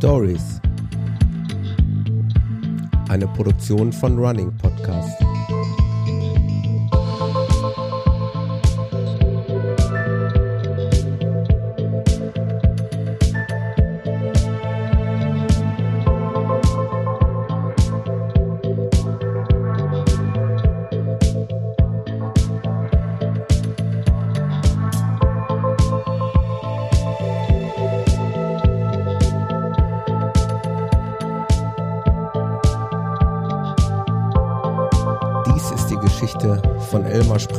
Stories. Eine Produktion von Running Podcast.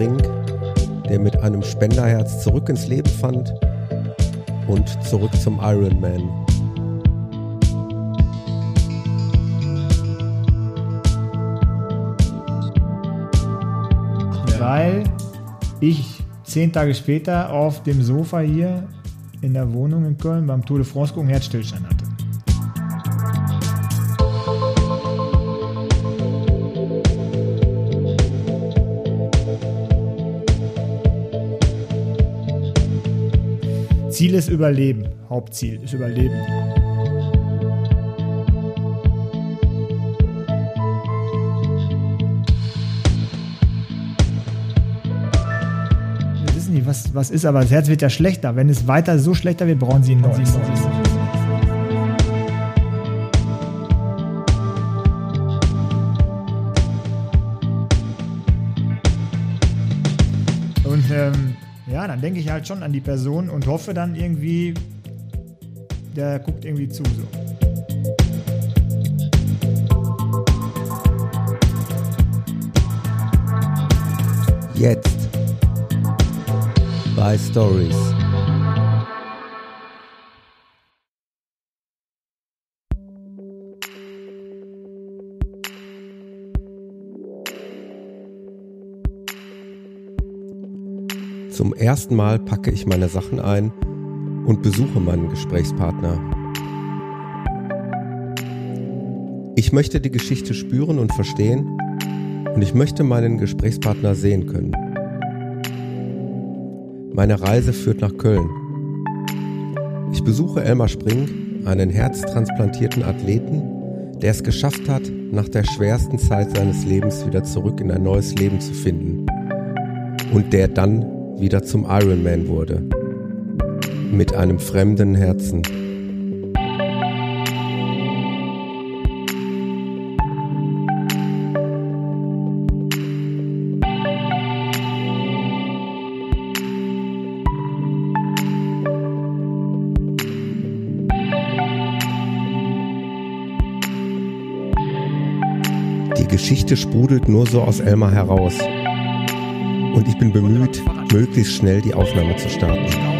Spring, der mit einem Spenderherz zurück ins Leben fand und zurück zum Ironman. Weil ich zehn Tage später auf dem Sofa hier in der Wohnung in Köln beim Tour de France gucken Herzstillstand Ziel ist Überleben. Hauptziel ist Überleben. Wir wissen nicht, was, was ist, aber das Herz wird ja schlechter. Wenn es weiter so schlechter wird, brauchen Sie ein neues. Dann denke ich halt schon an die Person und hoffe dann irgendwie, der guckt irgendwie zu. So. Jetzt bei Stories. Zum ersten Mal packe ich meine Sachen ein und besuche meinen Gesprächspartner. Ich möchte die Geschichte spüren und verstehen und ich möchte meinen Gesprächspartner sehen können. Meine Reise führt nach Köln. Ich besuche Elmar Spring, einen herztransplantierten Athleten, der es geschafft hat, nach der schwersten Zeit seines Lebens wieder zurück in ein neues Leben zu finden. Und der dann wieder zum Ironman wurde. Mit einem fremden Herzen. Die Geschichte sprudelt nur so aus Elmar heraus. Und ich bin bemüht, möglichst schnell die Aufnahme zu starten.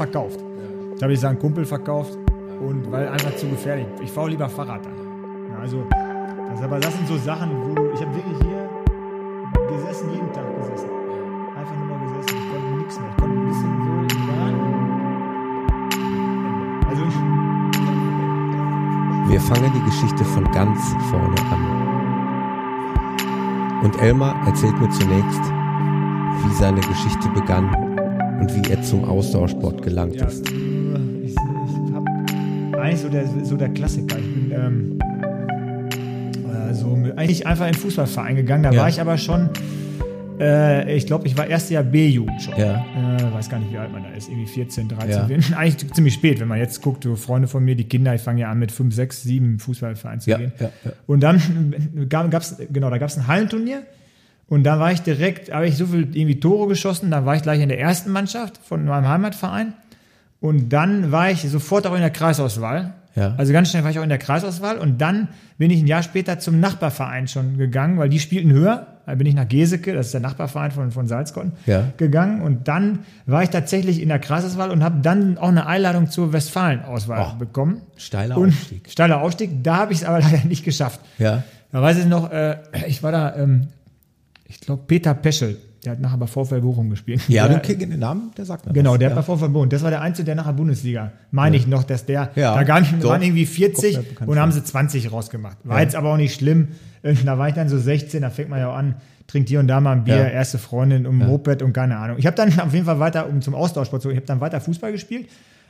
Verkauft. Jetzt habe ich sie an einen Kumpel verkauft und weil einfach zu gefährlich. Ich fahre lieber Fahrrad dann. Ja, also, das, aber das sind so Sachen, wo du, ich habe wirklich hier gesessen, jeden Tag gesessen. Einfach nur mal gesessen. Ich konnte nichts mehr. Ich konnte ein bisschen so im Bahn. Also, ich, Wir fangen die Geschichte von ganz vorne an. Und Elmar erzählt mir zunächst, wie seine Geschichte begann und wie er zum Ausdauersport gelangt Ja, ist. ich, ich hab eigentlich so der, so der Klassiker. Ich bin ähm, äh, so eigentlich einfach in den Fußballverein gegangen. Da Ja. war ich aber schon, äh, ich glaube, ich war erste Jahr B-Jugend schon. Ja. Äh, weiß gar nicht, wie alt man da ist. Irgendwie 14, 13. Ja. Eigentlich ziemlich spät, wenn man jetzt guckt, so Freunde von mir, die Kinder, ich fange ja an mit 5, 6, 7 Fußballverein zu gehen. Und dann gab es, genau, da gab es ein Hallenturnier. Und da war ich direkt, habe ich so viel irgendwie Tore geschossen, dann war ich gleich in der ersten Mannschaft von meinem Heimatverein. Und dann war ich sofort auch in der Kreisauswahl. Ja. Also ganz schnell war ich auch in der Kreisauswahl. Und dann bin ich ein Jahr später zum Nachbarverein schon gegangen, weil die spielten höher. bin ich nach Geseke, das ist der Nachbarverein von, von Salzkotten, Ja. gegangen. Und dann war ich tatsächlich in der Kreiswahl und habe dann auch eine Einladung zur Westfalen-Auswahl Oh, bekommen. steiler und Aufstieg. Steiler Aufstieg, da habe ich es aber leider nicht geschafft. Ja. Da weiß ich noch, äh, ich war da, ähm, ich glaube, Peter Peschel, der hat nachher bei VfL Bochum gespielt. Ja, der, du kennst den Namen, der sagt mir Genau, was. der ja. hat bei VfL Bochum. Das war der Einzige, der nachher Bundesliga, meine ich noch, dass der, Ja, da gar nicht, doch. waren irgendwie 40 Kommt mir bekannt und haben sie 20 rausgemacht. War Ja. jetzt aber auch nicht schlimm. Äh, Da war ich dann so 16, da fängt man ja auch an, trinkt hier und da mal ein Bier, Ja. erste Freundin um Moped und keine Ahnung. Ich habe dann auf jeden Fall weiter, um zum Austauschsport zu gehen, ich habe dann weiter Fußball gespielt.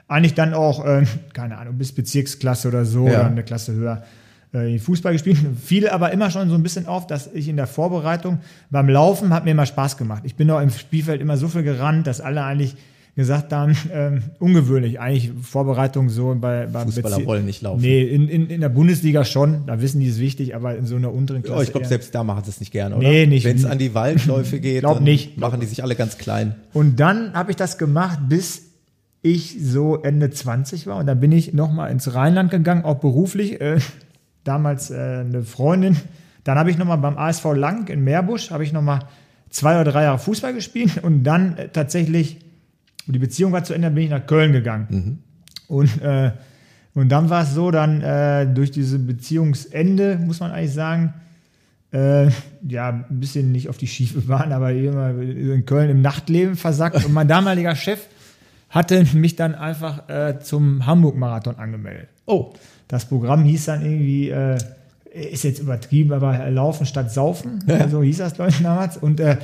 Eigentlich dann auch, äh, keine Ahnung, bis Bezirksklasse oder so Ja. oder eine Klasse höher Fußball gespielt. Fiel aber immer schon so ein bisschen auf, dass ich in der Vorbereitung beim Laufen hat mir immer Spaß gemacht. Ich bin auch im Spielfeld immer so viel gerannt, dass alle eigentlich gesagt haben, ähm, ungewöhnlich, eigentlich Vorbereitung so bei beim Fußballer Bezie- wollen nicht laufen. Nee, in, in, in der Bundesliga schon, da wissen die es wichtig, aber in so einer unteren Klasse. Oh, ich glaube, selbst da machen sie es nicht gerne, oder? Nee, nicht. Wenn es an die Waldläufe geht, Glaub nicht. machen die sich alle ganz klein. Und dann habe ich das gemacht, bis ich so Ende 20 war. Und dann bin ich nochmal ins Rheinland gegangen, auch beruflich. Äh, damals äh, eine Freundin. Dann habe ich nochmal beim ASV Lang in Meerbusch, habe ich nochmal zwei oder drei Jahre Fußball gespielt. Und dann äh, tatsächlich, die Beziehung war zu Ende, bin ich nach Köln gegangen. Und, äh, und dann war es so, dann äh, durch diese Beziehungsende, muss man eigentlich sagen, äh, ja, ein bisschen nicht auf die schiefe Bahn, aber immer in Köln im Nachtleben versackt. Und mein damaliger Chef hatte mich dann einfach äh, zum Hamburg-Marathon angemeldet. Oh, Das Programm hieß dann irgendwie, äh, ist jetzt übertrieben, aber Laufen statt Saufen. So hieß das, ich, damals. Und äh,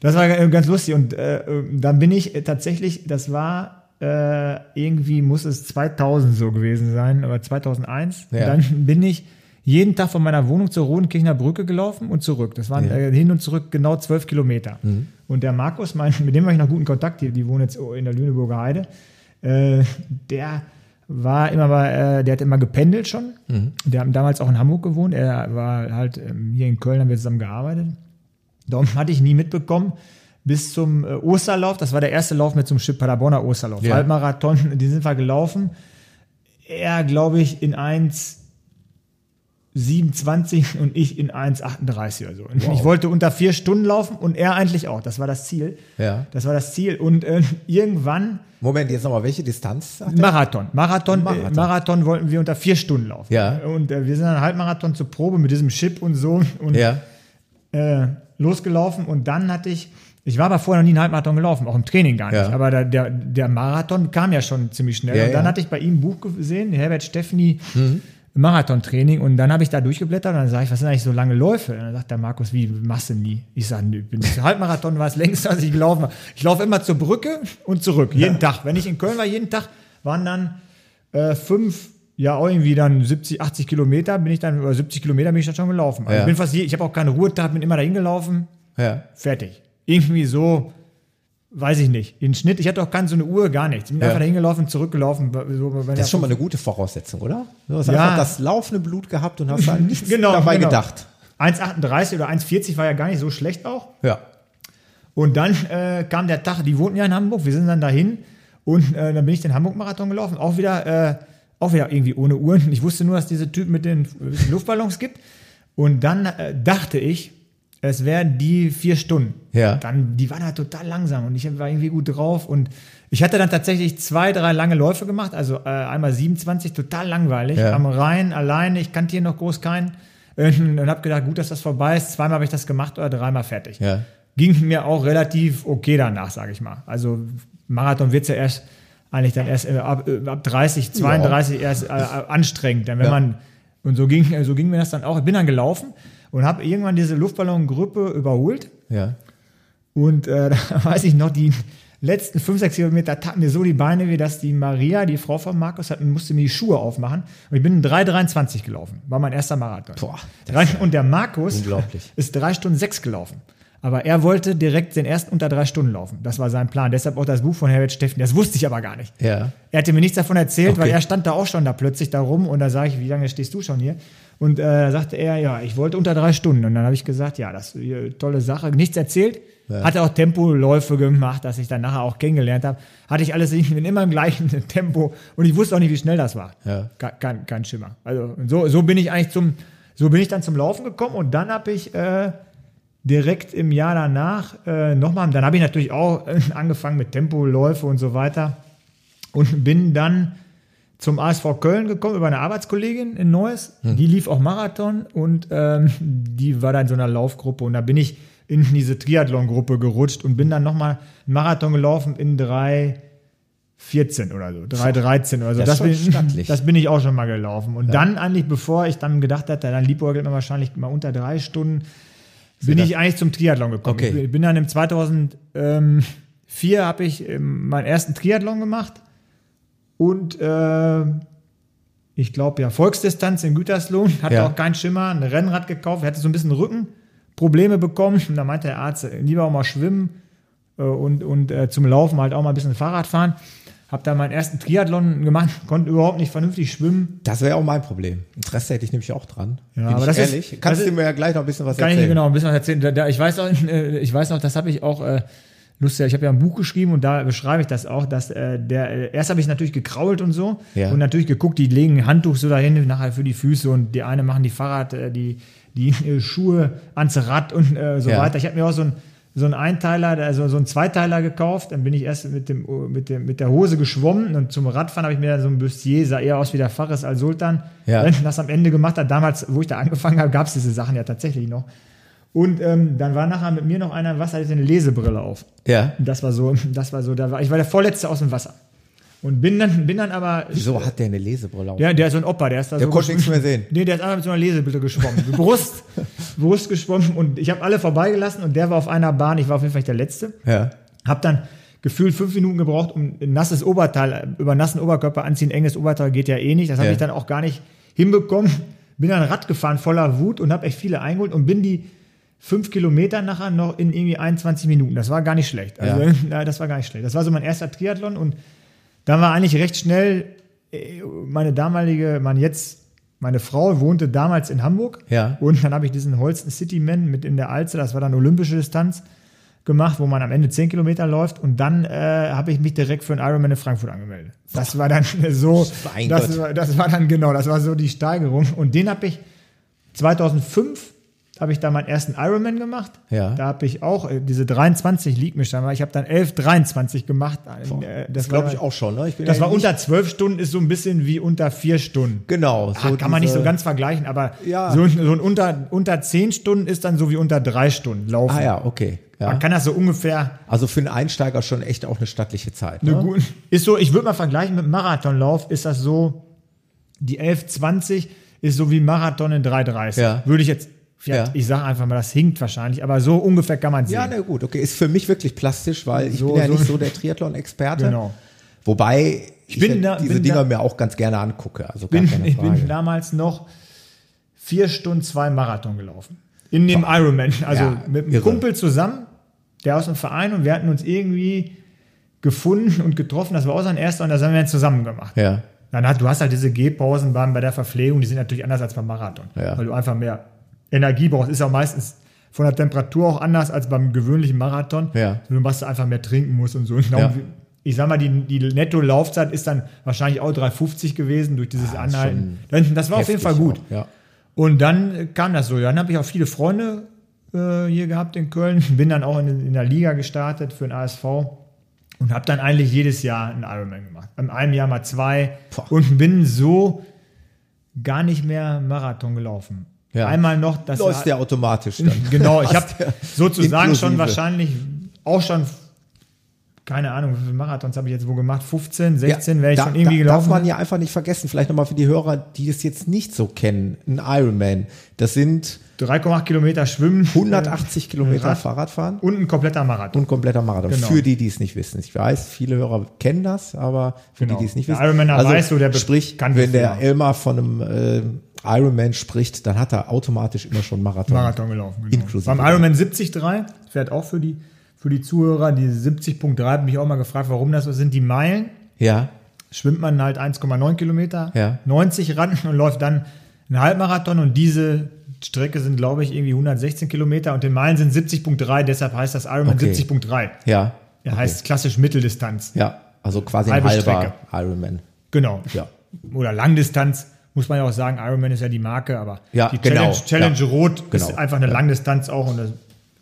das war äh, ganz lustig. Und äh, dann bin ich äh, tatsächlich, das war äh, irgendwie, muss es 2000 so gewesen sein, oder 2001. Ja. Dann bin ich jeden Tag von meiner Wohnung zur Rodenkirchner Brücke gelaufen und zurück. Das waren Ja. äh, hin und zurück genau zwölf Kilometer. Und der Markus, mein, mit dem war ich noch guten Kontakt, die, die wohnen jetzt in der Lüneburger Heide, äh, der war immer bei, äh, der hat immer gependelt schon. Der hat damals auch in Hamburg gewohnt. Er war halt ähm, hier in Köln, haben wir zusammen gearbeitet. Darum hatte ich nie mitbekommen. Bis zum äh, Osterlauf, das war der erste Lauf mit zum Schiff Paderborner Osterlauf. Ja. Halbmarathon, die sind wir gelaufen. Er, glaube ich, in 1,27 und ich in 1,38 oder so. Und Wow. Ich wollte unter vier Stunden laufen und er eigentlich auch. Das war das Ziel. Ja. Das war das Ziel. Und äh, irgendwann Moment, jetzt nochmal, welche Distanz? Marathon. Marathon, Marathon. Marathon. Marathon wollten wir unter vier Stunden laufen. Ja. Und äh, wir sind dann Halbmarathon zur Probe mit diesem Chip und so und Ja. äh, losgelaufen. Und dann hatte ich, ich war aber vorher noch nie einen Halbmarathon gelaufen, auch im Training gar nicht. Ja. Aber der, der, der Marathon kam ja schon ziemlich schnell. Ja, und dann hatte ich bei ihm ein Buch gesehen, Herbert Steffni, Mhm. Marathontraining. Und dann habe ich da durchgeblättert und dann sage ich, was sind eigentlich so lange Läufe? Und dann sagt der Markus, wie machst du nie? Ich sage, nö, bin Halbmarathon war es längst, als ich gelaufen war. Ich laufe immer zur Brücke und zurück, jeden Tag. Wenn ich in Köln war, jeden Tag waren dann äh, fünf, ja auch irgendwie dann 70, 80 Kilometer, bin ich dann, oder 70 Kilometer bin ich dann schon gelaufen. Also Ja. ich bin fast je, ich habe auch keine Ruhetag, bin immer dahin gelaufen, Ja. fertig. Irgendwie so, weiß ich nicht. In Schnitt, ich hatte auch keine so eine Uhr, gar nichts. Ich bin Ja. einfach dahin gelaufen, zurückgelaufen. So, Das ist schon mal eine gute Voraussetzung, oder? Du hast Ja. einfach das laufende Blut gehabt und hast an nichts Genau, dabei genau. gedacht. 1,38 oder 1,40 war ja gar nicht so schlecht auch. Ja. Und dann äh, kam der Tag, die wohnten ja in Hamburg, wir sind dann dahin und äh, dann bin ich den Hamburg-Marathon gelaufen, auch wieder, äh, auch wieder irgendwie ohne Uhren. Ich wusste nur, dass diese Typen mit den Luftballons gibt. Und dann äh, dachte ich, es wären die vier Stunden. Ja. Dann, die waren halt total langsam und ich war irgendwie gut drauf. Und ich hatte dann tatsächlich zwei, drei lange Läufe gemacht. Also äh, einmal 27, total langweilig. Ja. Am Rhein, alleine, ich kannte hier noch groß keinen. Äh, Und habe gedacht, gut, dass das vorbei ist. Zweimal habe ich das gemacht oder dreimal fertig Ja. ging mir auch relativ okay danach, sage ich mal. Also Marathon wird's ja erst eigentlich dann erst äh, ab, äh, ab 30, 32 erst äh, anstrengend. Dann wenn Ja. man und so ging so ging mir das dann auch. Ich bin dann gelaufen und habe irgendwann diese Luftballongruppe überholt Ja. und äh, da weiß ich noch die letzten 5, 6 Kilometer taten mir so die Beine wie dass die Maria, die Frau von Markus, hat, musste mir die Schuhe aufmachen. Und ich bin in 3,23 gelaufen. War mein erster Marathon. Boah, und der Markus ist drei Stunden sechs gelaufen. Aber er wollte direkt den ersten unter drei Stunden laufen. Das war sein Plan. Deshalb auch das Buch von Herbert Steffen. Das wusste ich aber gar nicht. Ja. Er hatte mir nichts davon erzählt, Okay. weil er stand da auch schon da plötzlich da rum und da sage ich, wie lange stehst du schon hier? Und äh, sagte er, ja, ich wollte unter drei Stunden. Und dann habe ich gesagt, ja, das ist eine tolle Sache. Nichts erzählt. Ja. Hatte auch Tempoläufe gemacht, dass ich dann nachher auch kennengelernt habe. Hatte ich alles bin immer im gleichen Tempo und ich wusste auch nicht, wie schnell das war. Ja. Kein, kein, kein Schimmer. Also so, so bin ich eigentlich zum, so bin ich dann zum Laufen gekommen und dann habe ich äh, direkt im Jahr danach äh, nochmal, dann habe ich natürlich auch äh, angefangen mit Tempoläufe und so weiter und bin dann zum ASV Köln gekommen über eine Arbeitskollegin in Neuss. Die lief auch Marathon und ähm, die war da in so einer Laufgruppe und da bin ich in diese Triathlon-Gruppe gerutscht und bin dann nochmal einen Marathon gelaufen in 3,14 oder so, 3,13 oder so. Das Das, bin, das bin ich auch schon mal gelaufen. Und dann eigentlich, bevor ich dann gedacht hatte, dann liebäugelt man wahrscheinlich mal unter drei Stunden, bin ich eigentlich zum Triathlon gekommen. Okay. Ich bin dann im 2004 habe ich ähm, meinen ersten Triathlon gemacht und äh, ich glaube ja Volksdistanz in Gütersloh, hatte Ja. auch keinen Schimmer, ein Rennrad gekauft, hatte so ein bisschen Rückenprobleme bekommen und da meinte der Arzt, äh, lieber auch mal schwimmen äh, und, und äh, zum Laufen halt auch mal ein bisschen Fahrrad fahren. Hab da meinen ersten Triathlon gemacht, konnte überhaupt nicht vernünftig schwimmen. Das wäre auch mein Problem. Interesse hätte ich nämlich auch dran. Ja, Bin aber ich das ist- ehrlich. Kannst das du ist- mir ja gleich noch ein bisschen was Kann ich erzählen? dir genau ein bisschen was erzählen. Da, da, ich weiß auch, äh, ich weiß noch, das habe ich auch äh, lustig. Ich habe ja ein Buch geschrieben und da beschreibe ich das auch, dass äh, der äh, erst habe ich natürlich gekrault und so Ja. und natürlich geguckt, die legen ein Handtuch so dahin nachher für die Füße und die eine machen die Fahrrad, äh, die die äh, Schuhe ans Rad und äh, so Ja. weiter. Ich habe mir auch so ein so ein Einteiler, also so ein Zweiteiler gekauft. Dann bin ich erst mit, dem, mit, dem, mit der Hose geschwommen und zum Radfahren habe ich mir dann so ein Bustier, sah eher aus wie der Fares al Sultan, Ja. Wenn das am Ende gemacht hat. Damals, wo ich da angefangen habe, gab es diese Sachen ja tatsächlich noch. Und ähm, dann war nachher mit mir noch einer im Wasser, der hatte eine Lesebrille auf. Ja. Und Das war so, das war so, da war, ich war der Vorletzte aus dem Wasser. Und bin dann, bin dann aber. Wieso hat der eine Lesebrille auf? Ja, der ist so ein Opa, der ist da Der so. konnte nichts mehr sehen. Nee, der ist einfach mit so einer Lesebrille geschwommen. Brust, Brust geschwommen und ich habe alle vorbeigelassen und der war auf einer Bahn, ich war auf jeden Fall der Letzte. Ja. Hab dann gefühlt fünf Minuten gebraucht, um ein nasses Oberteil, über nassen Oberkörper anziehen, enges Oberteil geht ja eh nicht. Das habe Ja. ich dann auch gar nicht hinbekommen. Bin dann Rad gefahren voller Wut und habe echt viele eingeholt und bin die fünf Kilometer nachher noch in irgendwie 21 Minuten. Das war gar nicht schlecht. Also, Ja. ja. das war gar nicht schlecht. Das war so mein erster Triathlon und dann war eigentlich recht schnell äh, meine damalige, meine jetzt, meine Frau wohnte damals in Hamburg. Ja. Und dann habe ich diesen Holsten Cityman mit in der Alze, das war dann olympische Distanz, gemacht, wo man am Ende 10 Kilometer läuft. Und dann äh, habe ich mich direkt für einen Ironman in Frankfurt angemeldet. Das war dann so, das war, das war dann genau, das war so die Steigerung. Und den habe ich 2005 habe ich da meinen ersten Ironman gemacht. Ja. Da habe ich auch äh, diese 23 liegt mir schon mal. Ich habe dann 11, 23 gemacht. Äh, Das glaube ich auch schon. Ne? Ich Das ja war unter 12 Stunden, ist so ein bisschen wie unter 4 Stunden. Genau. Ah, kann man nicht so ganz vergleichen, aber Ja. so, ein- so ein unter, unter 10 Stunden ist dann so wie unter 3 Stunden laufen. Ah ja, okay. Ja. Man kann das so ungefähr Also für einen Einsteiger schon echt auch eine stattliche Zeit. eine Ne? gute, ist so, ich würde mal vergleichen mit Marathonlauf, ist das so, die 11,20 ist so wie Marathon in 3,30. Ja. Würde ich jetzt, Ja. ich sage einfach mal, das hinkt wahrscheinlich, aber so ungefähr kann man sehen. Ja, na gut, okay. Ist für mich wirklich plastisch, weil ich So- bin ja so- nicht so der Triathlon-Experte. Genau. Wobei ich, bin ja da- diese bin Dinger da- mir auch ganz gerne angucke. Also gar bin, ich bin damals noch vier Stunden zwei Marathon gelaufen. In dem Ironman. Also Ja, mit einem irre. Kumpel zusammen, der aus dem Verein und wir hatten uns irgendwie gefunden und getroffen. Das war auch sein erster und das haben wir dann zusammen gemacht. ja. Dann hat, du hast halt diese Gehpausen beim, bei der Verpflegung, die sind natürlich anders als beim Marathon. Ja. Weil du einfach mehr Energie brauchst. Ist auch meistens von der Temperatur auch anders als beim gewöhnlichen Marathon. Ja. Du machst einfach mehr trinken musst und so. Und Ja. Ich sag mal, die, die Netto-Laufzeit ist dann wahrscheinlich auch 3,50 gewesen durch dieses Ja, ist Anhalten. Das, war auf jeden Fall gut. auch, Ja. Und dann kam das so. Dann habe ich auch viele Freunde äh, hier gehabt in Köln. Bin dann auch in, in der Liga gestartet für den ASV und habe dann eigentlich jedes Jahr einen Ironman gemacht. In einem Jahr mal zwei Boah. und bin so gar nicht mehr Marathon gelaufen. Ja. Einmal noch, das Läuft der automatisch dann. genau, ich habe sozusagen schon wahrscheinlich auch schon keine Ahnung, wie viele Marathons habe ich jetzt wo gemacht? 15, 16 wäre ich da, schon irgendwie da, gelaufen. Darf man ja einfach nicht vergessen, vielleicht nochmal für die Hörer, die das jetzt nicht so kennen, ein Ironman. Das sind 3,8 Kilometer schwimmen. 180 Kilometer Rad. Fahrradfahren Und ein kompletter Marathon. und kompletter Marathon. Genau. Für die, die es nicht wissen. Ich weiß, viele Hörer kennen das, aber für Genau. die, die es nicht Der wissen. Also Ironmaner weiß so, der sprich, kann wenn der machen. Elmar von einem äh, Ironman spricht, dann hat er automatisch immer schon Marathon. Marathon gelaufen. Genau. Inklusive. Beim Ironman 73, fährt auch für die, für die Zuhörer, die 70.3, habe mich auch mal gefragt, warum das so sind. Die Meilen, Ja, schwimmt man halt 1,9 Kilometer, Ja. 90 ran und läuft dann einen Halbmarathon und diese Strecke sind, glaube ich, irgendwie 116 Kilometer und den Meilen sind 70.3, deshalb heißt das Ironman Okay. 70.3. ja. Er heißt klassisch Mitteldistanz. Ja, also quasi Halbe ein halber Strecke. Ironman. Genau. Ja. Oder Langdistanz, muss man ja auch sagen, Ironman ist ja die Marke, aber Ja, die genau. Challenge, Challenge Ja. Rot Genau. ist einfach eine Ja. Langdistanz auch und das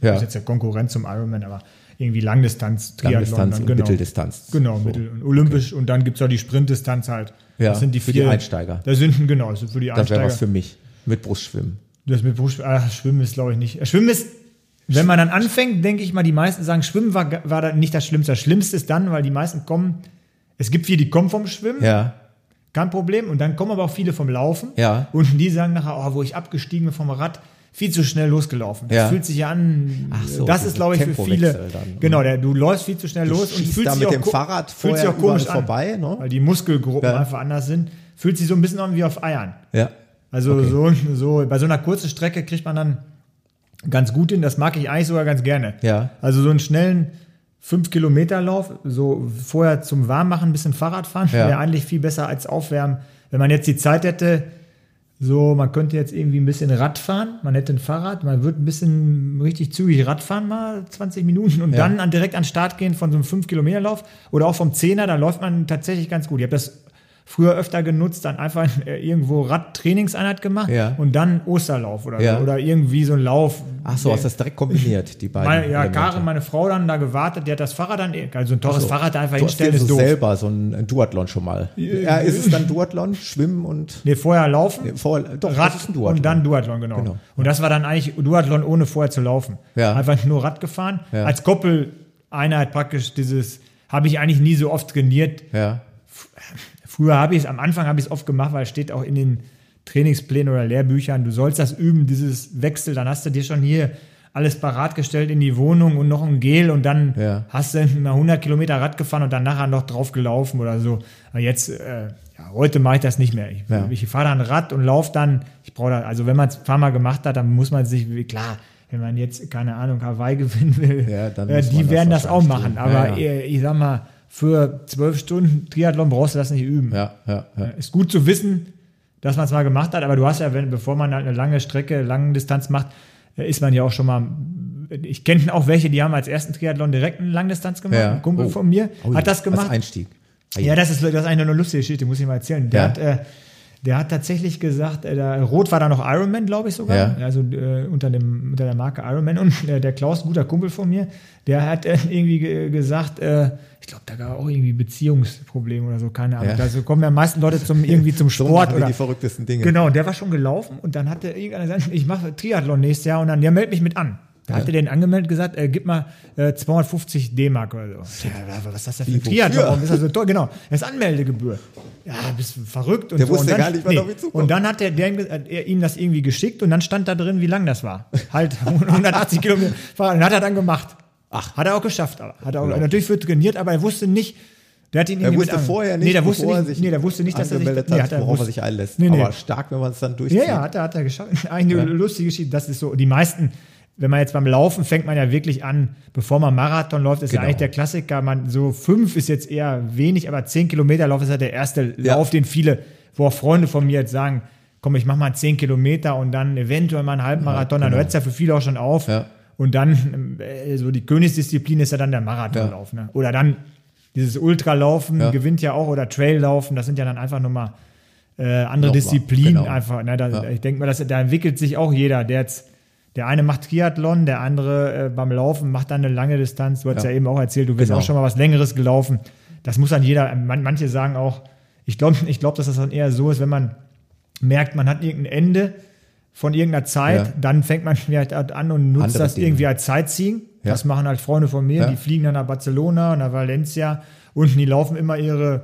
Ja. Das ist jetzt der Konkurrent zum Ironman, aber irgendwie Langdistanz, Triathlon. Langdistanz dann, und genau. Mitteldistanz. Genau, So. Mittel und olympisch und dann gibt es auch die Sprintdistanz halt. Ja, das sind die für vier, die Einsteiger. Das sind, genau, das sind für die Das wäre Einsteiger. was für mich. Mit Brustschwimmen. Das mit Brust, ah, Schwimmen ist, glaube ich, nicht. Schwimmen ist, wenn man dann anfängt, denke ich mal, die meisten sagen, Schwimmen war, war da nicht das Schlimmste. Das Schlimmste ist dann, weil die meisten kommen, es gibt viele, die kommen vom Schwimmen, Ja. kein Problem. Und dann kommen aber auch viele vom Laufen. Ja. Und die sagen nachher, oh, wo ich abgestiegen bin vom Rad, viel zu schnell losgelaufen. Das Ja. fühlt sich ja an. Ach so, das ist, glaube ich, für viele. Dann. Genau, der, du läufst viel zu schnell los und fühlst da dich mit auch dem Fahrrad fühlt sich auch komisch an, vorbei, ne? weil die Muskelgruppen Ja. einfach anders sind. Fühlt sich so ein bisschen an wie auf Eiern. Ja. Also Okay. so, so bei so einer kurzen Strecke kriegt man dann ganz gut hin. Das mag ich eigentlich sogar ganz gerne. Ja. Also so einen schnellen 5-Kilometer-Lauf, so vorher zum Warmmachen ein bisschen Fahrrad fahren, Ja. wäre eigentlich viel besser als Aufwärmen. Wenn man jetzt die Zeit hätte, so, man könnte jetzt irgendwie ein bisschen Rad fahren, man hätte ein Fahrrad, man würde ein bisschen richtig zügig Rad fahren, mal 20 Minuten und Ja. dann an, direkt an den Start gehen von so einem 5-Kilometer-Lauf oder auch vom 10er, da läuft man tatsächlich ganz gut. Ich habe das früher öfter genutzt, dann einfach äh, irgendwo Radtrainingseinheit gemacht Ja. und dann Osterlauf oder, Ja. oder irgendwie so ein Lauf. Ach so, hast du das direkt kombiniert, die beiden. Meine, ja. Karin, meine Frau, dann da gewartet, die hat das Fahrrad dann, also ein teures So. Fahrrad einfach du hast hinstellen, dir ist so doof. selber so ein, Duathlon schon mal. Ja, ist es dann Duathlon? Schwimmen und Nee, vorher laufen, vor, doch, Rad und dann Duathlon, genau. Genau. Und das war dann eigentlich Duathlon, ohne vorher zu laufen. Ja. Einfach nur Rad gefahren. Ja. Als Koppeleinheit praktisch dieses, habe ich eigentlich nie so oft trainiert. Ja, Früher habe ich es, am Anfang habe ich es oft gemacht, weil es steht auch in den Trainingsplänen oder Lehrbüchern, du sollst das üben, dieses Wechsel, dann hast du dir schon hier alles parat gestellt in die Wohnung und noch ein Gel und dann Ja. hast du mal 100 Kilometer Rad gefahren und dann nachher noch drauf gelaufen oder so. Aber jetzt, äh, ja, heute mache ich das nicht mehr. Ich, Ja. ich fahre dann Rad und laufe dann, ich brauche da, also wenn man es ein paar Mal gemacht hat, dann muss man sich, klar, wenn man jetzt, keine Ahnung, Hawaii gewinnen will, Ja, äh, die das werden das auch machen. Aber ich sag mal, für zwölf Stunden Triathlon brauchst du das nicht üben. ja, ja. ja. Ist gut zu wissen, dass man es mal gemacht hat, aber du hast ja, wenn, bevor man halt eine lange Strecke, lange Distanz macht, äh, ist man ja auch schon mal. Ich kenne auch welche, die haben als ersten Triathlon direkt eine Langdistanz gemacht. Ja. Ein Kumpel Oh. von mir Oh, hat das gemacht. Als Einstieg. Ja, das ist, das ist eine lustige Geschichte, muss ich mal erzählen. Der, Ja. hat, äh, der hat tatsächlich gesagt, äh, der, Rot war da noch Ironman, glaube ich sogar. Ja. Also äh, unter, dem, unter der Marke Ironman. Und äh, der Klaus, ein guter Kumpel von mir, der hat äh, irgendwie ge gesagt, äh, ich glaube, da gab auch irgendwie Beziehungsprobleme oder so, keine Ahnung. Ja. Da so kommen ja meisten Leute zum, irgendwie zum So Sport wir oder die verrücktesten Dinge. Genau, und der war schon gelaufen und dann hatte irgendeiner gesagt, ich mache Triathlon nächstes Jahr und dann, der meldet mich mit an. Da hat er den angemeldet gesagt, äh, gib mal äh, 250 D-Mark oder so. Ja, was ist das denn für ein? Triathlon? Warum ist das so teuer? Genau, das ist Anmeldegebühr. Ja, bist verrückt und Der so. wusste und dann, gar nicht, was auf ihn zukommt. Und dann hat der, der hat er ihm das irgendwie geschickt und dann stand da drin, wie lang das war. Halt 180 Kilometer. Und hat er dann gemacht. Ach. Hat er auch geschafft. Aber. Hat er auch, Ja. natürlich für trainiert, aber er wusste nicht, der hat ihn Er wusste vorher nicht, nee, der wusste er nicht, sich nee, der wusste nicht, dass er sich, angemeldet nee, hat, er worauf er wusste- sich einlässt. Nee, nee. Aber stark, wenn man es dann durchzieht. ja, ja, hat er, hat er geschafft. Eine lustige Geschichte. Das ist so, die meisten, wenn man jetzt beim Laufen fängt man ja wirklich an, bevor man Marathon läuft, ist ja Genau. eigentlich der Klassiker. Man, so fünf ist jetzt eher wenig, aber zehn Kilometer Lauf ist ja der erste Ja. Lauf, den viele, wo auch Freunde von mir jetzt sagen, komm, ich mach mal zehn Kilometer und dann eventuell mal einen Halbmarathon, dann genau. hört es ja für viele auch schon auf. Ja. Und dann, äh, so die Königsdisziplin ist ja dann der Marathonlauf. Ne? Oder dann dieses Ultralaufen Ja. gewinnt ja auch oder Traillaufen, das sind ja dann einfach nochmal äh, andere Nochmal, Disziplinen genau. einfach. Ne? Da, Ja. Ich denke mal, dass, da entwickelt sich auch jeder. Der, jetzt, der eine macht Triathlon, der andere äh, beim Laufen macht dann eine lange Distanz. Du hast ja, Ja. eben auch erzählt, du bist Genau. auch schon mal was Längeres gelaufen. Das muss dann jeder, man, manche sagen auch, ich glaube, ich glaub, dass das dann eher so ist, wenn man merkt, man hat irgendein Ende von irgendeiner Zeit, Ja. dann fängt man vielleicht an und nutzt Andere das Dinge. irgendwie als Sightseeing. Ja. Das machen halt Freunde von mir, Ja. die fliegen dann nach Barcelona, nach Valencia und die laufen immer ihre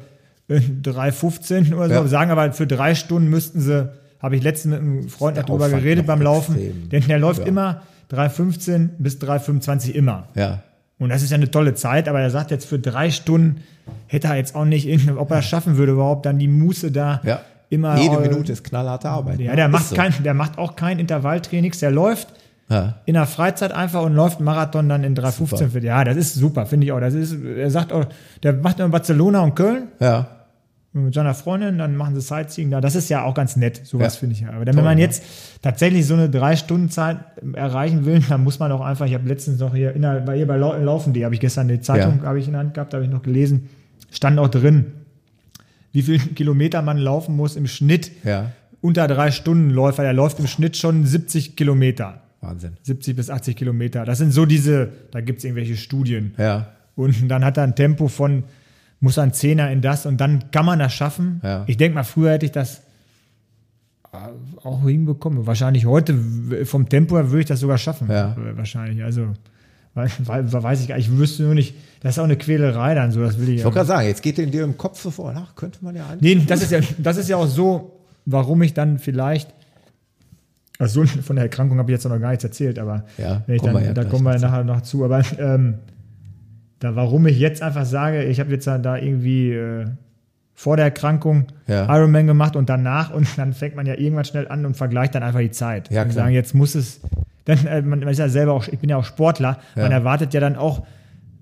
äh, 3,15 oder so, sagen aber für drei Stunden müssten sie, habe ich letztens mit einem Freund darüber geredet beim Laufen, extrem. denn der läuft Ja. immer 3,15 bis 3,25 immer. Ja. Und das ist ja eine tolle Zeit, aber er sagt jetzt für drei Stunden hätte er jetzt auch nicht, ob er es schaffen würde überhaupt, dann die Muße da ja. immer. Jede Minute ist knallharte Arbeit. Ja, ne? der macht, so. kein, der macht auch kein Intervalltrainings, der läuft Ja. in der Freizeit einfach und läuft Marathon dann in 3,15. Super. für- Ja, das ist super, finde ich auch. Das ist, er sagt auch, der macht in Barcelona und Köln Ja. Mit seiner Freundin, dann machen sie Sightseeing da. Das ist ja auch ganz nett, sowas Ja. finde ich ja. Aber dann, Toll, wenn man ja. jetzt tatsächlich so eine Drei-Stunden-Zeit erreichen will, dann muss man auch einfach, ich habe letztens noch hier, in der, bei ihr bei Lau- Laufen.de, habe ich gestern die Zeitung Ja. habe ich in der Hand gehabt, habe ich noch gelesen, stand auch drin, wie viel Kilometer man laufen muss im Schnitt Ja. unter drei Stunden Läufer. Der läuft im Schnitt schon 70 Kilometer. Wahnsinn. 70 bis 80 Kilometer. Das sind so diese, da gibt es irgendwelche Studien. Ja. Und dann hat er ein Tempo von, muss ein Zehner in das und dann kann man das schaffen. Ja. Ich denke mal, früher hätte ich das äh, auch hinbekommen. Wahrscheinlich heute vom Tempo her würde ich das sogar schaffen. Ja. Wahrscheinlich. Also, weiß ich gar nicht. Ich wüsste nur nicht, das ist auch eine Quälerei dann so, das will ich Ich wollte gerade sagen, jetzt geht in dir im Kopf so vor, ach, könnte man ja eigentlich. Nee, das ist ja, das ist ja auch so, warum ich dann vielleicht. Also von der Erkrankung habe ich jetzt noch gar nichts erzählt, aber Ja, ich kommen dann, wir ja da kommen wir nachher noch zu. Aber ähm, da, warum ich jetzt einfach sage, ich habe jetzt da irgendwie äh, vor der Erkrankung Ja. Ironman gemacht und danach und dann fängt man ja irgendwann schnell an und vergleicht dann einfach die Zeit. Ja, und klar. sagen, jetzt muss es, dann, äh, man, man ist ja selber auch, ich bin ja auch Sportler, man Ja. erwartet ja dann auch,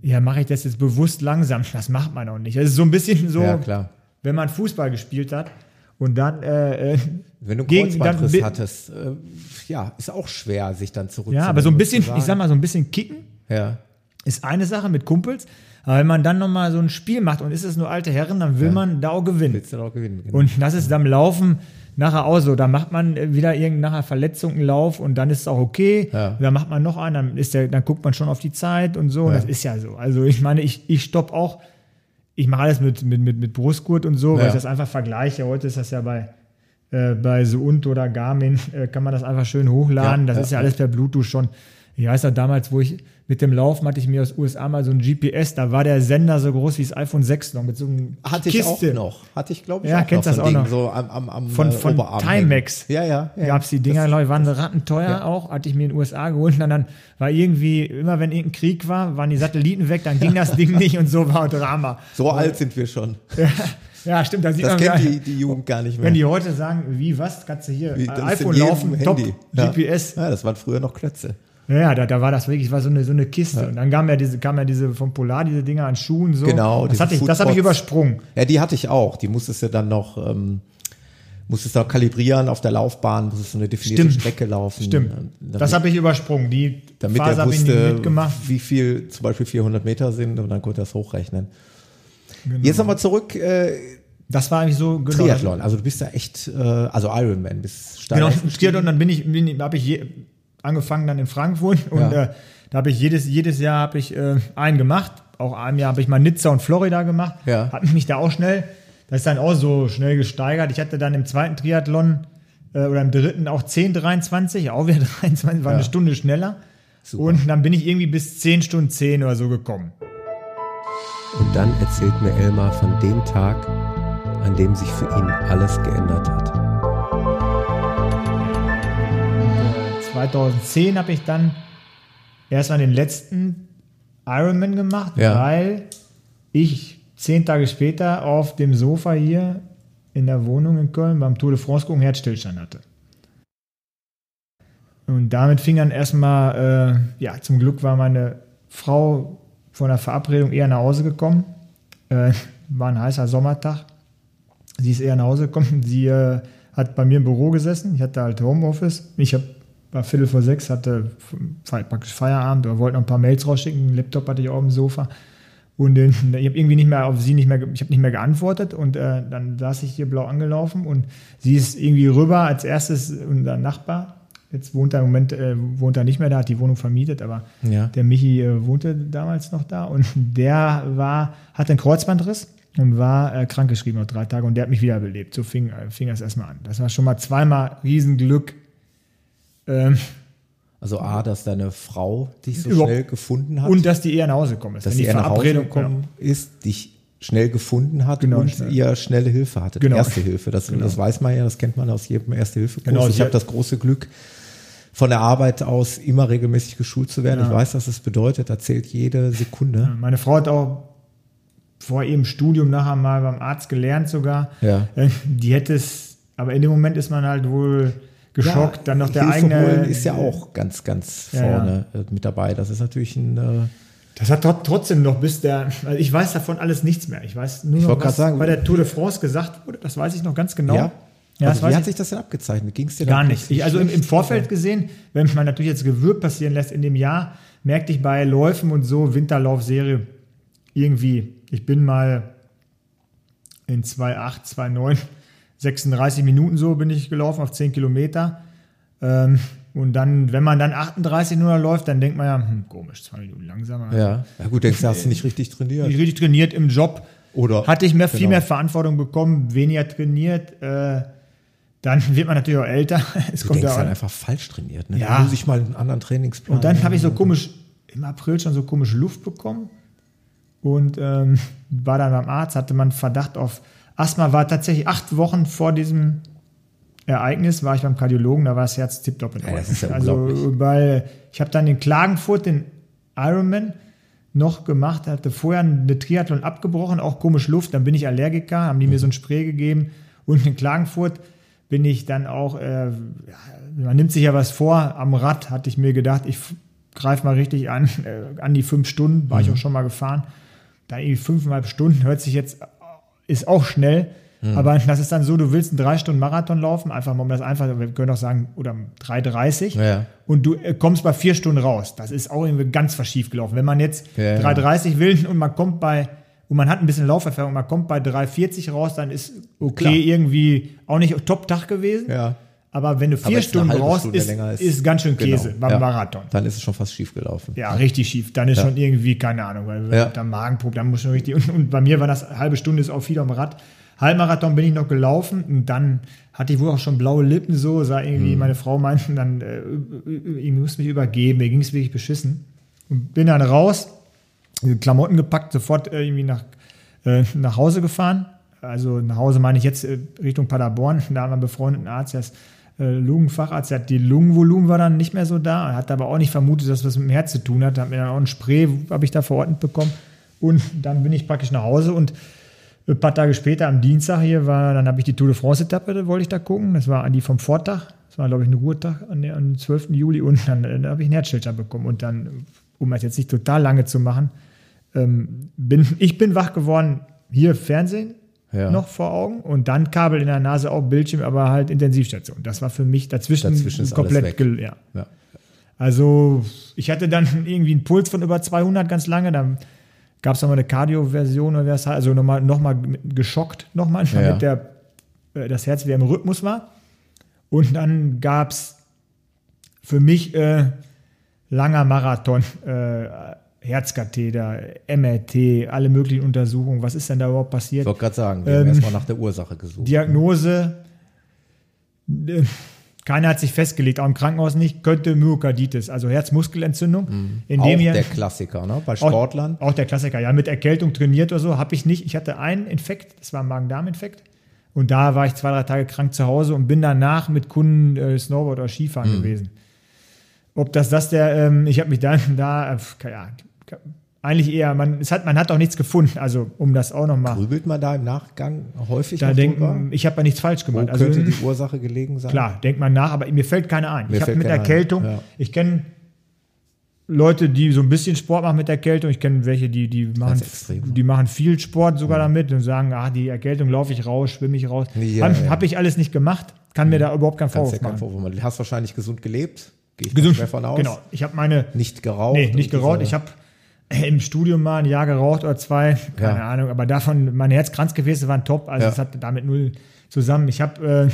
ja, mache ich das jetzt bewusst langsam? Das macht man auch nicht. Das ist so ein bisschen so, Ja, klar. wenn man Fußball gespielt hat und dann äh, äh, Wenn du Gegen- Kreuzbandriss dann hattest, äh, ja, ist auch schwer, sich dann zurück ja, aber so ein bisschen, ich sag mal, so ein bisschen kicken Ja, ist eine Sache mit Kumpels, aber wenn man dann nochmal so ein Spiel macht und ist es nur alte Herren, dann will man da auch gewinnen. willst du auch gewinnen. genau. Und das ist am Laufen nachher auch so. Da macht man äh, wieder irgendeine Verletzung einen Lauf und dann ist es auch okay. Ja. Dann macht man noch einen, dann, ist der, dann guckt man schon auf die Zeit und so. Und Ja. das ist ja so. Also ich meine, ich, ich stopp auch, ich mache alles mit, mit, mit, mit Brustgurt und so, weil Ja. ich das einfach vergleiche. Heute ist das ja bei, äh, bei Suunt oder Garmin, äh, kann man das einfach schön hochladen. Ja, das ja, ist ja ja. alles per Bluetooth schon. Ich weiß noch damals, wo ich mit dem Laufen hatte ich mir aus USA mal so ein GPS, da war der Sender so groß wie das iPhone 6 noch mit so einem Hatte ich auch noch. Hatte ich, glaube ich, Ja, auch kennst noch das so auch Ding, noch? So am, am, am Von- äh, von Oberarm Timex. Ja, ja. ja. gab es die Dinger, glaube ich, waren rattenteuer Ja. auch, hatte ich mir in den USA geholt und dann war irgendwie, immer wenn irgendein Krieg war, waren die Satelliten weg, dann ging das Ding nicht und so war Drama. So alt sind wir schon. Ja, stimmt, da sieht Das man kennt gar- die, die Jugend gar nicht mehr. Wenn die heute sagen, wie, was, kannst du hier, Wie, iPhone laufen, top, Ja. GPS. Ja, das waren früher noch Klötze. Ja, da, da war das wirklich, war so eine, so eine Kiste. Und dann kam ja diese, kam ja diese vom Polar, diese Dinger an Schuhen, so. Genau, Das, hatte ich, das habe ich übersprungen. Ja, die hatte ich auch. Die musstest du dann noch, ähm, musstest du auch kalibrieren auf der Laufbahn, musstest du eine definierte Stimmt. Strecke laufen. Stimmt. Damit, Das habe ich übersprungen. Die damit Phase habe ich nicht mitgemacht. wie viel zum Beispiel 400 Meter sind und dann konnte das hochrechnen. Genau. Jetzt nochmal zurück, äh, Das war eigentlich so, genau. Triathlon. Also du bist ja echt, äh, also Ironman, bist steil Genau. Triathlon, dann bin ich, bin, habe ich je, angefangen dann in Frankfurt und Ja. äh, da habe ich jedes, jedes Jahr habe ich äh, einen gemacht. Auch ein Jahr habe ich mal Nizza und Florida gemacht. Ja. Hat mich da auch schnell, das ist dann auch so schnell gesteigert. Ich hatte dann im zweiten Triathlon äh, oder im dritten auch 10,23, auch wieder 23, war Ja. eine Stunde schneller. Super. Und dann bin ich irgendwie bis 10 Stunden 10 oder so gekommen. Und dann erzählt mir Elmar von dem Tag, an dem sich für ihn alles geändert hat. 2010 habe ich dann erstmal den letzten Ironman gemacht, Ja. weil ich zehn Tage später auf dem Sofa hier in der Wohnung in Köln beim Tour de France gucken Herzstillstand hatte. Und damit fing dann erstmal, äh, ja, zum Glück war meine Frau von der Verabredung eher nach Hause gekommen. Äh, war ein heißer Sommertag. Sie ist eher nach Hause gekommen. Sie äh, hat bei mir im Büro gesessen. Ich hatte halt Homeoffice. Ich hab, war Viertel vor sechs, hatte praktisch Feierabend oder wollte noch ein paar Mails rausschicken. Laptop hatte ich auf dem Sofa. Und äh, ich habe irgendwie nicht mehr auf sie nicht mehr, ich habe nicht mehr geantwortet und äh, dann saß ich hier blau angelaufen und sie ist irgendwie rüber als erstes unser Nachbar. Jetzt wohnt er im Moment, äh, wohnt er nicht mehr da, hat die Wohnung vermietet, aber Ja. der Michi äh, wohnte damals noch da und der war, hatte einen Kreuzbandriss und war äh, krankgeschrieben noch drei Tage und der hat mich wiederbelebt. So fing, äh, fing das erstmal an. Das war schon mal zweimal Riesenglück. Ähm, Also A, dass deine Frau dich so schnell gefunden hat. und dass die eher nach Hause gekommen ist. dass die eher nach Hause gekommen ist, dich schnell gefunden hat Genau, und schnell. ihr schnelle Hilfe hattet. Genau. Erste Hilfe, das, das weiß man ja, das kennt man aus jedem Erste-Hilfe-Kurs. Genau, ich habe das große Glück, von der Arbeit aus immer regelmäßig geschult zu werden. Ja. Ich weiß, was es bedeutet, da zählt jede Sekunde. Meine Frau hat auch vor ihrem Studium nachher mal beim Arzt gelernt sogar. Ja. Äh, Die hätte es, aber in dem Moment ist man halt wohl geschockt. dann noch der Hilfe eigene. ist ja auch ganz, ganz Ja, vorne äh, mit dabei. Das ist natürlich ein, äh, Das hat tro- trotzdem noch bis der, also ich weiß davon alles nichts mehr. Ich weiß nur noch, wollte grad was sagen- bei der Tour de France gesagt wurde. Das weiß ich noch ganz genau. ja. Ja, also, wie hat ich sich das denn abgezeichnet? Ging es dir gar nicht. Ich, also im, im Vorfeld gesehen, wenn man natürlich jetzt Gewürg passieren lässt in dem Jahr, merkte ich bei Läufen und so, Winterlaufserie, irgendwie, ich bin mal in 2,8, 2,9, 36 Minuten so bin ich gelaufen auf 10 Kilometer. Ähm, Und dann, wenn man dann 38 nur läuft, dann denkt man ja, hm, komisch, zwei Minuten langsamer. Ja. Ja gut, denkst du, hast du nicht richtig trainiert. Ich richtig trainiert im Job. Oder Hatte ich mehr, viel genau. mehr Verantwortung bekommen, weniger trainiert. Äh, dann wird man natürlich auch älter. Es Du kommt denkst ja dann einfach falsch trainiert. Ne? Ja. Muss ich mal einen anderen Trainingsplan. und dann habe ich so komisch, im April schon so komisch Luft bekommen. Und ähm, war dann beim Arzt, hatte man Verdacht auf Asthma, war tatsächlich acht Wochen vor diesem Ereignis, war ich beim Kardiologen, da war das Herz tipptopp in Ja, das ist ja also, weil ich habe dann in Klagenfurt den Ironman noch gemacht, hatte vorher eine Triathlon abgebrochen, auch komisch Luft, dann bin ich Allergiker, haben die mir so ein Spray gegeben. Und in Klagenfurt bin ich dann auch, äh, man nimmt sich ja was vor, am Rad hatte ich mir gedacht, ich greife mal richtig an, äh, an die fünf Stunden, war ich auch schon mal gefahren, da irgendwie fünfeinhalb Stunden, hört sich jetzt, ist auch schnell, aber das ist dann so, du willst einen drei Stunden Marathon laufen, einfach mal um das einfach, wir können auch sagen, oder 3,30 Ja. und du äh, kommst bei vier Stunden raus. Das ist auch irgendwie ganz verschief gelaufen. Wenn man jetzt Ja, ja. 3,30 will und man kommt bei, und man hat ein bisschen Lauferfahrung, und man kommt bei 3,40 raus, dann ist okay Klar. irgendwie auch nicht Top-Tag gewesen. Ja. Aber wenn du vier Stunden brauchst, Stunde ist, länger ist, ganz schön Käse Genau. beim Ja. Marathon. Dann ist es schon fast schief gelaufen. Ja, richtig schief. Dann ist Ja. schon irgendwie, keine Ahnung, weil Ja. der Magenprobe, dann muss schon richtig. Und, und bei mir war das halbe Stunde ist auch viel am Rad. Halbmarathon bin ich noch gelaufen und dann hatte ich wohl auch schon blaue Lippen so, sah irgendwie, meine Frau meinten dann, äh, ich muss mich übergeben, mir ging es wirklich beschissen. Und bin dann raus, Klamotten gepackt, sofort äh, irgendwie nach, äh, nach Hause gefahren. Also nach Hause meine ich jetzt äh, Richtung Paderborn. Da haben wir einen befreundeten Arzt, der ist Lungenfacharzt, der hat die Lungenvolumen war dann nicht mehr so da, Er hat aber auch nicht vermutet, dass das mit dem Herz zu tun hat. Hat mir dann auch ein Spray, habe ich da verordnet bekommen. Und dann bin ich praktisch nach Hause und ein paar Tage später am Dienstag hier war, dann habe ich die Tour de France-Etappe, da wollte ich da gucken. Das war die vom Vortag. Das war, glaube ich, ein Ruhetag am 12. Juli und dann, äh, dann habe ich einen Herzstillstand bekommen. Und dann, um das jetzt nicht total lange zu machen, ähm, bin, ich bin wach geworden, hier Fernsehen Ja. noch vor Augen und dann Kabel in der Nase, auch Bildschirm, aber halt Intensivstation. Das war für mich dazwischen, Dazwischen komplett, ja. Ja. Also ich hatte dann irgendwie einen Puls von über 200 ganz lange. Dann gab es nochmal eine Cardio-Version oder heißt. Also nochmal noch mal geschockt nochmal, Ja, damit der, äh, das Herz wieder im Rhythmus war. Und dann gab es für mich äh, langer Marathon, äh, Herzkatheter, MRT, alle möglichen Untersuchungen. Was ist denn da überhaupt passiert? Ich wollte gerade sagen, wir haben Ähm, erstmal nach der Ursache gesucht. Diagnose, äh, keiner hat sich festgelegt, auch im Krankenhaus nicht, könnte Myokarditis, also Herzmuskelentzündung. In Auch dem der Klassiker, ne? Bei auch, Sportlern. auch der Klassiker, ja, mit Erkältung trainiert oder so, habe ich nicht. Ich hatte einen Infekt, das war ein Magen-Darm-Infekt. Und da war ich zwei, drei Tage krank zu Hause und bin danach mit Kunden äh, Snowboard oder Skifahren Mhm. gewesen. Ob das das der, ähm, ich habe mich dann da, äh, ja, eigentlich eher, man, es hat, man hat auch nichts gefunden, also um das auch nochmal, Grübelt man da im Nachgang häufig da denken, drüber? ich habe ja nichts falsch Wo gemacht. Also könnte die Ursache gelegen sein? Klar, denkt man nach, aber mir fällt keiner ein. Mir ich habe mit Erkältung, ja. ich kenne Leute, die so ein bisschen Sport machen mit Erkältung. Ich kenne welche, die, die, machen, extrem. die machen viel Sport sogar damit und sagen, ah, die Erkältung laufe ich raus, schwimme ich raus. Ja, Habe ja. hab ich alles nicht gemacht, kann mir da überhaupt keinen Vorwurf ja keinen machen. Vorwurf machen. Du hast wahrscheinlich gesund gelebt. Gehe ich Gesund, von aus. genau. Ich habe meine, Nicht geraucht. nee, nicht geraucht. Ich habe im Studium mal ein Jahr geraucht oder zwei, keine Ja. Ahnung, aber davon, meine Herzkranzgefäße waren top, also Ja. es hat damit null zusammen. Ich habe äh,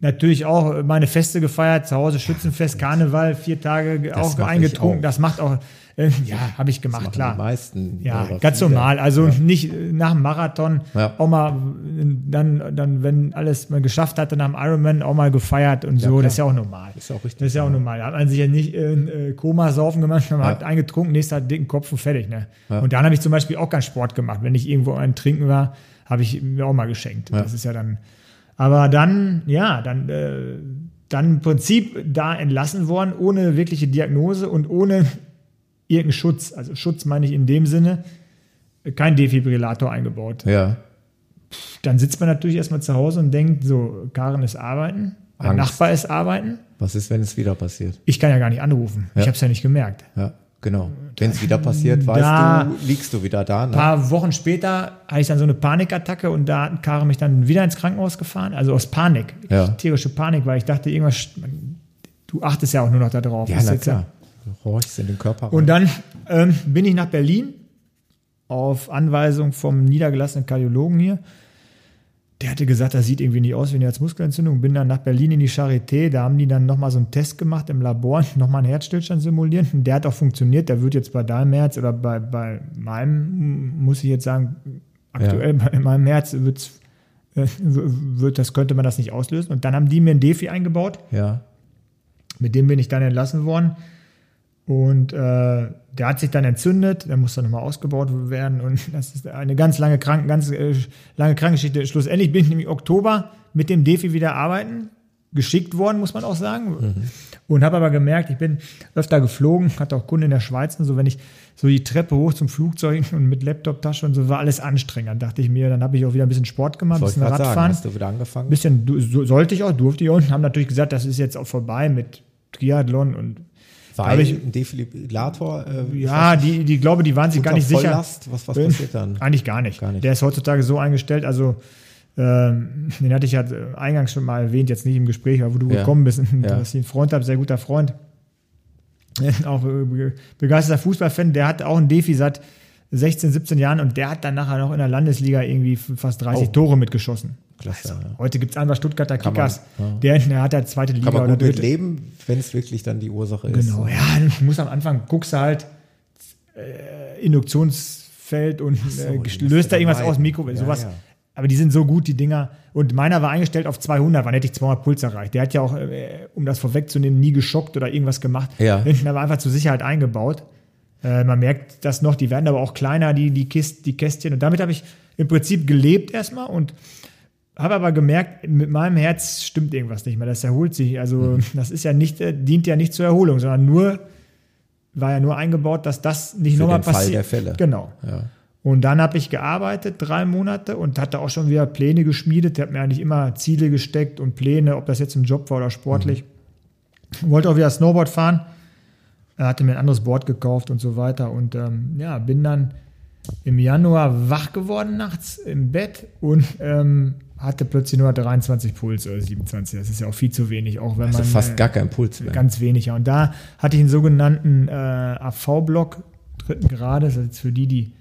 natürlich auch meine Feste gefeiert, zu Hause Schützenfest, Karneval, vier Tage ge- Das auch eingetrunken. auch. Das macht auch, äh, ja, habe ich gemacht, klar. Die meisten. Ja, ganz viele. normal. Also nicht äh, nach dem Marathon Ja. auch mal äh, dann, dann, wenn alles man geschafft hatte, nach dem Ironman auch mal gefeiert und so. klar. Das ist ja auch normal. Ist ja auch richtig. Das ist ja auch normal. Da hat man sich ja nicht äh, äh, Koma saufen gemacht, man Ja. hat eingetrunken, nächster hat dicken Kopf und fertig. Ne? Ja. Und dann habe ich zum Beispiel auch keinen Sport gemacht. Wenn ich irgendwo ein Trinken war, habe ich mir auch mal geschenkt. Ja. Das ist ja dann. Aber dann, ja, dann, äh, dann im Prinzip da entlassen worden, ohne wirkliche Diagnose und ohne irgendeinen Schutz. Also Schutz meine ich in dem Sinne, äh, kein Defibrillator eingebaut. Ja. Dann sitzt man natürlich erstmal zu Hause und denkt, so, Karen ist arbeiten, mein. Nachbar ist arbeiten. Was ist, wenn es wieder passiert? Ich kann ja gar nicht anrufen. Ich Ja. habe es ja nicht gemerkt. Ja, genau. Wenn es wieder passiert, weißt Da- du, liegst du wieder da. Ein Ne? paar Wochen später hatte ich dann so eine Panikattacke und da hat Karen mich dann wieder ins Krankenhaus gefahren. Also aus Panik. Ja. Tierische Panik, weil ich dachte, irgendwas, du achtest ja auch nur noch darauf. Ja, na klar. Du horchst in den Körper rein. Und dann ähm, bin ich nach Berlin auf Anweisung vom niedergelassenen Kardiologen hier. der hatte gesagt, das sieht irgendwie nicht aus wie eine Herzmuskelentzündung. Bin dann nach Berlin in die Charité, da haben die dann nochmal so einen Test gemacht im Labor, nochmal einen Herzstillstand simulieren. Der hat auch funktioniert, der wird jetzt bei deinem Herz oder bei, bei meinem, muss ich jetzt sagen, aktuell ja. bei meinem Herz wird's, äh, wird, das könnte man das nicht auslösen. Und dann haben die mir ein Defi eingebaut. Ja. Mit dem bin ich dann entlassen worden. Und äh, der hat sich dann entzündet, der musste nochmal ausgebaut werden. Und das ist eine ganz lange, Krank ganz, äh, lange Krankgeschichte. Schlussendlich bin ich nämlich Oktober mit dem Defi wieder arbeiten, geschickt worden, muss man auch sagen. Mhm. Und habe aber gemerkt, ich bin öfter geflogen, hatte auch Kunden in der Schweiz und so, wenn ich so die Treppe hoch zum Flugzeug und mit Laptop-Tasche und so, war alles anstrengend. Dann dachte ich mir, dann habe ich auch wieder ein bisschen Sport gemacht, ein bisschen Radfahren. Sagen, hast du wieder angefangen? Bisschen, so, sollte ich auch, durfte ich auch und haben natürlich gesagt, das ist jetzt auch vorbei mit Triathlon und weil ich, ein Defibrillator? Äh, ja, die, die glaube, die waren sich gar nicht Volllast? sicher. Was, was passiert dann? Eigentlich gar nicht. gar nicht. Der ist heutzutage so eingestellt, also ähm, den hatte ich ja eingangs schon mal erwähnt, jetzt nicht im Gespräch, aber wo du ja. gekommen bist, ja. dass ich einen Freund habe, sehr guter Freund, auch äh, begeisterter Fußballfan, der hat auch ein Defi seit 16, 17 Jahren und der hat dann nachher noch in der Landesliga irgendwie fast 30 oh. Tore mitgeschossen. Klasse. Also, ja. Heute gibt es einfach Stuttgarter Kickers, man, ja. der, der, hat ja zweite Liga. Kann man gut mit leben, wenn es wirklich dann die Ursache ist. Genau, ja, du musst am Anfang, guckst du halt äh, Induktionsfeld und so, äh, löst da irgendwas aus, Mikro, ja, sowas. Aber die sind so gut, die Dinger. Und meiner war eingestellt auf 200, wann hätte ich 200 Puls erreicht. Der hat ja auch, äh, um das vorwegzunehmen, nie geschockt oder irgendwas gemacht. Ja. Der war einfach zur Sicherheit eingebaut. Äh, man merkt das noch, die werden aber auch kleiner, die, die, Kist, die Kästchen. Und damit habe ich im Prinzip gelebt erstmal und habe aber gemerkt, mit meinem Herz stimmt irgendwas nicht mehr. Das erholt sich. Also, mhm. das ist ja nicht, äh, dient ja nicht zur Erholung, sondern nur, war ja nur eingebaut, dass das nicht nochmal passiert. Fall der Fälle. Genau. Ja. Und dann habe ich gearbeitet, drei Monate, und hatte auch schon wieder Pläne geschmiedet. Ich habe mir eigentlich immer Ziele gesteckt und Pläne, ob das jetzt im Job war oder sportlich. Mhm. Wollte auch wieder Snowboard fahren. Er hatte mir ein anderes Board gekauft und so weiter. Und ähm, ja, bin dann im Januar wach geworden nachts im Bett und ähm, hatte plötzlich nur 23 Puls oder 27. Das ist ja auch viel zu wenig, auch wenn also man. fast gar kein Puls mehr. Ganz wenig, ja. Und da hatte ich einen sogenannten äh, AV-Block dritten Grades, also für die, die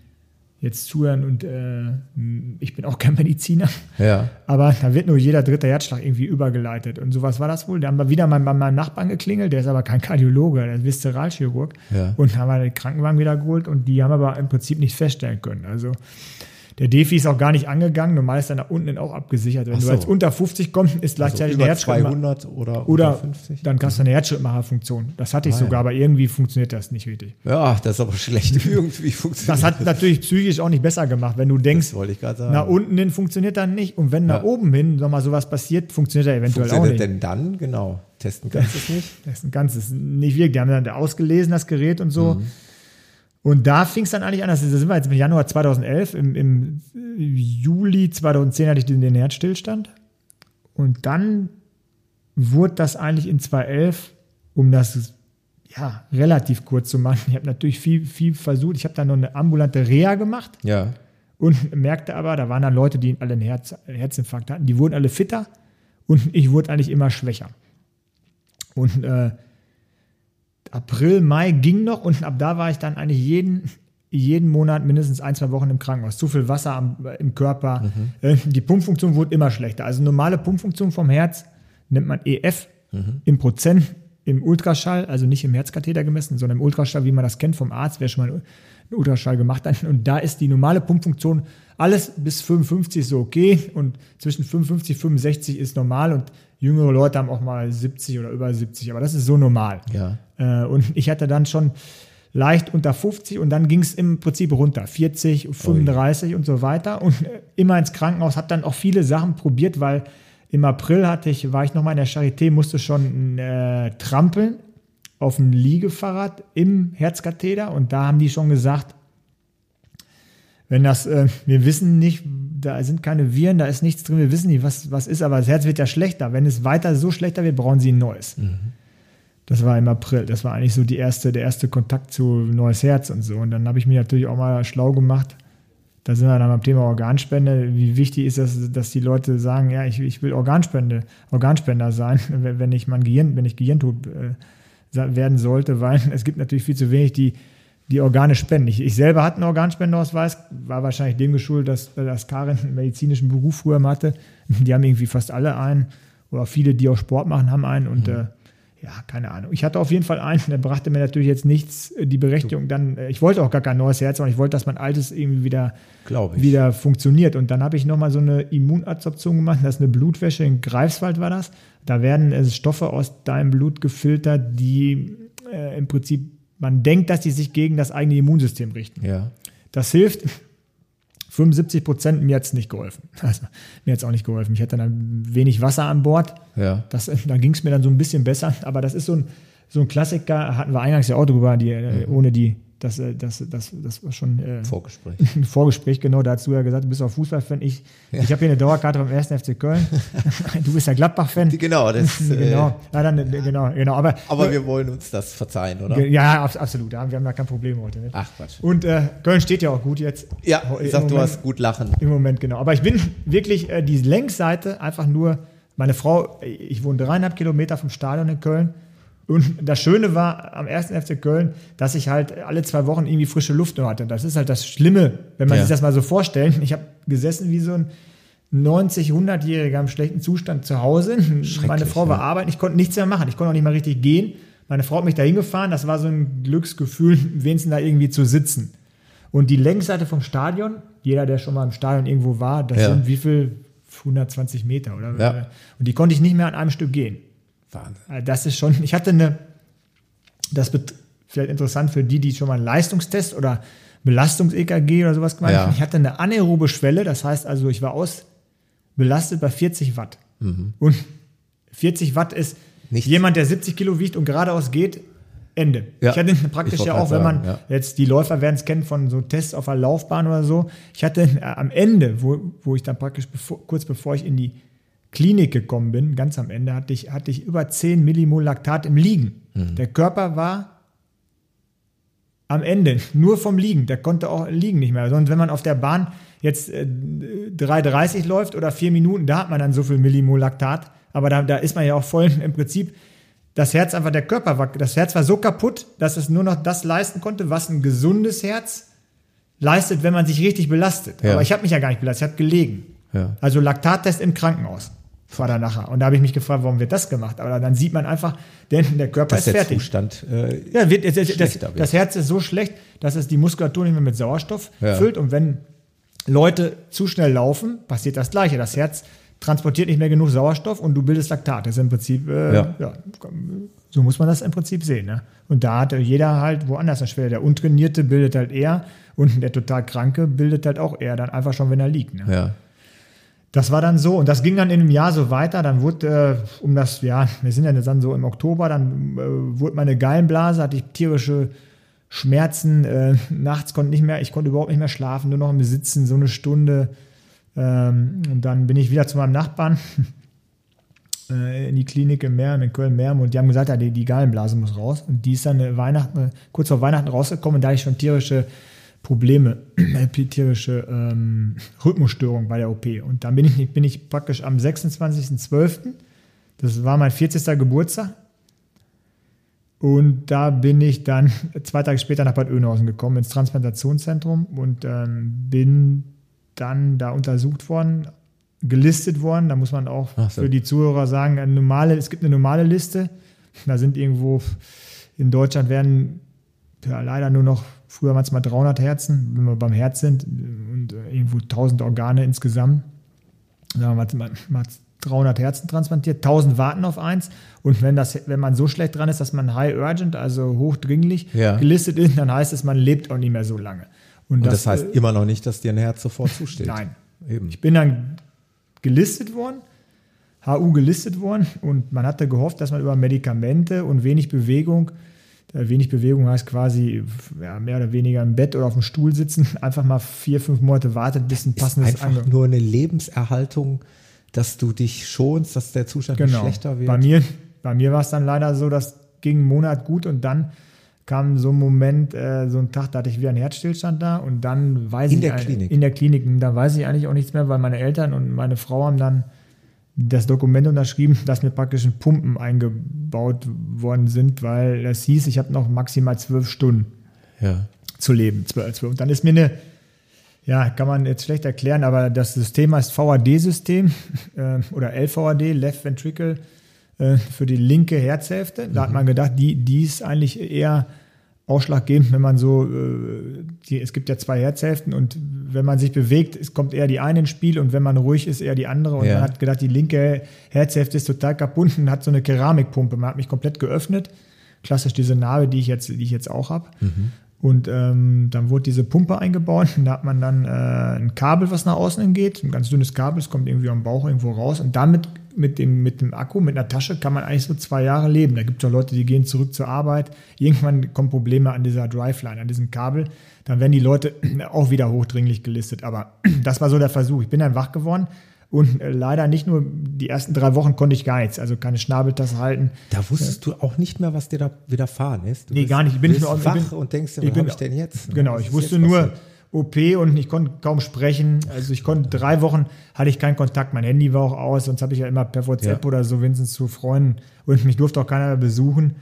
jetzt zuhören und äh, ich bin auch kein Mediziner. Ja. Aber da wird nur jeder dritte Herzschlag irgendwie übergeleitet. Und sowas war das wohl. Da haben wir wieder mal bei meinem Nachbarn geklingelt, der ist aber kein Kardiologe, der ist Viszeralchirurg. Ja. Und haben wir den Krankenwagen wieder geholt und die haben aber im Prinzip nicht feststellen können. Also der Defi ist auch gar nicht angegangen. Normal ist dann nach unten auch abgesichert. Wenn so. du jetzt unter 50 kommst, ist also gleichzeitig also eine Herzschrittmacher. 200 oder, oder 50? Dann kannst du eine Herzschrittmacherfunktion. Das hatte ich ah, sogar, aber irgendwie funktioniert das nicht richtig. Ja, das ist aber schlecht. irgendwie funktioniert das. hat natürlich psychisch auch nicht besser gemacht. Wenn du denkst, nach unten hin funktioniert dann nicht. Und wenn ja. nach oben hin nochmal sowas passiert, funktioniert er eventuell funktioniert auch nicht. denn dann? Genau. Testen kannst du es nicht? Testen kannst du es nicht wirklich. Die haben dann ausgelesen, das Gerät und so. Mhm. Und da fing es dann eigentlich an, das sind wir jetzt im Januar 2011, im, im Juli 2010 hatte ich den Herzstillstand. Und dann wurde das eigentlich in 2011, um das ja, relativ kurz zu machen. Ich habe natürlich viel, viel versucht. Ich habe dann noch eine ambulante Reha gemacht. Ja. Und merkte aber, da waren dann Leute, die alle einen Herz, Herzinfarkt hatten. Die wurden alle fitter und ich wurde eigentlich immer schwächer. Und äh, April, Mai ging noch und ab da war ich dann eigentlich jeden, jeden Monat mindestens ein, zwei Wochen im Krankenhaus. Zu viel Wasser am, im Körper. Mhm. Äh, die Pumpfunktion wurde immer schlechter. Also normale Pumpfunktion vom Herz nennt man EF mhm. im Prozent im Ultraschall, also nicht im Herzkatheter gemessen, sondern im Ultraschall, wie man das kennt vom Arzt, wer schon mal einen Ultraschall gemacht hat. Und da ist die normale Pumpfunktion alles bis 55 ist so okay und zwischen 55 und 65 ist normal und jüngere Leute haben auch mal 70 oder über 70, aber das ist so normal. Ja. Äh, und ich hatte dann schon leicht unter 50 und dann ging es im Prinzip runter, 40, 35 Ui. und so weiter und immer ins Krankenhaus, habe dann auch viele Sachen probiert, weil im April hatte ich, war ich nochmal in der Charité, musste schon äh, trampeln auf dem Liegefahrrad im Herzkatheter und da haben die schon gesagt, wenn das, äh, wir wissen nicht, da sind keine Viren, da ist nichts drin, wir wissen nicht, was, was ist, aber das Herz wird ja schlechter. Wenn es weiter so schlechter wird, brauchen sie ein neues. Mhm. Das war im April. Das war eigentlich so die erste, der erste Kontakt zu neues Herz und so. Und dann habe ich mich natürlich auch mal schlau gemacht. Da sind wir dann beim Thema Organspende. Wie wichtig ist das, dass die Leute sagen, ja, ich, ich will Organspende, Organspender sein, wenn ich mein Gehirn, wenn ich Gehirntod äh, werden sollte, weil es gibt natürlich viel zu wenig, die die Organe spenden. Ich, ich selber hatte einen Organspendeausweis, war wahrscheinlich dem geschuldet, dass, dass Karin einen medizinischen Beruf früher hatte. Die haben irgendwie fast alle einen oder viele, die auch Sport machen, haben einen und mhm. äh, ja, keine Ahnung. Ich hatte auf jeden Fall einen, der brachte mir natürlich jetzt nichts, äh, die Berechtigung. Dann, äh, ich wollte auch gar kein neues Herz, sondern ich wollte, dass mein altes irgendwie wieder, wieder funktioniert. Und dann habe ich nochmal so eine Immunadsorption gemacht. Das ist eine Blutwäsche in Greifswald war das. Da werden äh, Stoffe aus deinem Blut gefiltert, die äh, im Prinzip, man denkt, dass die sich gegen das eigene Immunsystem richten. Ja. Das hilft. 75 Prozent, mir es nicht geholfen. Also, mir es auch nicht geholfen. Ich hatte dann wenig Wasser an Bord. Ja. Das, da ging es mir dann so ein bisschen besser. Aber das ist so ein, so ein Klassiker, hatten wir eingangs ja auch drüber, die, mhm. ohne die das, äh, das, das, das war schon äh, Vorgespräch. ein Vorgespräch, genau. Da hast du ja gesagt, du bist auch Fußballfan. Ich, ja. ich habe hier eine Dauerkarte beim 1. FC Köln. du bist ja Gladbach-Fan. Genau, das genau. Äh, ja, dann, genau, genau. Aber, aber wir wollen uns das verzeihen, oder? Ja, absolut. Wir haben da kein Problem heute. Nicht? Ach Quatsch. Und äh, Köln steht ja auch gut jetzt. Ja, ich sag, du hast gut lachen. Im Moment, genau. Aber ich bin wirklich äh, die Längsseite einfach nur, meine Frau, ich wohne dreieinhalb Kilometer vom Stadion in Köln und das Schöne war am ersten FC Köln, dass ich halt alle zwei Wochen irgendwie frische Luft nur hatte. Das ist halt das Schlimme, wenn man ja. sich das mal so vorstellt. Ich habe gesessen wie so ein 90, 100-Jähriger im schlechten Zustand zu Hause. Meine Frau war ja. arbeiten, ich konnte nichts mehr machen. Ich konnte auch nicht mal richtig gehen. Meine Frau hat mich da hingefahren. Das war so ein Glücksgefühl, wenigstens da irgendwie zu sitzen. Und die Längsseite vom Stadion, jeder, der schon mal im Stadion irgendwo war, das ja. sind wie viel? 120 Meter, oder? Und die konnte ich nicht mehr an einem Stück gehen. Wahnsinn. Äh, das ist schon, ich hatte eine, das wird vielleicht interessant für die, die schon mal einen Leistungstest oder Belastungs-EKG oder sowas gemacht haben. Ja. Ich hatte eine anaerobe Schwelle, das heißt also, ich war ausbelastet bei 40 Watt. Mhm. Und 40 Watt ist Nichts. jemand, der 70 Kilo wiegt und geradeaus geht, Ende. Ja. Ich hatte praktisch ich ja auch, wenn man ja. jetzt die Läufer werden es kennen von so Tests auf der Laufbahn oder so. Ich hatte äh, am Ende, wo, wo ich dann praktisch bevor, kurz bevor ich in die Klinik gekommen bin, ganz am Ende, hatte ich, hatte ich über 10 Millimol Laktat im Liegen. Mhm. Der Körper war am Ende nur vom Liegen. Der konnte auch liegen nicht mehr. Sondern wenn man auf der Bahn jetzt äh, 3,30 läuft oder 4 Minuten, da hat man dann so viel Millimol Laktat. Aber da, da ist man ja auch voll im Prinzip das Herz einfach, der Körper war, das Herz war so kaputt, dass es nur noch das leisten konnte, was ein gesundes Herz leistet, wenn man sich richtig belastet. Ja. Aber ich habe mich ja gar nicht belastet, ich habe gelegen. Ja. Also Laktattest im Krankenhaus da nachher. Und da habe ich mich gefragt, warum wird das gemacht? Aber dann sieht man einfach, denn der Körper das ist fertig. Zustand, äh, ja, wird, das, das, das, Herz ist so schlecht, dass es die Muskulatur nicht mehr mit Sauerstoff ja. füllt. Und wenn Leute zu schnell laufen, passiert das Gleiche. Das Herz transportiert nicht mehr genug Sauerstoff und du bildest Laktat. Das ist im Prinzip, äh, ja. ja. so muss man das im Prinzip sehen. Ne? Und da hat jeder halt woanders eine Schwelle. Der Untrainierte bildet halt eher und der total Kranke bildet halt auch eher dann einfach schon, wenn er liegt. Ne? Ja. Das war dann so und das ging dann in einem Jahr so weiter. Dann wurde, äh, um das, ja, wir sind ja dann so im Oktober, dann äh, wurde meine Gallenblase, hatte ich tierische Schmerzen. Äh, nachts konnte nicht mehr, ich konnte überhaupt nicht mehr schlafen, nur noch im Sitzen, so eine Stunde. Ähm, und dann bin ich wieder zu meinem Nachbarn äh, in die Klinik in Meerm, in Köln-Meerm und die haben gesagt, ja, die, die Gallenblase muss raus. Und die ist dann Weihnachten, kurz vor Weihnachten rausgekommen und da ich schon tierische Probleme, tierische ähm, Rhythmusstörung bei der OP. Und dann bin ich, bin ich praktisch am 26.12., das war mein 40. Geburtstag. Und da bin ich dann zwei Tage später nach Bad Oeynhausen gekommen, ins Transplantationszentrum und ähm, bin dann da untersucht worden, gelistet worden. Da muss man auch so. für die Zuhörer sagen, eine normale, es gibt eine normale Liste. Da sind irgendwo, in Deutschland werden ja, leider nur noch Früher waren es mal 300 Herzen, wenn wir beim Herz sind und äh, irgendwo 1000 Organe insgesamt. Sagen wir mal, mal 300 Herzen transplantiert, 1000 warten auf eins. Und wenn, das, wenn man so schlecht dran ist, dass man high urgent, also hochdringlich ja. gelistet ist, dann heißt es, man lebt auch nicht mehr so lange. Und, und das, das, heißt äh, immer noch nicht, dass dir ein Herz sofort zusteht. Nein. Eben. Ich bin dann gelistet worden, HU gelistet worden und man hatte gehofft, dass man über Medikamente und wenig Bewegung wenig Bewegung heißt quasi ja, mehr oder weniger im Bett oder auf dem Stuhl sitzen, einfach mal vier, fünf Monate wartet, bis ein passendes ist einfach nur eine Lebenserhaltung, dass du dich schonst, dass der Zustand genau. schlechter wird. Bei mir, bei mir war es dann leider so, das ging einen Monat gut und dann kam so ein Moment, äh, so ein Tag, da hatte ich wieder einen Herzstillstand da und dann weiß in ich der Klinik. in der Klinik, da weiß ich eigentlich auch nichts mehr, weil meine Eltern und meine Frau haben dann das Dokument unterschrieben, dass mir praktisch Pumpen eingebaut worden sind, weil es hieß, ich habe noch maximal zwölf Stunden. Ja. zu leben. Und dann ist mir eine, ja, kann man jetzt schlecht erklären, aber das System heißt VAD-System äh, oder LVAD, Left Ventricle, äh, für die linke Herzhälfte. Da hat man gedacht, die, die ist eigentlich eher ausschlaggebend, wenn man so, äh, die, es gibt ja zwei Herzhälften und wenn man sich bewegt, es kommt eher die eine ins Spiel und wenn man ruhig ist, eher die andere. Und Ja. man hat gedacht, die linke Herzhälfte ist total kaputt und hat so eine Keramikpumpe. Man hat mich komplett geöffnet. Klassisch diese Narbe, die ich jetzt, die ich jetzt auch habe. Und ähm, dann wurde diese Pumpe eingebaut und da hat man dann äh, ein Kabel, was nach außen geht, ein ganz dünnes Kabel, es kommt irgendwie am Bauch irgendwo raus und damit mit dem, mit dem Akku, mit einer Tasche kann man eigentlich so zwei Jahre leben. Da gibt es auch Leute, die gehen zurück zur Arbeit. Irgendwann kommen Probleme an dieser Driveline, an diesem Kabel. Dann werden die Leute auch wieder hochdringlich gelistet. Aber das war so der Versuch. Ich bin dann wach geworden und äh, leider nicht nur die ersten drei Wochen konnte ich gar nichts, also keine Schnabeltasse halten. Da wusstest du auch nicht mehr, was dir da widerfahren ist. Du Nee, bist- gar nicht. Ich bin bist nur- ich wach bin- und denkst dir, ich was bin- habe ich denn jetzt? Genau, Was ich wusste nur passiert? OP und ich konnte kaum sprechen. Also ich konnte drei Wochen hatte ich keinen Kontakt. Mein Handy war auch aus, sonst habe ich ja immer per WhatsApp Ja. oder so wenigstens zu Freunden und mich durfte auch keiner mehr besuchen.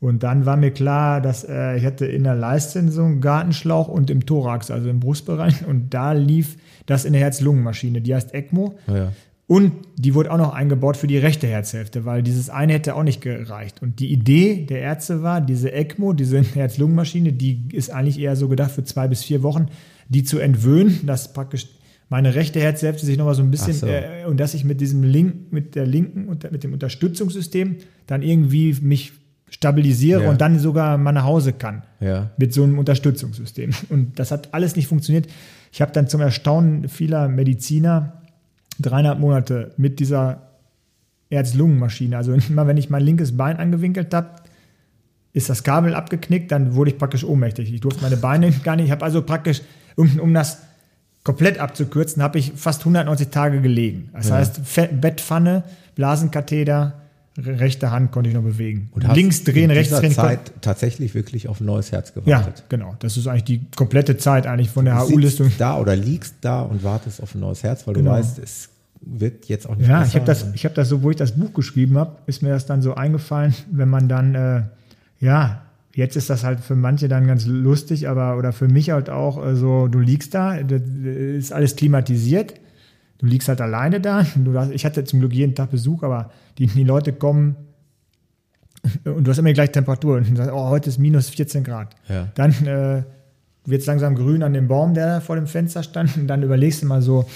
Und dann war mir klar, dass äh, ich hatte in der Leiste so einen Gartenschlauch und im Thorax, also im Brustbereich. Und da lief das in der Herz-Lungen-Maschine. Die heißt ECMO. Ja. Und die wurde auch noch eingebaut für die rechte Herzhälfte, weil dieses eine hätte auch nicht gereicht. Und die Idee der Ärzte war, diese ECMO, diese Herz-Lungen-Maschine, die ist eigentlich eher so gedacht für zwei bis vier Wochen, die zu entwöhnen, dass praktisch meine rechte Herzhälfte sich nochmal so ein bisschen so. äh, und dass ich mit diesem Link, mit der linken und mit dem Unterstützungssystem dann irgendwie mich stabilisiere Ja. und dann sogar mal nach Hause kann Ja. mit so einem Unterstützungssystem. Und das hat alles nicht funktioniert. Ich habe dann zum Erstaunen vieler Mediziner dreieinhalb Monate mit dieser Herz-Lungen-Maschine, also immer wenn ich mein linkes Bein angewinkelt habe, ist das Kabel abgeknickt, dann wurde ich praktisch ohnmächtig. Ich durfte meine Beine gar nicht, ich habe also praktisch, um, um das komplett abzukürzen, habe ich fast 190 Tage gelegen. Das Ja. heißt, Fe- Bettpfanne, Blasenkatheter, rechte Hand konnte ich noch bewegen. Und Links drehen, rechts drehen. Zeit tatsächlich wirklich auf ein neues Herz Ja, gewartet. genau. Das ist eigentlich die komplette Zeit eigentlich von der Du HU-Listung. da oder liegst da und wartest auf ein neues Herz, weil Genau. du weißt, es wird jetzt auch nicht Ja, besser. ich habe das, ich habe das so, wo ich das Buch geschrieben habe, ist mir das dann so eingefallen, wenn man dann, äh, ja, jetzt ist das halt für manche dann ganz lustig, aber oder für mich halt auch äh, so, du liegst da, das ist alles klimatisiert, du liegst halt alleine da. Hast- ich hatte zum Glück jeden Tag Besuch, aber die, die Leute kommen und du hast immer die gleiche Temperatur und du sagst, oh, heute ist minus 14 Grad. Ja. Dann äh, wird es langsam grün an dem Baum, der da vor dem Fenster stand. Und dann überlegst du mal so,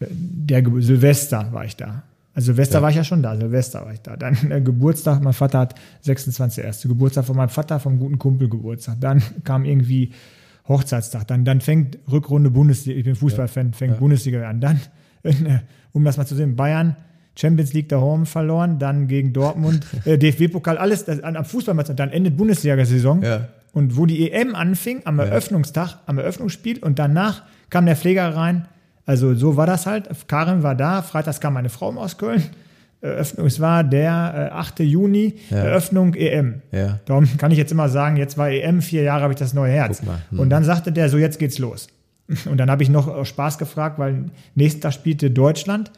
äh, der Ge Silvester war ich da. Also Silvester Ja. war ich ja schon da, Silvester war ich da. Dann äh, Geburtstag, mein Vater hat 26. erste Geburtstag von meinem Vater, vom guten Kumpel Geburtstag. Dann kam irgendwie Hochzeitstag. Dann, dann fängt Rückrunde Bundesliga, ich bin Fußballfan, fängt Ja. Bundesliga an. Dann, um das mal zu sehen, Bayern, Champions League da Home verloren, dann gegen Dortmund, äh, DFB-Pokal, alles das, an, am Fußballmatch. Dann endet Bundesliga-Saison. Ja. Und wo die EM anfing, am Eröffnungstag, am Eröffnungsspiel und danach kam der Pfleger rein. Also so war das halt. Karin war da, freitags kam meine Frau aus Köln. Eröffnung, es war der äh, 8. Juni, Ja. Eröffnung EM. Ja. Darum kann ich jetzt immer sagen, jetzt war EM, vier Jahre habe ich das neue Herz. Hm. Und dann sagte der, so jetzt geht's los. Und dann habe ich noch aus Spaß gefragt, weil nächsten Tag spielte Deutschland.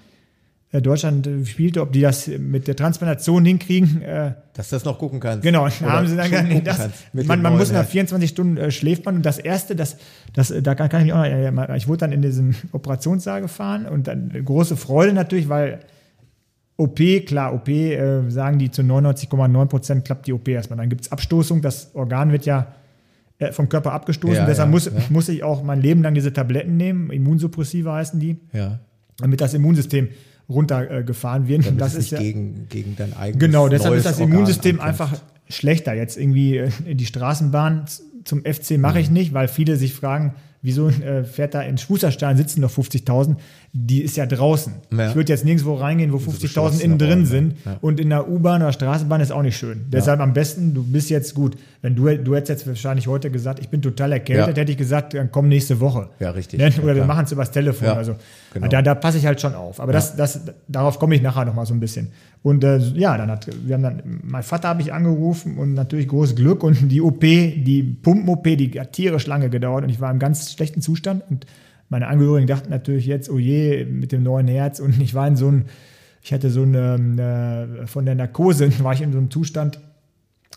Äh, Deutschland äh, spielte, ob die das mit der Transplantation hinkriegen. Äh, Dass du das noch gucken kannst. Genau, Oder haben sie dann gesagt, nee, das, man, man muss nach Herz. 24 Stunden äh, schläft man. Und das erste, das, das, äh, da kann, kann ich mich auch noch, äh, mal- ich wurde dann in diesen Operationssaal gefahren und dann äh, große Freude natürlich, weil OP, klar, OP, äh, sagen die zu 99,9 Prozent klappt die OP erstmal. Dann gibt es Abstoßung, das Organ wird ja äh, vom Körper abgestoßen. Ja, Deshalb ja, muss, ja. muss ich auch mein Leben lang diese Tabletten nehmen. Immunsuppressiva heißen die, Ja. damit das Immunsystem runtergefahren wird. Damit das ist ja, gegen, gegen dein eigenes Genau, deshalb ist das Organ Immunsystem ankämpft. einfach schlechter. Jetzt irgendwie äh, die Straßenbahn zum FC mache ich nicht, weil viele sich fragen, wieso äh, fährt da in Schusterstein sitzen noch 50.000? Die ist ja draußen. Ja. Ich würde jetzt nirgendwo reingehen, wo 50.000 geschlossene innen drin sind. ja. Und in der U-Bahn oder Straßenbahn ist auch nicht schön. Deshalb am besten, du bist jetzt gut. Wenn du, du hättest jetzt wahrscheinlich heute gesagt, ich bin total erkältet, Ja. hätte ich gesagt, dann komm nächste Woche. Ja, richtig. Ne? Ja, Oder wir klar. machen es übers Telefon. Ja, also, genau. da, da passe ich halt schon auf. Aber das, das, darauf komme ich nachher noch mal so ein bisschen. Und äh, ja, dann hat, wir haben dann, mein Vater habe ich angerufen und natürlich großes Glück und die OP, die Pumpen-OP, die hat tierisch lange gedauert und ich war im ganz schlechten Zustand und meine Angehörigen dachten natürlich jetzt, oh je, mit dem neuen Herz und ich war in so einem, ich hatte so eine, äh, von der Narkose, war ich in so einem Zustand,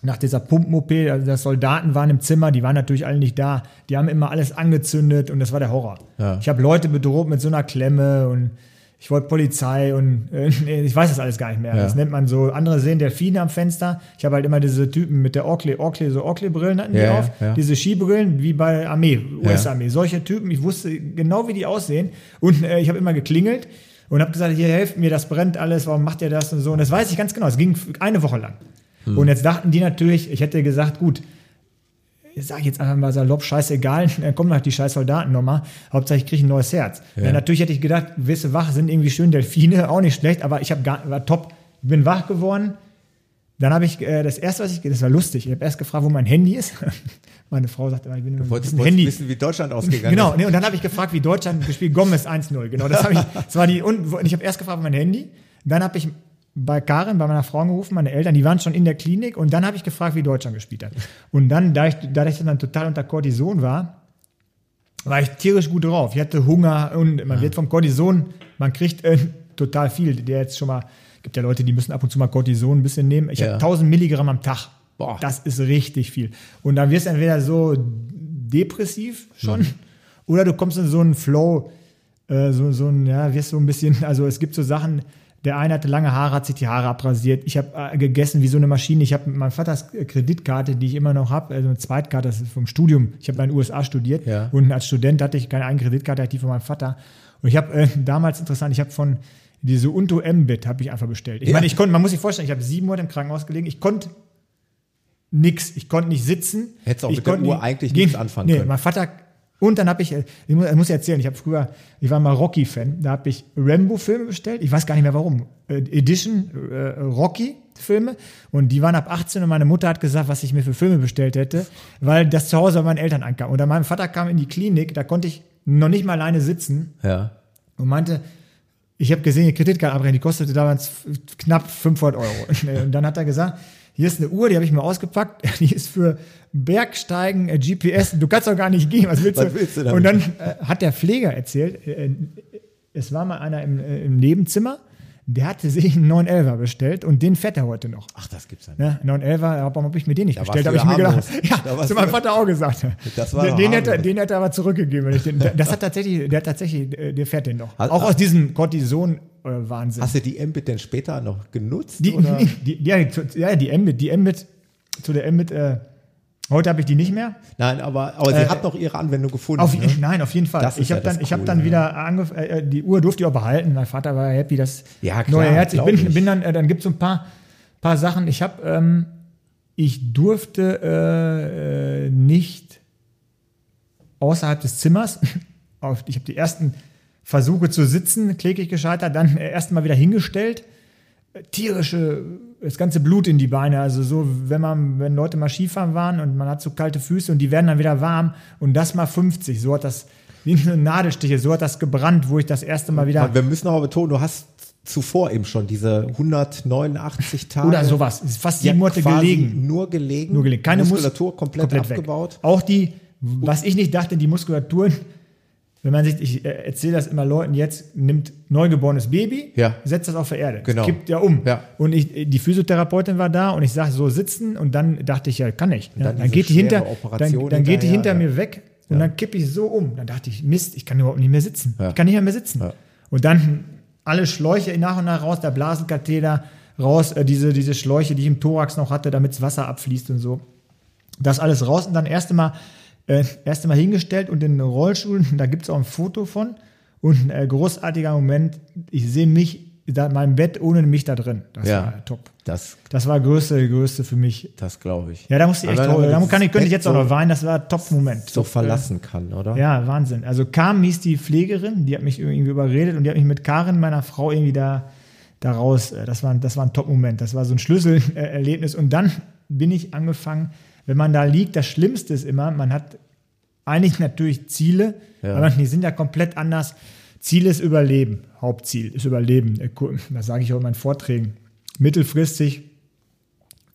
nach dieser Pumpen-OP, also das Soldaten waren im Zimmer, die waren natürlich alle nicht da. Die haben immer alles angezündet und das war der Horror. Ja. Ich habe Leute bedroht mit so einer Klemme und ich wollte Polizei und äh, ich weiß das alles gar nicht mehr. Ja. Das nennt man so. Andere sehen Delfine am Fenster. Ich habe halt immer diese Typen mit der Oakley, Oakley, so Oakley-Brillen hatten die Ja, auf. ja. Diese Skibrillen wie bei Armee, US-Armee. Solche Typen, ich wusste genau, wie die aussehen. Und äh, ich habe immer geklingelt und habe gesagt, hier helft mir, das brennt alles, warum macht ihr das und so. Und das weiß ich ganz genau. Es ging eine Woche lang. Hm. Und jetzt dachten die natürlich, ich hätte gesagt, gut, ich sage jetzt einfach mal salopp, scheißegal, dann kommen halt die scheiß Soldaten nochmal. Hauptsache ich kriege ein neues Herz. Ja. natürlich hätte ich gedacht, du wach, sind irgendwie schön Delfine, auch nicht schlecht, aber ich hab gar, war top. Ich bin wach geworden. Dann habe ich, äh, das erste, was ich, das war lustig, ich habe erst gefragt, wo mein Handy ist. Meine Frau sagte, immer, ich bin Du wolltest, wolltest Handy. wissen, wie Deutschland ausgegangen Genau, ist. nee, und dann habe ich gefragt, wie Deutschland gespielt, Gomez 1-0. Genau, das habe ich, das war die, und ich habe erst gefragt, mein Handy. Dann habe ich bei Karin, bei meiner Frau angerufen, meine Eltern, die waren schon in der Klinik und dann habe ich gefragt, wie Deutschland gespielt hat. Und dann, da ich, da ich dann total unter Cortison war, war ich tierisch gut drauf. Ich hatte Hunger und man wird vom Cortison, man kriegt äh, total viel. Der jetzt schon mal, gibt ja Leute, die müssen ab und zu mal Cortison ein bisschen nehmen. Ich Ja. habe 1000 Milligramm am Tag. Boah. Das ist richtig viel. Und dann wirst du entweder so depressiv schon oder du kommst in so einen Flow, äh, so, so ein, ja, wirst so ein bisschen, also es gibt so Sachen, der eine hatte lange Haare, hat sich die Haare abrasiert. Ich habe äh, gegessen wie so eine Maschine. Ich habe mit meinem Vaters äh, Kreditkarte, die ich immer noch habe, also eine Zweitkarte, das ist vom Studium. Ich habe in den USA studiert Ja. und als Student hatte ich keine eigene Kreditkarte, hatte die von meinem Vater. Und ich habe äh, damals interessant, ich habe von diese Unto M-Bit habe ich einfach bestellt. Ich Ja. meine, ich konnte, man muss sich vorstellen, ich habe sieben Monate im Krankenhaus gelegen. Ich konnte nix. Ich konnte nicht sitzen. Hättest auch ich mit der konnte Uhr nicht- eigentlich nichts anfangen nee, können. Mein Vater und dann habe ich, ich muss, ich muss erzählen, ich habe früher, ich war mal Rocky-Fan, da habe ich Rambo-Filme bestellt, ich weiß gar nicht mehr warum, äh, Edition äh, Rocky-Filme und die waren ab 18 und meine Mutter hat gesagt, was ich mir für Filme bestellt hätte, weil das zu Hause bei meinen Eltern ankam. Und dann mein Vater kam in die Klinik, da konnte ich noch nicht mal alleine sitzen Ja. und meinte, ich habe gesehen, die Kreditkarte abbrechen, die kostete damals knapp 500 Euro. Und dann hat er gesagt, hier ist eine Uhr, die habe ich mir ausgepackt, die ist für Bergsteigen, äh, GPS, du kannst doch gar nicht gehen, was willst Was du? willst du? Und dann äh, hat der Pfleger erzählt, äh, äh, es war mal einer im, äh, im Nebenzimmer, der hatte sich einen 911er bestellt und den fährt er heute noch. Ach, das gibt's ja nicht. Ne? 911er, warum habe ich mir den nicht Da bestellt? Habe ich mir gedacht. Ja, zu meinem Vater auch gesagt. Das war den, den, hätte, den hätte er aber zurückgegeben. Wenn ich den, das hat tatsächlich, der hat tatsächlich, äh, der fährt den noch. Hast- auch aus diesem Cortison-Wahnsinn. Hast du die Mbit denn später noch genutzt? Die, oder? die, ja, zu- ja, die Mbit, die Mbit, zu der Mbit, äh, heute habe ich die nicht mehr. Nein, aber, aber sie Äh, hat noch ihre Anwendung gefunden. Auf, ne? Nein, auf jeden Fall. Das ich ja habe dann, das ich hab dann ja. wieder angef äh, die Uhr durfte ich auch behalten. Mein Vater war happy, das Ja, klar, neue Herz. Ich bin, ich. bin dann, äh, dann gibt es so ein paar, paar Sachen. Ich habe, ähm, ich durfte äh, äh, nicht außerhalb des Zimmers. Ich habe die ersten Versuche zu sitzen, kläglich gescheitert, dann äh, erst mal wieder hingestellt. Tierische, das ganze Blut in die Beine. Also so, wenn man, wenn Leute mal Skifahren waren und man hat so kalte Füße und die werden dann wieder warm und das mal 50. So hat das, wie Nadelstiche, so hat das gebrannt, wo ich das erste Mal wieder. Wir müssen aber betonen, du hast zuvor eben schon diese 189 Tage. Oder sowas. Ist fast sieben ja, Monate gelegen. Nur gelegen. Nur gelegen. Keine Mus- Muskulatur komplett, komplett abgebaut. Weg. Auch die, was ich nicht dachte, die Muskulaturen, wenn man sich, ich äh, erzähle das immer Leuten jetzt, nimmt neugeborenes Baby, Ja. setzt das auf der Erde. Genau. Kippt ja um. Ja. Und ich, die Physiotherapeutin war da und ich sage so sitzen und dann dachte ich, ja, kann ich. Ja, dann dann, diese geht die hinter, dann, dann geht die hinter mir weg und dann kippe ich so um. Dann dachte ich, Mist, ich kann überhaupt nicht mehr sitzen. Ich kann nicht mehr, sitzen. Und dann alle Schläuche nach und nach raus, der Blasenkatheter raus, äh, diese, diese Schläuche, die ich im Thorax noch hatte, damit das Wasser abfließt und so. Das alles raus und dann erst einmal, äh, erst einmal hingestellt und in den Rollstuhl, da gibt es auch ein Foto von und ein äh, großartiger Moment, ich sehe mich, da, mein Bett ohne mich da drin. Das Ja. war top. Das, Das war größte, größte für mich. das glaube ich. Ja, da musste ich echt man Da kann ich, könnte ich jetzt auch noch weinen, das war ein Top-Moment. So, so verlassen kann, oder? Ja, Wahnsinn. Also Kam hieß die Pflegerin, die hat mich irgendwie überredet und die hat mich mit Karin, meiner Frau, irgendwie da, da raus. äh, Das war, das war ein Top-Moment. Das war so ein Schlüsselerlebnis. Und dann bin ich angefangen, wenn man da liegt, das Schlimmste ist immer, man hat eigentlich natürlich Ziele, Ja. aber die sind ja komplett anders. Ziel ist Überleben. Hauptziel ist Überleben. Äh. Das sage ich auch in meinen Vorträgen. Mittelfristig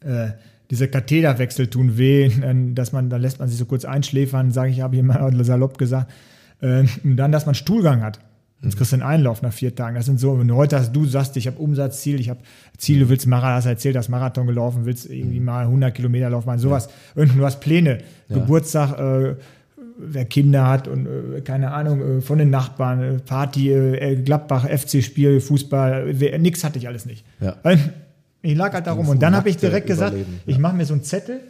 äh, diese Katheterwechsel tun weh, dass man, da lässt man sich so kurz einschläfern, sage ich, habe ich immer salopp gesagt. Äh, und dann, dass man Stuhlgang hat. Sonst kriegst du einen Einlauf nach vier Tagen. Das sind so, wenn du heute hast, du sagst, ich habe Umsatzziel, ich habe Ziel, du willst Marathon, hast erzählt, hast Marathon gelaufen, willst irgendwie mal 100 Kilometer laufen, mal sowas. Und du hast Pläne, Geburtstag, äh, wer Kinder hat und äh, keine Ahnung, äh, von den Nachbarn, äh, Party, äh, Gladbach, FC-Spiel, Fußball, wer- nix hatte ich alles nicht. Ja. Ich lag halt darum und dann habe ich direkt gesagt, Überleben, ich mache mir so einen Zettel.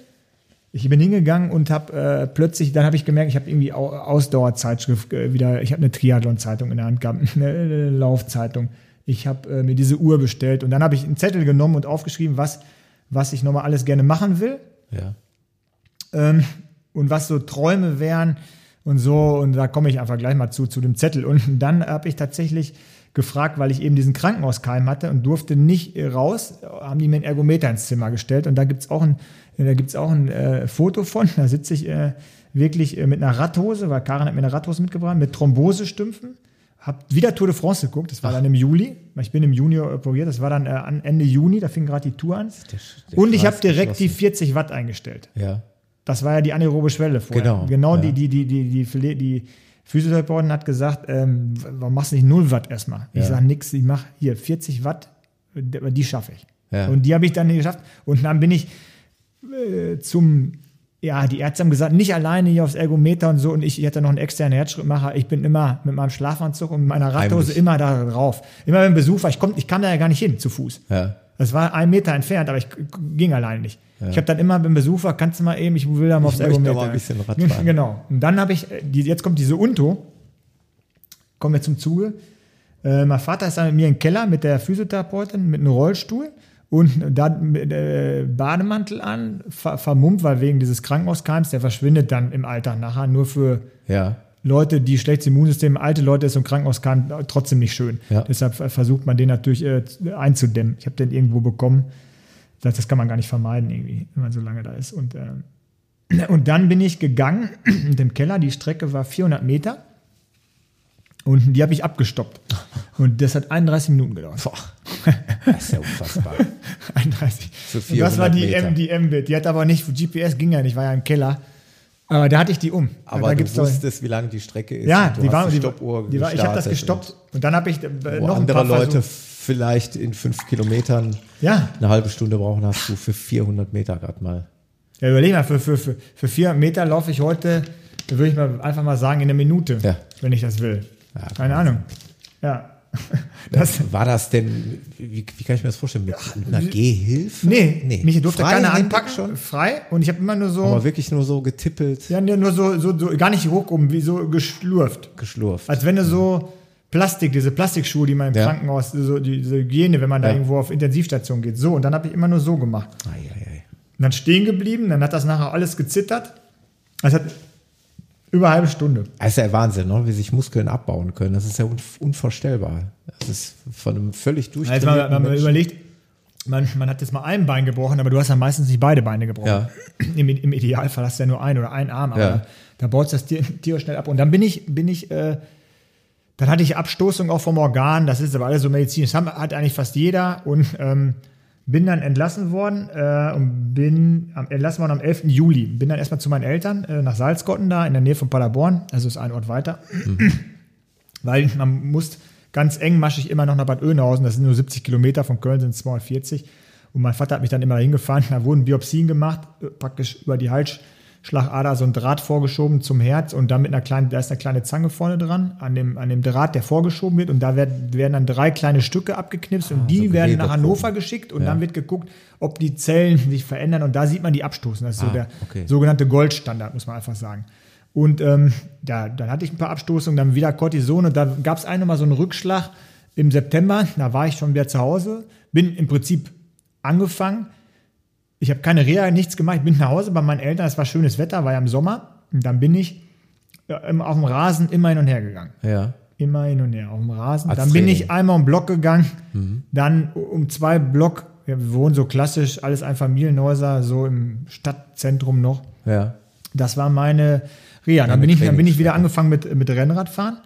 Ich bin hingegangen und habe äh, plötzlich, dann habe ich gemerkt, ich habe irgendwie Au Ausdauerzeitschrift äh, wieder, ich habe eine Triathlon-Zeitung in der Hand gehabt, eine, Laufzeitung. Ich habe äh, mir diese Uhr bestellt und dann habe ich einen Zettel genommen und aufgeschrieben, was, was ich nochmal alles gerne machen will Ja. ähm, und was so Träume wären und so. Und da komme ich einfach gleich mal zu, zu dem Zettel. Und dann habe ich tatsächlich gefragt, weil ich eben diesen Krankenhauskeim hatte und durfte nicht äh, raus, haben die mir einen Ergometer ins Zimmer gestellt. Und da gibt's auch ein, da gibt's auch ein äh, Foto von. Da sitze ich äh, wirklich äh, mit einer Radhose, weil Karin hat mir eine Radhose mitgebracht, mit Thrombosestümpfen. Hab wieder Tour de France geguckt, das war dann im Juli. Ich bin im Juni operiert, das war dann äh, Ende Juni, da fing gerade die Tour an. Der- der Und ich habe direkt die geschlossen. 40 Watt eingestellt. Ja. Das war ja die anaerobe Schwelle vorher. Genau, Genau ja. die, die, die, die, die, die Physiotherapeutin hat gesagt, ähm, warum machst du nicht 0 Watt erstmal? Ich Ja. sage nix, ich mache hier 40 Watt, die schaffe ich. Ja. Und die habe ich dann nicht geschafft. Und dann bin ich äh, zum, ja, die Ärzte haben gesagt, nicht alleine hier aufs Ergometer und so. Und ich, ich hatte noch einen externen Herzschrittmacher. Ich bin immer mit meinem Schlafanzug und meiner Radhose Heimlich. immer da drauf. Immer wenn Besuch war, ich, komm, ich kam da ja gar nicht hin, zu Fuß. Ja. Das war ein Meter entfernt, aber ich ging alleine nicht. Ich habe dann immer, wenn Besuch war, kannst du mal eben, ich will da mal aufs möchte Ergometer. mal ein bisschen Rad fahren. Genau. Und dann habe ich, äh, die, jetzt kommt diese Unto, kommen wir zum Zuge. Äh, mein Vater ist dann mit mir im Keller mit der Physiotherapeutin, mit einem Rollstuhl und dann mit, äh, Bademantel an, ver vermummt, weil wegen dieses Krankenhauskeims, der verschwindet dann im Alltag nachher, nur für Ja. Leute, die schlechtes Immunsystem, alte Leute ist so ein Krankenhauskeim trotzdem nicht schön. Ja. Deshalb versucht man den natürlich äh, einzudämmen. Ich habe den irgendwo bekommen. Das, das kann man gar nicht vermeiden, irgendwie, wenn man so lange da ist. Und, äh, und dann bin ich gegangen mit dem Keller. Die Strecke war 400 Meter. Und die habe ich abgestoppt. Und das hat 31 Minuten gedauert. Boah. Das ist ja unfassbar. 31. Für Und das war 400 die, Meter. M, die M-Bit. Die hat aber nicht, GPS ging ja nicht, war ja im Keller. Aber da hatte ich die um. Aber da du wusstest, wie lang die Strecke ist. Ja, die war, die Stoppuhr die war, ich habe das gestoppt und dann habe ich äh, noch ein andere paar Leute vielleicht in fünf Kilometern Ja, eine halbe Stunde brauchen, hast du für 400 Meter gerade mal. ja, überleg mal, für, für, für, für vier Meter laufe ich heute, würde ich mal einfach mal sagen, in einer Minute, Ja. wenn ich das will. Ja, Keine Ahnung. Ja. Das, War das denn, wie, wie kann ich mir das vorstellen, mit einer Gehhilfe? nee, mich durfte keiner Freihändig anpacken, schon? frei. Und ich habe immer nur so, Aber wirklich nur so getippelt, ja, nur so, so, so, gar nicht hochgehoben, wie so geschlurft. geschlurft. Als wenn du so Plastik, diese Plastikschuhe, die man im Ja. Krankenhaus, so die, diese Hygiene, wenn man da Ja. irgendwo auf Intensivstation geht. So, und dann habe ich immer nur so gemacht. Ei, ei, ei. Und dann stehen geblieben, dann hat das nachher alles gezittert. Das hat über eine halbe Stunde. Das ist ja Wahnsinn, ne? wie sich Muskeln abbauen können. Das ist ja un unvorstellbar. Das ist von einem völlig durchtrainierten wenn man Menschen. überlegt, man, man hat jetzt mal ein Bein gebrochen, aber du hast ja meistens nicht beide Beine gebrochen. Ja. Im, Im Idealfall hast du ja nur ein oder einen Arm, aber Ja. da baut das Tier, Tier schnell ab. Und dann bin ich, bin ich, äh, dann hatte ich Abstoßung auch vom Organ, das ist aber alles so medizinisch, das haben- hat eigentlich fast jeder und ähm, bin dann entlassen worden äh, und bin am, entlassen worden am 11. Juli. Bin dann erstmal zu meinen Eltern äh, nach Salzgotten da in der Nähe von Paderborn, also ist ein Ort weiter. Weil man muss ganz engmaschig immer noch nach Bad Oeynhausen, das sind nur 70 Kilometer, von Köln sind es 240. Und mein Vater hat mich dann immer hingefahren, da wurden Biopsien gemacht, äh, praktisch über die Halsschlagader so ein Draht vorgeschoben zum Herz und dann mit einer kleinen, da ist eine kleine Zange vorne dran, an dem, an dem Draht, der vorgeschoben wird und da werden, werden dann drei kleine Stücke abgeknipst und die so werden nach. Hannover geschickt und Ja. dann wird geguckt, ob die Zellen sich verändern und da sieht man die abstoßen. Das ist so Ah, der okay. sogenannte Goldstandard, muss man einfach sagen. Und ähm, ja, dann hatte ich ein paar Abstoßungen, dann wieder Cortison und da gab es einmal so einen Rückschlag im September. Da war ich schon wieder zu Hause, bin im Prinzip angefangen. Ich habe keine Reha, nichts gemacht. Ich bin nach Hause bei meinen Eltern. Es war schönes Wetter, war ja im Sommer. Und dann bin ich immer auf dem Rasen immer hin und her gegangen. Ja. Immer hin und her auf dem Rasen. Als dann bin Training. ich einmal um Block gegangen, dann um zwei Block. Wir wohnen so klassisch, alles Einfamilienhäuser, so im Stadtzentrum noch. Ja. Das war meine Reha. Dann bin ich, dann bin ich wieder angefangen mit, mit Rennradfahren.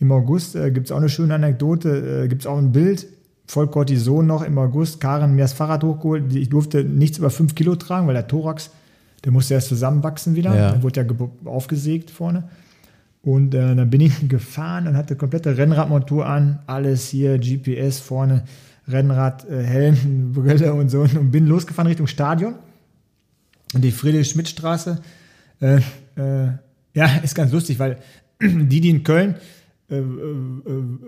Im August äh, gibt es auch eine schöne Anekdote, äh, gibt es auch ein Bild, voll Cortison noch im August. Karin mir das Fahrrad hochgeholt. Ich durfte nichts über fünf Kilo tragen, weil der Thorax, der musste erst zusammenwachsen wieder. Ja. Dann wurde ja ge- aufgesägt vorne. Und äh, dann bin ich gefahren und hatte komplette Rennradmontur an, alles hier, GPS vorne, Rennrad, äh, Helm, Brille und so und bin losgefahren Richtung Stadion. Und die Friedrich-Schmidt-Straße, äh, äh, ja, ist ganz lustig, weil die, die in Köln äh, äh,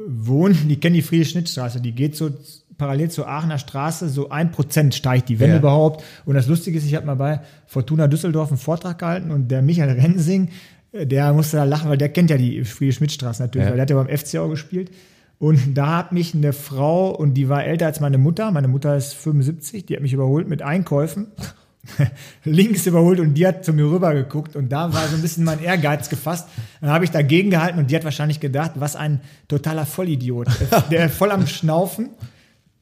wohnen, die kennen die Friedrich-Schmidt-Straße, die geht so parallel zur Aachener Straße, so ein Prozent steigt die, wenn Ja. überhaupt. Und das Lustige ist, ich habe mal bei Fortuna Düsseldorf einen Vortrag gehalten und der Michael Rensing, äh, der musste da lachen, weil der kennt ja die Friedrich-Schmidt-Straße natürlich, Ja. weil der hat ja beim FC auch gespielt. Und da hat mich eine Frau, und die war älter als meine Mutter, meine Mutter ist 75, die hat mich überholt mit Einkäufen, links überholt und die hat zu mir rüber geguckt und da war so ein bisschen mein Ehrgeiz gefasst. Dann habe ich dagegen gehalten und die hat wahrscheinlich gedacht, was ein totaler Vollidiot, der voll am Schnaufen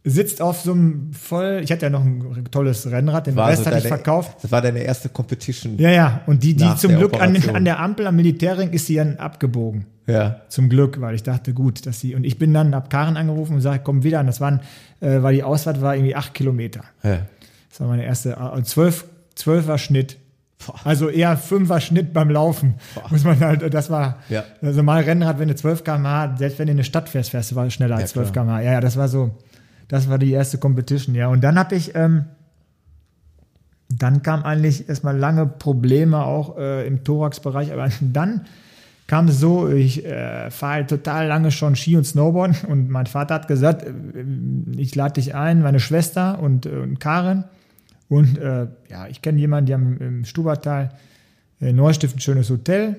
sitzt auf so einem voll, ich hatte ja noch ein tolles Rennrad, den War Rest so hatte ich verkauft. Das war deine erste Competition. Ja, ja, und die, die zum Glück an, an der Ampel am Militärring ist sie dann abgebogen. Ja. Zum Glück, weil ich dachte, gut, dass sie. Und ich bin dann ab Karen angerufen und sage, komm wieder an. Das waren, äh, weil die Ausfahrt war irgendwie acht Kilometer. ja. Das war meine erste, äh, zwölf, zwölfer Schnitt. Also eher fünfer Schnitt beim Laufen. Muss man halt, das war, Ja. also mal Rennrad, wenn du 12 km/h, selbst wenn du in eine Stadt fährst, fährst du war schneller als Ja, 12 klar. km/h. Ja, ja, das war so, das war die erste Competition, ja. Und dann habe ich, ähm, dann kam eigentlich erstmal lange Probleme auch äh, im Thorax-Bereich, aber dann kam es so, ich äh, fahre halt total lange schon Ski und Snowboard und mein Vater hat gesagt, äh, ich lade dich ein, meine Schwester und, äh, und Karin und äh, ja, ich kenne jemanden, die haben im Stubertal äh, Neustift ein schönes Hotel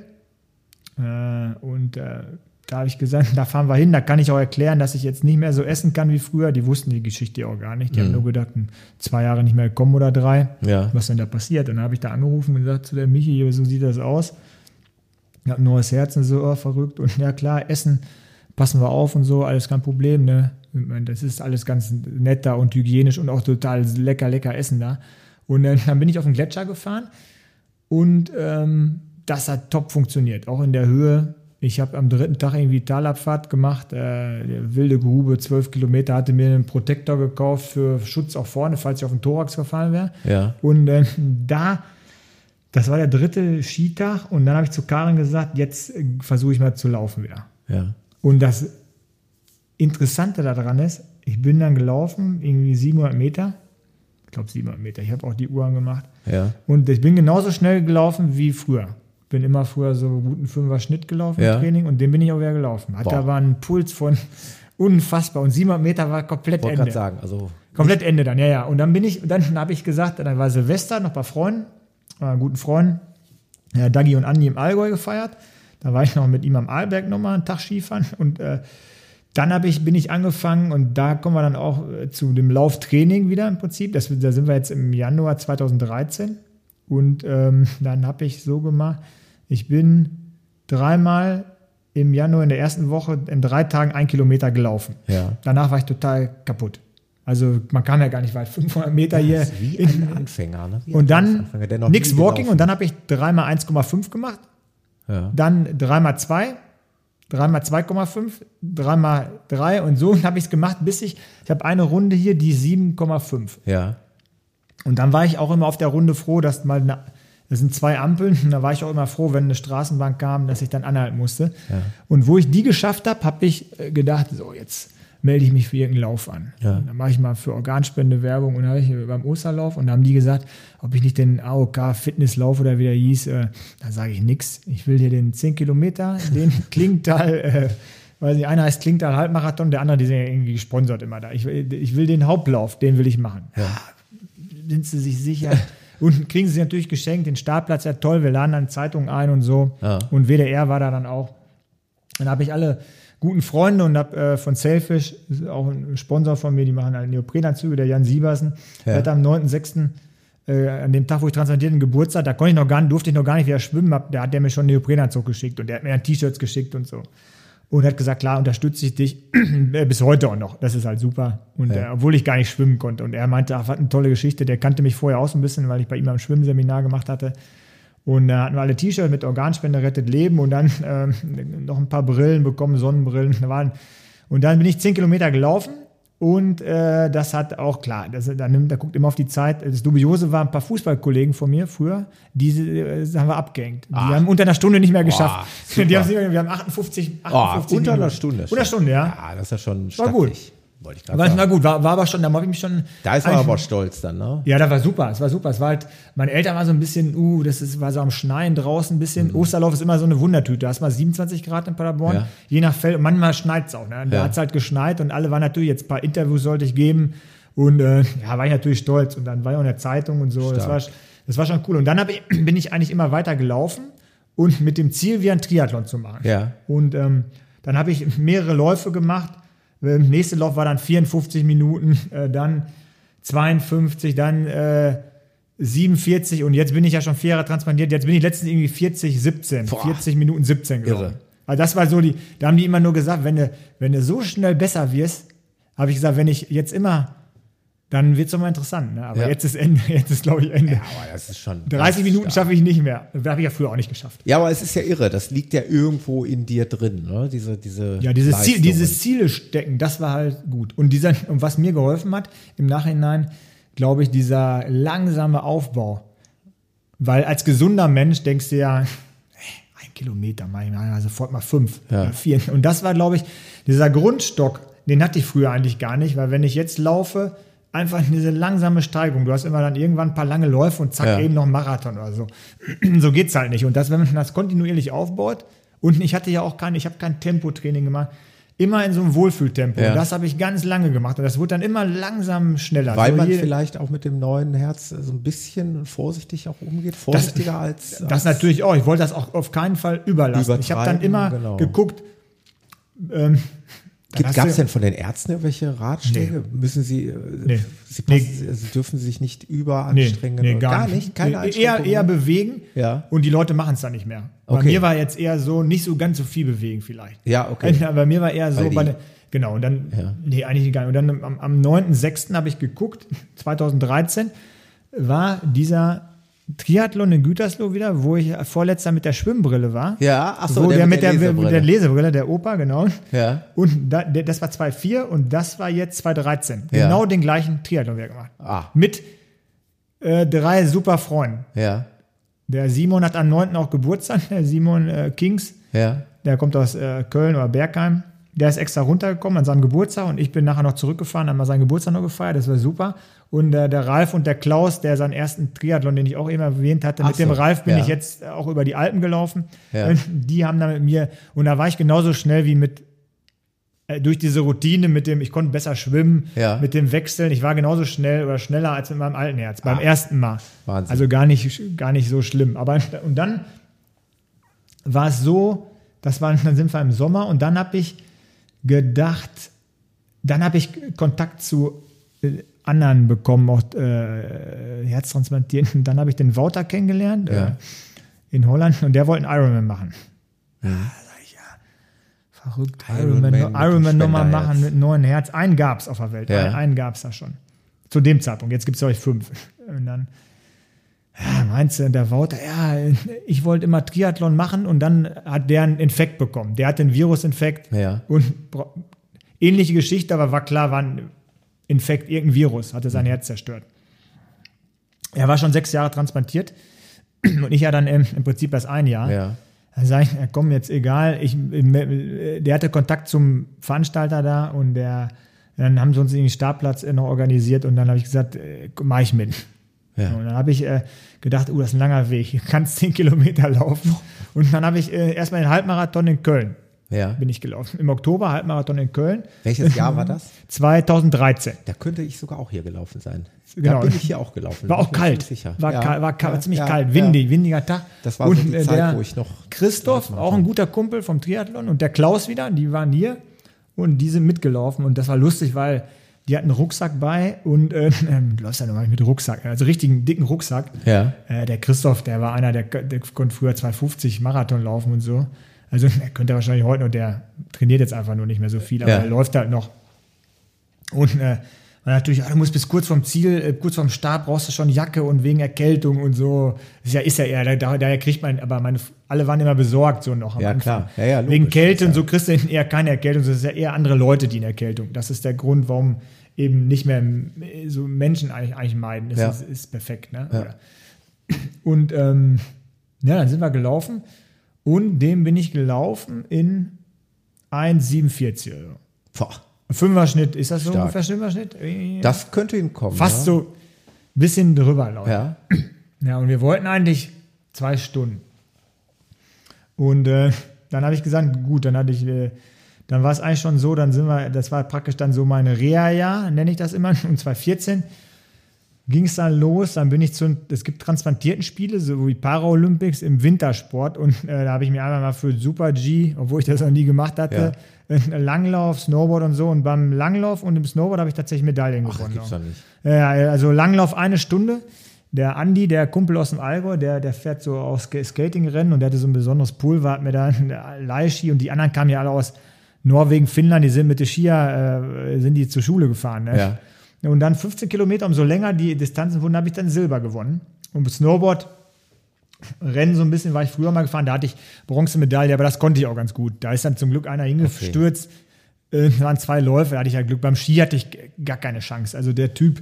äh, und äh, da habe ich gesagt, da fahren wir hin, da kann ich auch erklären, dass ich jetzt nicht mehr so essen kann wie früher. Die wussten die Geschichte auch gar nicht. Die haben nur gedacht, hm, zwei Jahre nicht mehr kommen oder drei. Ja. Was denn da passiert? Und dann habe ich da angerufen und gesagt zu der Michi, so sieht das aus. Ich habe ein neues Herz und so, oh, verrückt. Und ja klar, Essen, passen wir auf und so, alles kein Problem. Ne? Das ist alles ganz nett da und hygienisch und auch total lecker, lecker Essen da. Und dann, dann bin ich auf den Gletscher gefahren und ähm, das hat top funktioniert, auch in der Höhe. Ich habe am dritten Tag irgendwie Talabfahrt gemacht, äh, wilde Grube, zwölf Kilometer, hatte mir einen Protektor gekauft für Schutz auch vorne, falls ich auf den Thorax gefallen wäre. Ja. Und äh, da, das war der dritte Skitag und dann habe ich zu Karin gesagt, jetzt äh, versuche ich mal zu laufen wieder. Ja. Und das Interessante daran ist, ich bin dann gelaufen, irgendwie 700 Meter. Ich glaube 700 Meter. Ich habe auch die Uhr angemacht. Ja. Und ich bin genauso schnell gelaufen wie früher. Bin immer früher so einen guten Fünfer Schnitt gelaufen Ja. im Training und den bin ich auch wieder gelaufen. Hat da war ein Puls von unfassbar und 700 Meter war komplett Wollte Ende. gerade sagen, also Komplett Ende dann, ja, ja. Und dann bin ich, dann habe ich gesagt, dann war Silvester noch bei Freunden, äh, guten Freunden, ja, Dagi und Andi im Allgäu gefeiert. Da war ich noch mit ihm am Arlberg nochmal einen Tag Skifahren und äh, dann habe ich, bin ich angefangen und da kommen wir dann auch äh, zu dem Lauftraining wieder im Prinzip. Das, da sind wir jetzt im Januar 2013 und ähm, dann habe ich so gemacht, ich bin dreimal im Januar in der ersten Woche in drei Tagen ein Kilometer gelaufen. ja. Danach war ich total kaputt. Also man kam ja gar nicht weit, 500 Meter hier. Wie in, ein Anfänger, ne? Wie und dann nix Walking und dann habe ich dreimal 1,5 gemacht, Ja. dann dreimal 2, dreimal 2,5, dreimal 3 und so habe ich es gemacht, bis ich, ich habe eine Runde hier, die 7,5. Ja. Und dann war ich auch immer auf der Runde froh, dass mal, eine, das sind zwei Ampeln, und da war ich auch immer froh, wenn eine Straßenbahn kam, dass ich dann anhalten musste. Und wo ich die geschafft habe, habe ich äh, gedacht, so jetzt melde ich mich für irgendeinen Lauf an. Ja. Dann mache ich mal für Organspende Werbung und dann habe ich beim Osterlauf und da haben die gesagt, ob ich nicht den AOK Fitnesslauf oder wie der hieß, äh, da sage ich nix. Ich will dir den 10 Kilometer, den Klingtal, äh, weiß nicht, einer heißt Klingtal Halbmarathon, der andere, die sind ja irgendwie gesponsert immer da. Ich, will- ich will den Hauptlauf, den will ich machen. Sind sie sich sicher? Und kriegen sie natürlich geschenkt, den Startplatz, ja toll, wir laden dann Zeitungen ein und so. Ja. Und WDR war da dann auch. Dann habe ich alle guten Freunde und habe äh, von Selfish, auch ein Sponsor von mir, die machen halt Neoprenanzüge, der Jan Siebersen, der hat am 9.6., äh, an dem Tag, wo ich transplantieren Geburtstag, da konnte ich noch gar nicht, durfte ich noch gar nicht wieder schwimmen, hab, da hat der mir schon einen Neoprenanzug geschickt und der hat mir dann T-Shirts geschickt und so. Und hat gesagt, klar, unterstütze ich dich äh, bis heute auch noch. Das ist halt super. Und äh, obwohl ich gar nicht schwimmen konnte. Und er meinte, ach, was eine tolle Geschichte. Der kannte mich vorher auch so ein bisschen, weil ich bei ihm am Schwimmseminar gemacht hatte. Und da hatten wir alle T-Shirts mit Organspende rettet Leben und dann ähm, noch ein paar Brillen bekommen, Sonnenbrillen. Waren, und dann bin ich zehn Kilometer gelaufen Und äh, das hat auch, klar, das, da, nimmt, da guckt immer auf die Zeit. Das Dubiose war ein paar Fußballkollegen von mir früher, die äh, haben wir abgehängt. Die Ah. haben unter einer Stunde nicht mehr geschafft. super. die haben, wir haben 58, Oh, 58 unter einer. Stunde. Unter einer Stunde, ja. Ja, das ist ja schon War gut. Wollte ich gerade sagen. gut, war, war aber schon, da habe ich mich schon. Da ist man aber stolz dann, ne? Ja, das war super, es war super. Es war halt, meine Eltern waren so ein bisschen, uh, das ist, war so am Schneien draußen ein bisschen. Osterlauf ist immer so eine Wundertüte. Da ist mal 27 Grad in Paderborn, Ja. je nach Feld. Und manchmal schneit es auch. Ne? Da Ja. hat es halt geschneit und alle waren natürlich, jetzt ein paar Interviews sollte ich geben. Und äh, ja, war ich natürlich stolz. Und dann war ich auch in der Zeitung und so. Das war, das war schon cool. Und dann ich, bin ich eigentlich immer weiter gelaufen und mit dem Ziel, wie ein Triathlon zu machen. Ja. Und ähm, dann habe ich mehrere Läufe gemacht. Ähm, nächste Lauf war dann 54 Minuten, äh, dann 52, dann äh, 47 und jetzt bin ich ja schon vier Jahre transplantiert. Jetzt bin ich letztens irgendwie 40, 17, Boah. 40 Minuten 17 gelaufen. Irre. Also das war so die, da haben die immer nur gesagt, wenn du, wenn du so schnell besser wirst, habe ich gesagt, wenn ich jetzt immer, dann wird es doch mal interessant. Ne? Aber Ja. jetzt ist Ende, jetzt ist glaube ich Ende. Ja, aber das ist schon. 30 Minuten schaffe ich nicht mehr. Das habe ich ja früher auch nicht geschafft. Ja, aber es ist ja irre. Das liegt ja irgendwo in dir drin, ne? Diese, diese. Ja, dieses Ziel, dieses Ziele stecken, das war halt gut. Und dieser, und was mir geholfen hat, im Nachhinein, glaube ich, dieser langsame Aufbau. Weil als gesunder Mensch denkst du ja, hey, ein Kilometer, mach ich mal sofort mal fünf Ja. vier. Und das war, glaube ich, dieser Grundstock, den hatte ich früher eigentlich gar nicht, weil wenn ich jetzt laufe, einfach diese langsame Steigung. Du hast immer dann irgendwann ein paar lange Läufe und zack, Ja. eben noch ein Marathon oder so. so geht's halt nicht. Und das, wenn man das kontinuierlich aufbaut, und ich hatte ja auch kein, ich habe kein Tempotraining gemacht, immer in so einem Wohlfühltempo. Ja. Das habe ich ganz lange gemacht. Und das wurde dann immer langsam schneller. Weil So man vielleicht auch mit dem neuen Herz so ein bisschen vorsichtig auch umgeht. Vorsichtiger als. Das als natürlich auch. Ich wollte das auch auf keinen Fall überlassen. Ich habe dann immer genau. geguckt. Ähm, Gab es denn von den Ärzten irgendwelche Ratschläge? Müssen sie, äh, Nee. sie Nee. passen, also dürfen sie sich nicht Nee, überanstrengen? nee, oder- gar, nicht. Keine nee, eher, eher bewegen Ja. und die Leute machen es dann nicht mehr. Bei Okay. mir war jetzt eher so, nicht so ganz so viel bewegen vielleicht. Ja, okay. Bei mir war eher so, die- der, genau, und dann, Ja. nee, eigentlich gar nicht. Und dann am, am 9.6. habe ich geguckt, 2013 war dieser Triathlon in Gütersloh wieder, wo ich vorletzter mit der Schwimmbrille war. Ja, ach so, wo der der, mit der der, Lesebrille. der Lesebrille, der Opa, genau. Ja. Und da, der, das war 2,4 und das war jetzt 2,13. Ja. Genau den gleichen Triathlon wir gemacht. Ah. Mit äh, drei super Freunden. Ja. Der Simon hat am 9. auch Geburtstag, der Simon äh, Kings. Ja. Der kommt aus äh, Köln oder Bergheim. Der ist extra runtergekommen an seinem Geburtstag und ich bin nachher noch zurückgefahren, haben wir seinen Geburtstag noch gefeiert, das war super. Und äh, der Ralf und der Klaus, der seinen ersten Triathlon, den ich auch eben erwähnt hatte, Ach mit dem so, Ralf bin ja. ich jetzt auch über die Alpen gelaufen. Ja. Und die haben dann mit mir, und da war ich genauso schnell wie mit, äh, durch diese Routine mit dem, ich konnte besser schwimmen, Ja. mit dem Wechseln. Ich war genauso schnell oder schneller als mit meinem alten Herz, beim Ah. ersten Mal. Wahnsinn. Also gar nicht, gar nicht so schlimm. Aber und dann war es so, das war, dann sind wir im Sommer und dann habe ich gedacht, dann habe ich Kontakt zu äh, anderen bekommen, auch äh, Herztransplantierten. Dann habe ich den Wouter kennengelernt Ja. äh, in Holland und der wollte einen Ironman machen. Ja, ja, verrückt. Ironman Ironman, mit Ironman dem nochmal machen mit neuen Herz. Einen gab es auf der Welt, Ja. einen, einen gab es da schon. Zu dem Zeitpunkt. Jetzt gibt es euch fünf. Und dann ja, meinst du, der Wouter, ja, ich wollte immer Triathlon machen und dann hat der einen Infekt bekommen. Der hatte einen Virusinfekt Ja. und ähnliche Geschichte, aber war klar, war ein Infekt, irgendein Virus, hatte sein Herz zerstört. Er war schon sechs Jahre transplantiert und ich ja dann im, im Prinzip erst ein Jahr. Ja. Dann sag ich, komm, jetzt egal. Ich, äh, der hatte Kontakt zum Veranstalter da und der, dann haben sie uns den Startplatz äh, noch organisiert und dann habe ich gesagt, äh, mach ich mit. Ja. Und dann habe ich äh, gedacht, oh, das ist ein langer Weg, hier kannst zehn Kilometer laufen. Und dann habe ich äh, erstmal den Halbmarathon in Köln Ja. bin ich gelaufen. Im Oktober Halbmarathon in Köln. Welches Jahr war das? 2013. Da könnte ich sogar auch hier gelaufen sein. Genau. Da bin ich hier auch gelaufen. War auch ich kalt. Sicher. War, Ja. kalt, war kalt, Ja, ziemlich ja, kalt, windig, windiger Tag. Das war so die äh, Zeit, wo ich noch Christoph, auch ein guter Kumpel vom Triathlon und der Klaus wieder, die waren hier und die sind mitgelaufen und das war lustig, weil die hatten einen Rucksack bei und äh, du läufst ja nochmal mit Rucksack, also richtigen dicken Rucksack. Ja. Äh, der Christoph, der war einer, der, der konnte früher 250 Marathon laufen und so. Also er könnte wahrscheinlich heute noch, der trainiert jetzt einfach nur nicht mehr so viel, aber Ja. er läuft halt noch. Und äh, Weil natürlich, ah, du musst bis kurz vom Ziel, äh, kurz vom Start brauchst du schon Jacke und wegen Erkältung und so. Ist ja, ist ja eher, da, daher kriegt man, aber meine, alle waren immer besorgt so noch am Ja, Anfang. klar. Ja, ja, logisch. wegen Kälte und so kriegst du eher keine Erkältung, das ist ja eher andere Leute, die eine Erkältung. Das ist der Grund, warum eben nicht mehr so Menschen eigentlich, eigentlich meiden. Das Ja. ist, ist perfekt, ne? Ja. Und ähm, ja, dann sind wir gelaufen und dem bin ich gelaufen in 1,47 oder so. Boah, Fünfer-Schnitt, ist das so Stark. ungefähr Fünfer-Schnitt? Das könnte hinkommen. Fast ja. so ein bisschen drüber laufen. Ja. Ja, und wir wollten eigentlich zwei Stunden. Und äh, dann habe ich gesagt, gut, dann hatte ich, äh, dann war es eigentlich schon so, dann sind wir, das war praktisch dann so meine Reha-Jahr, nenne ich das immer, und 2014 ging es dann los, dann bin ich zu, es gibt Transplantierten-Spiele, so wie Paralympics im Wintersport und äh, da habe ich mir einmal mal für Super G, obwohl ich das noch nie gemacht hatte, äh, Langlauf, Snowboard und so und beim Langlauf und im Snowboard habe ich tatsächlich Medaillen Ach, das gewonnen. gibt's nicht. Ja, also Langlauf eine Stunde. Der Andi, der Kumpel aus dem Allgäu, der, der fährt so aus Sk- Skatingrennen und der hatte so ein besonderes Pulver, hat mir da ein Leihski und die anderen kamen ja alle aus Norwegen, Finnland, die sind mit der Skier, äh, sind die zur Schule gefahren. Ne? Ja. Und dann 15 Kilometer, umso länger die Distanzen wurden, habe ich dann Silber gewonnen. Und mit Snowboard, Rennen so ein bisschen, war ich früher mal gefahren, da hatte ich Bronzemedaille, aber das konnte ich auch ganz gut. Da ist dann zum Glück einer hingestürzt, äh, waren zwei Läufe, da hatte ich ja Glück. Beim Ski hatte ich gar keine Chance. Also der Typ,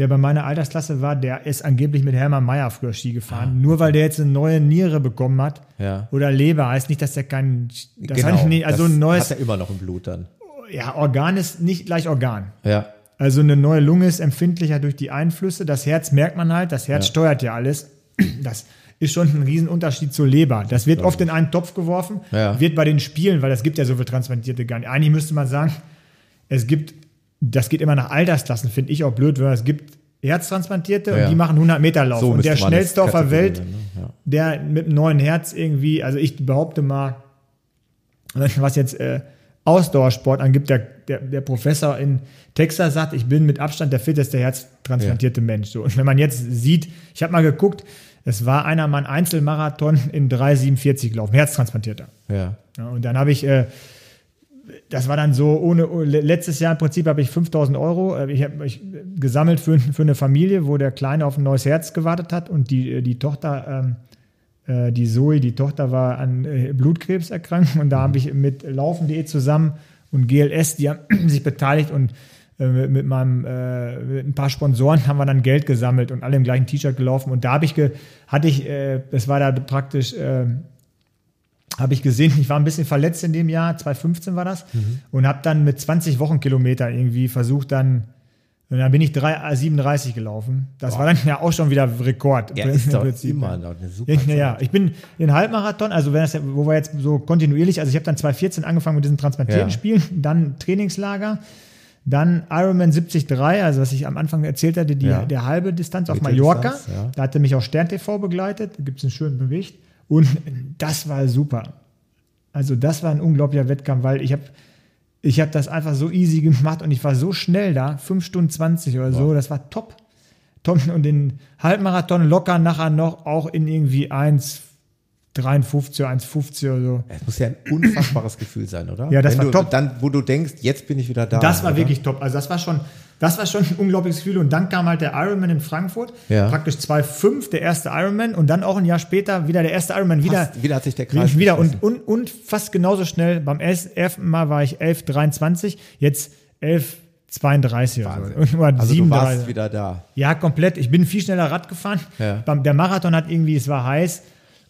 der bei meiner Altersklasse war, der ist angeblich mit Hermann Mayer früher Ski gefahren. Nur weil der jetzt eine neue Niere bekommen hat Ja. oder Leber, heißt nicht, dass der kein, das genau. hat nicht, also das ein neues, Hat er immer noch im Blut dann. ja, Organ ist nicht gleich Organ. Ja. Also eine neue Lunge ist empfindlicher durch die Einflüsse. Das Herz merkt man halt, das Herz Ja. steuert ja alles. Das ist schon ein Riesenunterschied zur Leber. Das wird oft in einen Topf geworfen, Ja. wird bei den Spielen, weil es gibt ja so viele Transplantierte gar nicht. Eigentlich müsste man sagen, es gibt, das geht immer nach Altersklassen, finde ich auch blöd, weil es gibt Herztransplantierte Ja. und die machen 100 Meter Lauf. So und der schnellste auf der Welt, ne? Ja. der mit einem neuen Herz irgendwie, also ich behaupte mal, was jetzt äh, Ausdauersport angibt, der, der, der Professor in Texas sagt, ich bin mit Abstand der fitteste herztransplantierte Mensch. So. Und wenn man jetzt sieht, ich habe mal geguckt, es war einer mal ein Einzelmarathon in 3,47 gelaufen, Herztransplantierter. Ja. Ja, und dann habe ich, äh, das war dann so, ohne, letztes Jahr im Prinzip habe ich 5000 Euro äh, ich hab, ich, äh, gesammelt für, für eine Familie, wo der Kleine auf ein neues Herz gewartet hat und die, äh, die Tochter, ähm, äh, die Zoe, die Tochter war an äh, Blutkrebs erkrankt und da habe ich mit Laufen.de zusammen und GLS, die haben sich beteiligt und äh, mit, meinem äh, mit ein paar Sponsoren haben wir dann Geld gesammelt und alle im gleichen T-Shirt gelaufen und da habe ich ge, hatte ich das war da praktisch äh, habe ich gesehen, ich war ein bisschen verletzt in dem Jahr, 2015 war das, Mhm. und habe dann mit 20 Wochenkilometern irgendwie versucht dann, und dann bin ich 3, äh, 37 gelaufen. Das war dann ja auch schon wieder Rekord. Ja, ist doch Prinzip, immer noch eine super Ja, ja, ich bin in Halbmarathon, also wenn das, wo wir jetzt so kontinuierlich, also ich habe dann 2014 angefangen mit diesen transplantierten Ja. Spielen, dann Trainingslager, dann Ironman 73, also was ich am Anfang erzählt hatte, die, Ja. der halbe Distanz auf Mallorca. ja. Da hatte mich auch Stern TV begleitet, da gibt es einen schönen Bericht. Und das war super. Also das war ein unglaublicher Wettkampf, weil ich habe ich hab das einfach so easy gemacht und ich war so schnell da, 5 Stunden 20 oder so, das war top. top. Und den Halbmarathon locker nachher noch auch in irgendwie 1,53 oder 1,50 oder so. Es muss ja ein unfassbares Gefühl sein, oder? Ja, das Wenn war du, top. Dann, wo du denkst, jetzt bin ich wieder da. Das war oder? wirklich top. Also das war schon, das war schon ein unglaubliches Gefühl. Und dann kam halt der Ironman in Frankfurt, Ja. praktisch 2,5 der erste Ironman und dann auch ein Jahr später wieder der erste Ironman wieder. Fast, wieder hat sich der Kreis wieder und, und, und fast genauso schnell. Beim ersten Mal war ich 11,23, jetzt 11,32 oder Wahnsinn. so. Oder Also du 37. warst wieder da. Ja, komplett. Ich bin viel schneller Rad gefahren. Ja. Der Marathon hat irgendwie, es war heiß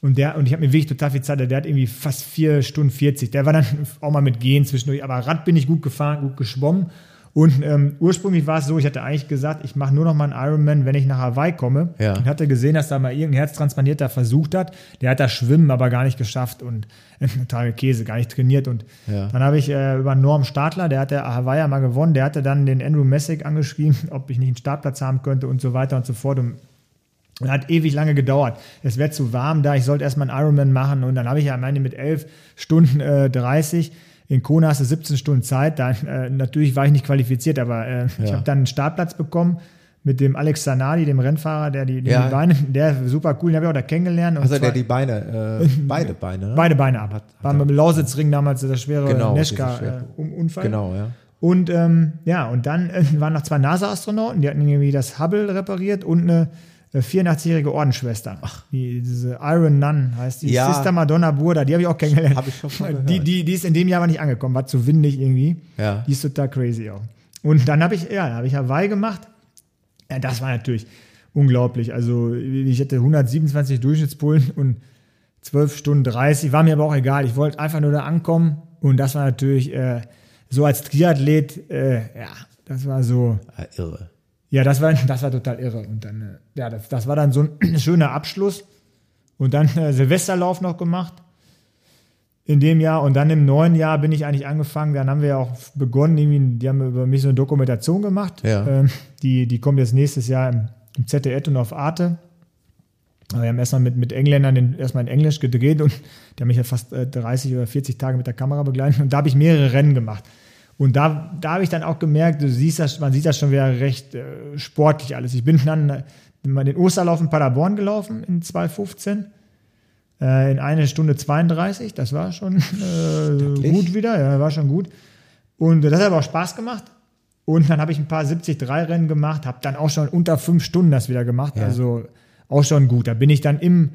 und der und ich habe mir wirklich total viel Zeit. Der hat irgendwie fast vier Stunden 40. Der war dann auch mal mit Gehen zwischendurch. Aber Rad bin ich gut gefahren, gut geschwommen. Und ähm, ursprünglich war es so, ich hatte eigentlich gesagt, ich mache nur noch mal einen Ironman, wenn ich nach Hawaii komme. Ja. Und hatte gesehen, dass da mal irgendein Herztransplantierter versucht hat. Der hat das Schwimmen aber gar nicht geschafft und äh, total Käse, gar nicht trainiert. Und Ja. dann habe ich äh, über Norm Stadler, der hat der Hawaii mal gewonnen, der hatte dann den Andrew Messick angeschrieben, ob ich nicht einen Startplatz haben könnte und so weiter und so fort. Und hat ewig lange gedauert. Es wäre zu warm da, ich sollte erstmal einen Ironman machen und dann habe ich ja am Ende mit 11 Stunden äh, 30. In Kona hast du 17 Stunden Zeit. Da, äh, natürlich war ich nicht qualifiziert, aber äh, ich Ja. habe dann einen Startplatz bekommen mit dem Alex Sanadi, dem Rennfahrer, der die, die Ja. Beine, der ist super cool, den habe ich auch da kennengelernt. Also der die Beine, äh, beide Beine, ne? beide Beine ab. Hat- hat War mit dem Lausitzring damals der schwere Genau, Neschka-Unfall. schwere- Genau, ja. Und ähm, ja, und dann äh, waren noch zwei NASA-Astronauten, die hatten irgendwie das Hubble repariert und eine äh, 84-jährige Ordensschwester. Ach. Die, diese Iron Nun heißt die. Ja. Sister Madonna Burda, die habe ich auch kennengelernt. Hab ich schon mal gehört. die, die, die ist in dem Jahr aber nicht angekommen, war zu windig irgendwie. Ja. Die ist total crazy auch. Und dann habe ich, ja, dann habe ich Hawaii gemacht. Ja, das war natürlich unglaublich. Also ich hatte 127 Durchschnittspullen und 12 Stunden 30. War mir aber auch egal. Ich wollte einfach nur da ankommen. Und das war natürlich äh, so als Triathlet, äh, ja, das war so. Ah, irre. Ja, das war, das war total irre. Und dann, äh, ja, das, das war dann so ein schöner Abschluss. Und dann äh, Silvesterlauf noch gemacht in dem Jahr. Und dann im neuen Jahr bin ich eigentlich angefangen. Dann haben wir ja auch begonnen, irgendwie, die haben über mich so eine Dokumentation gemacht. Ja. Ähm, die, die kommt jetzt nächstes Jahr im, im ZDF und auf Arte. Aber wir haben erstmal mit, mit Engländern den, erstmal in Englisch gedreht und die haben mich ja fast äh, 30 oder 40 Tage mit der Kamera begleitet und da habe ich mehrere Rennen gemacht. Und da, da habe ich dann auch gemerkt, du siehst das, man sieht das schon wieder recht äh, sportlich alles. Ich bin dann äh, mal den Osterlauf in Paderborn gelaufen in 2015 äh, in eine Stunde 32. Das war schon äh, gut wieder, ja, war schon gut. Und das hat aber auch Spaß gemacht. Und dann habe ich ein paar 73-Rennen gemacht, habe dann auch schon unter fünf Stunden das wieder gemacht. Ja. Also auch schon gut. Da bin ich dann im,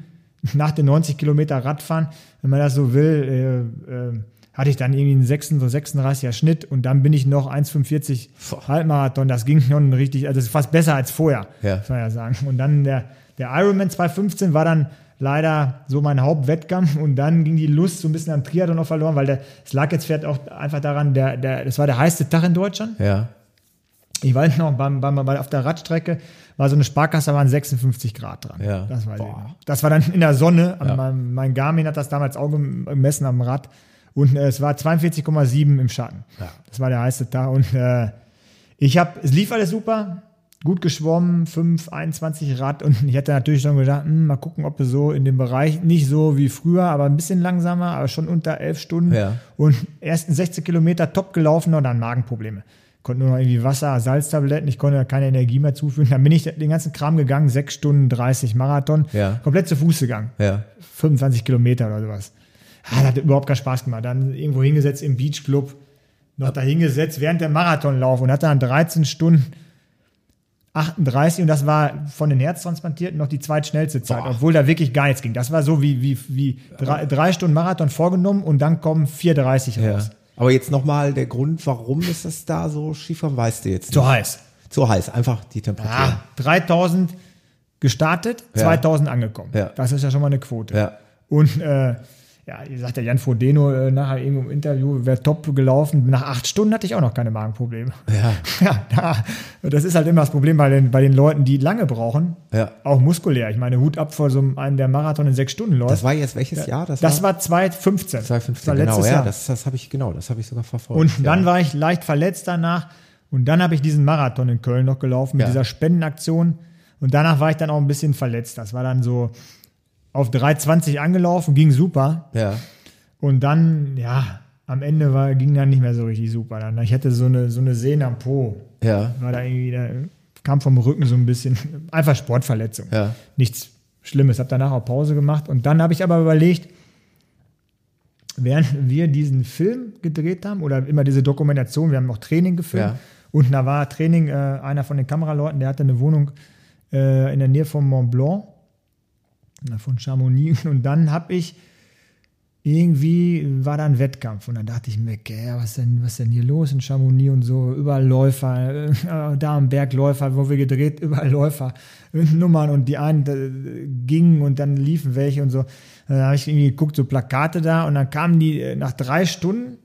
nach den 90 Kilometer Radfahren, wenn man das so will, äh, äh, hatte ich dann irgendwie einen 36, 36er Schnitt und dann bin ich noch 1,45 Boah. Halbmarathon. Das ging schon richtig, also fast besser als vorher, Ja. muss man ja sagen. Und dann der, der Ironman 215 war dann leider so mein Hauptwettkampf und dann ging die Lust so ein bisschen am Triathlon noch verloren, weil es lag jetzt vielleicht auch einfach daran, der, der, das war der heißeste Tag in Deutschland. Ja. Ich weiß noch, beim, beim, bei, auf der Radstrecke war so eine Sparkasse, da waren 56 Grad dran. Ja. Das, weiß ich Boah. noch. das war dann in der Sonne. Ja. Mein, mein Garmin hat das damals auch gemessen am Rad. Und äh, es war 42,7 im Schatten. Ja. Das war der heiße Tag. Und äh, ich habe, es lief alles super. Gut geschwommen, 5, 21 Rad. Und ich hatte natürlich schon gedacht, hm, mal gucken, ob wir so in dem Bereich, nicht so wie früher, aber ein bisschen langsamer, aber schon unter 11 Stunden. Ja. Und ersten 16 Kilometer top gelaufen und dann Magenprobleme. Konnte nur noch irgendwie Wasser, Salztabletten, ich konnte keine Energie mehr zuführen. Dann bin ich den ganzen Kram gegangen, 6 Stunden 30 Marathon, Ja. komplett zu Fuß gegangen. Ja. 25 Kilometer oder sowas. Ah, das hat überhaupt keinen Spaß gemacht. Dann irgendwo hingesetzt im Beachclub, noch da hingesetzt während der Marathonlauf und hatte dann 13 Stunden 38 und das war von den Herztransplantierten noch die zweitschnellste Zeit, Boah. obwohl da wirklich gar nichts ging. Das war so wie, wie, wie drei, drei Stunden Marathon vorgenommen und dann kommen 4,30 Ja. raus. Aber jetzt nochmal der Grund, warum ist das da so schief, weißt du jetzt nicht. Zu heiß. Zu heiß, einfach die Temperatur. Ah, 3000 gestartet, Ja. 2000 angekommen. Ja. Das ist ja schon mal eine Quote. Ja. Und äh, ja, ihr sagt der Jan Frodeno äh, nachher irgendwo im Interview, wäre top gelaufen. Nach acht Stunden hatte ich auch noch keine Magenprobleme. Ja. Ja, da, das ist halt immer das Problem bei den, bei den Leuten, die lange brauchen. Ja. Auch muskulär. Ich meine, Hut ab vor so einem, der Marathon in sechs Stunden läuft. Das war jetzt welches Jahr? das war 2015. 2015, Das war genau, letztes ja, Jahr. das, das habe ich, genau, das habe ich sogar verfolgt. Und ja. dann war ich leicht verletzt danach. Und dann habe ich diesen Marathon in Köln noch gelaufen mit Ja. dieser Spendenaktion. Und danach war ich dann auch ein bisschen verletzt. Das war dann so auf 3,20 angelaufen, ging super. Ja, Und dann, ja, am Ende war, ging dann nicht mehr so richtig super. Dann, ich hatte so eine, so eine Sehne am Po. ja, War da irgendwie, da kam vom Rücken so ein bisschen, einfach Sportverletzung. ja, Nichts Schlimmes. Habe danach auch Pause gemacht. Und dann habe ich aber überlegt, während wir diesen Film gedreht haben oder immer diese Dokumentation, wir haben noch Training gefilmt. Ja. Und da war Training, äh, einer von den Kameraleuten, der hatte eine Wohnung äh, in der Nähe von Mont Blanc, von Chamonix. Und dann habe ich irgendwie war da ein Wettkampf. Und dann dachte ich mir, okay, was denn, was denn hier los in Chamonix und so, überall Läufer, äh, da am Berg Läufer, wo wir gedreht, überall Läufer, Nummern und die einen äh, gingen und dann liefen welche und so. Dann habe ich irgendwie geguckt, so Plakate da. Und dann kamen die äh, nach drei Stunden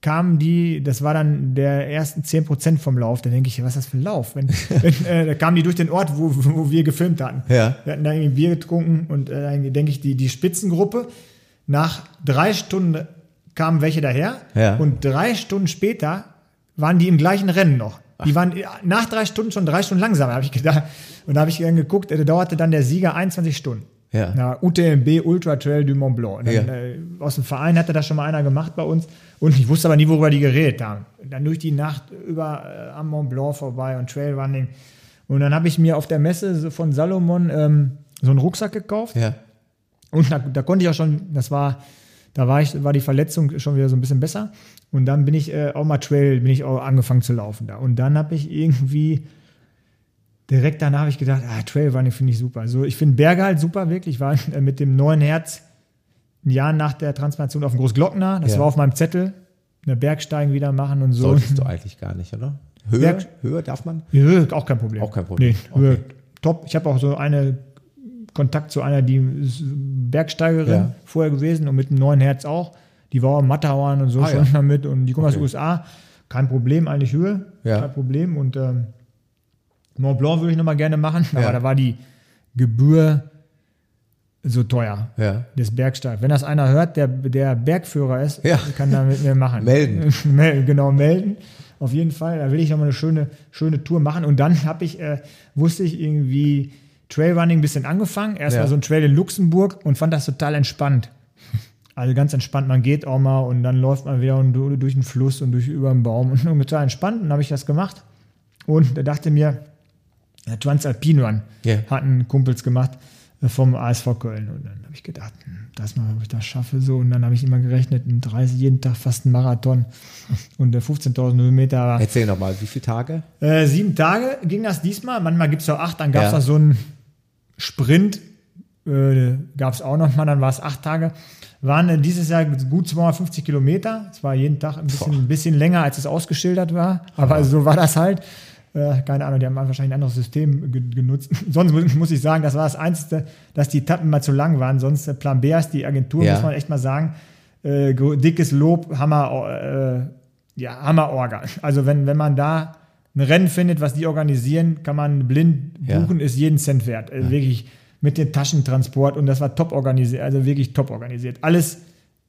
kamen die, das war dann der ersten 10% vom Lauf, da denke ich, was ist das für ein Lauf? Wenn, wenn, äh, da kamen die durch den Ort, wo, wo wir gefilmt hatten. Ja. Wir hatten da irgendwie Bier getrunken und äh, dann denke ich, die, die Spitzengruppe, nach drei Stunden kamen welche daher Ja. und drei Stunden später waren die im gleichen Rennen noch. Die waren äh, nach drei Stunden schon drei Stunden langsamer, habe ich gedacht. Und da habe ich dann geguckt, äh, da dauerte dann der Sieger 21 Stunden. Ja. Na, UTMB Ultra Trail du Mont Blanc. Dann, Ja. äh, aus dem Verein hatte das schon mal einer gemacht bei uns. Und ich wusste aber nie, worüber die geredet haben. Dann durch die Nacht über äh, am Mont Blanc vorbei und Trailrunning. Und dann habe ich mir auf der Messe von Salomon ähm, so einen Rucksack gekauft. ja, Und da, da konnte ich auch schon, das war Da war ich, war die Verletzung schon wieder so ein bisschen besser. Und dann bin ich äh, auch mal Trail, bin ich auch angefangen zu laufen da. Und dann habe ich irgendwie direkt danach habe ich gedacht, ah, Trailrunning finde ich super. Also ich finde Berge halt super, wirklich. Ich war äh, mit dem neuen Herz ein Jahr nach der Transplantation auf dem Großglockner. Das Ja. war auf meinem Zettel. Eine Bergsteigen wieder machen und so. Solltest du eigentlich gar nicht, oder? Höhe, Berg- Höhe darf man? Höhe, auch kein Problem. Auch kein Problem. Nee, Höhe, Okay. top. Ich habe auch so eine Kontakt zu einer, die ist Bergsteigerin Ja. vorher gewesen und mit einem neuen Herz auch. Die war auch Matterhorn und so Ah, schon ja. damit und die kommt aus Okay. den USA. Kein Problem, eigentlich Höhe. Ja. Kein Problem. Und ähm, Mont Blanc würde ich nochmal gerne machen, aber Ja. da war die Gebühr so teuer. Ja. Das Bergsteig. Wenn das einer hört, der, der Bergführer ist, Ja. kann da mit mir machen. Melden. Mel- genau, melden. Auf jeden Fall. Da will ich nochmal eine schöne, schöne Tour machen. Und dann habe ich, äh, wusste ich irgendwie Trailrunning ein bisschen angefangen. Erst Ja. mal so ein Trail in Luxemburg und fand das total entspannt. Also ganz entspannt, man geht auch mal und dann läuft man wieder und du- durch den Fluss und durch über den Baum und total entspannt. Und dann habe ich das gemacht und da dachte mir, der Transalpin Run Ja. hatten Kumpels gemacht äh, vom ASV Köln. Und dann habe ich gedacht, hm, das mal, ob ich das schaffe. So. Und dann habe ich immer gerechnet, in 30, jeden Tag fast ein Marathon und äh, 15.000 Höhenmeter. Aber, Erzähl nochmal, wie viele Tage? äh, sieben Tage ging das diesmal. Manchmal gibt es auch acht. Dann gab es Ja. noch so einen Sprint. Äh, gab es auch noch mal. Dann war es acht Tage. Waren äh, dieses Jahr gut 250 Kilometer. Es war jeden Tag ein bisschen, ein bisschen länger, als es ausgeschildert war. Aber so war das halt. Äh, keine Ahnung, die haben wahrscheinlich ein anderes System ge genutzt. Sonst mu- muss ich sagen, das war das Einzige, dass die Etappen mal zu lang waren. Sonst äh, Plan B ist die Agentur, Ja. muss man echt mal sagen. Äh, dickes Lob, Hammer, äh, ja, Hammer Orga. Also wenn, wenn man da ein Rennen findet, was die organisieren, kann man blind Ja. buchen, ist jeden Cent wert. Äh, Wirklich mit dem Taschentransport und das war top organisiert, also wirklich top organisiert. Alles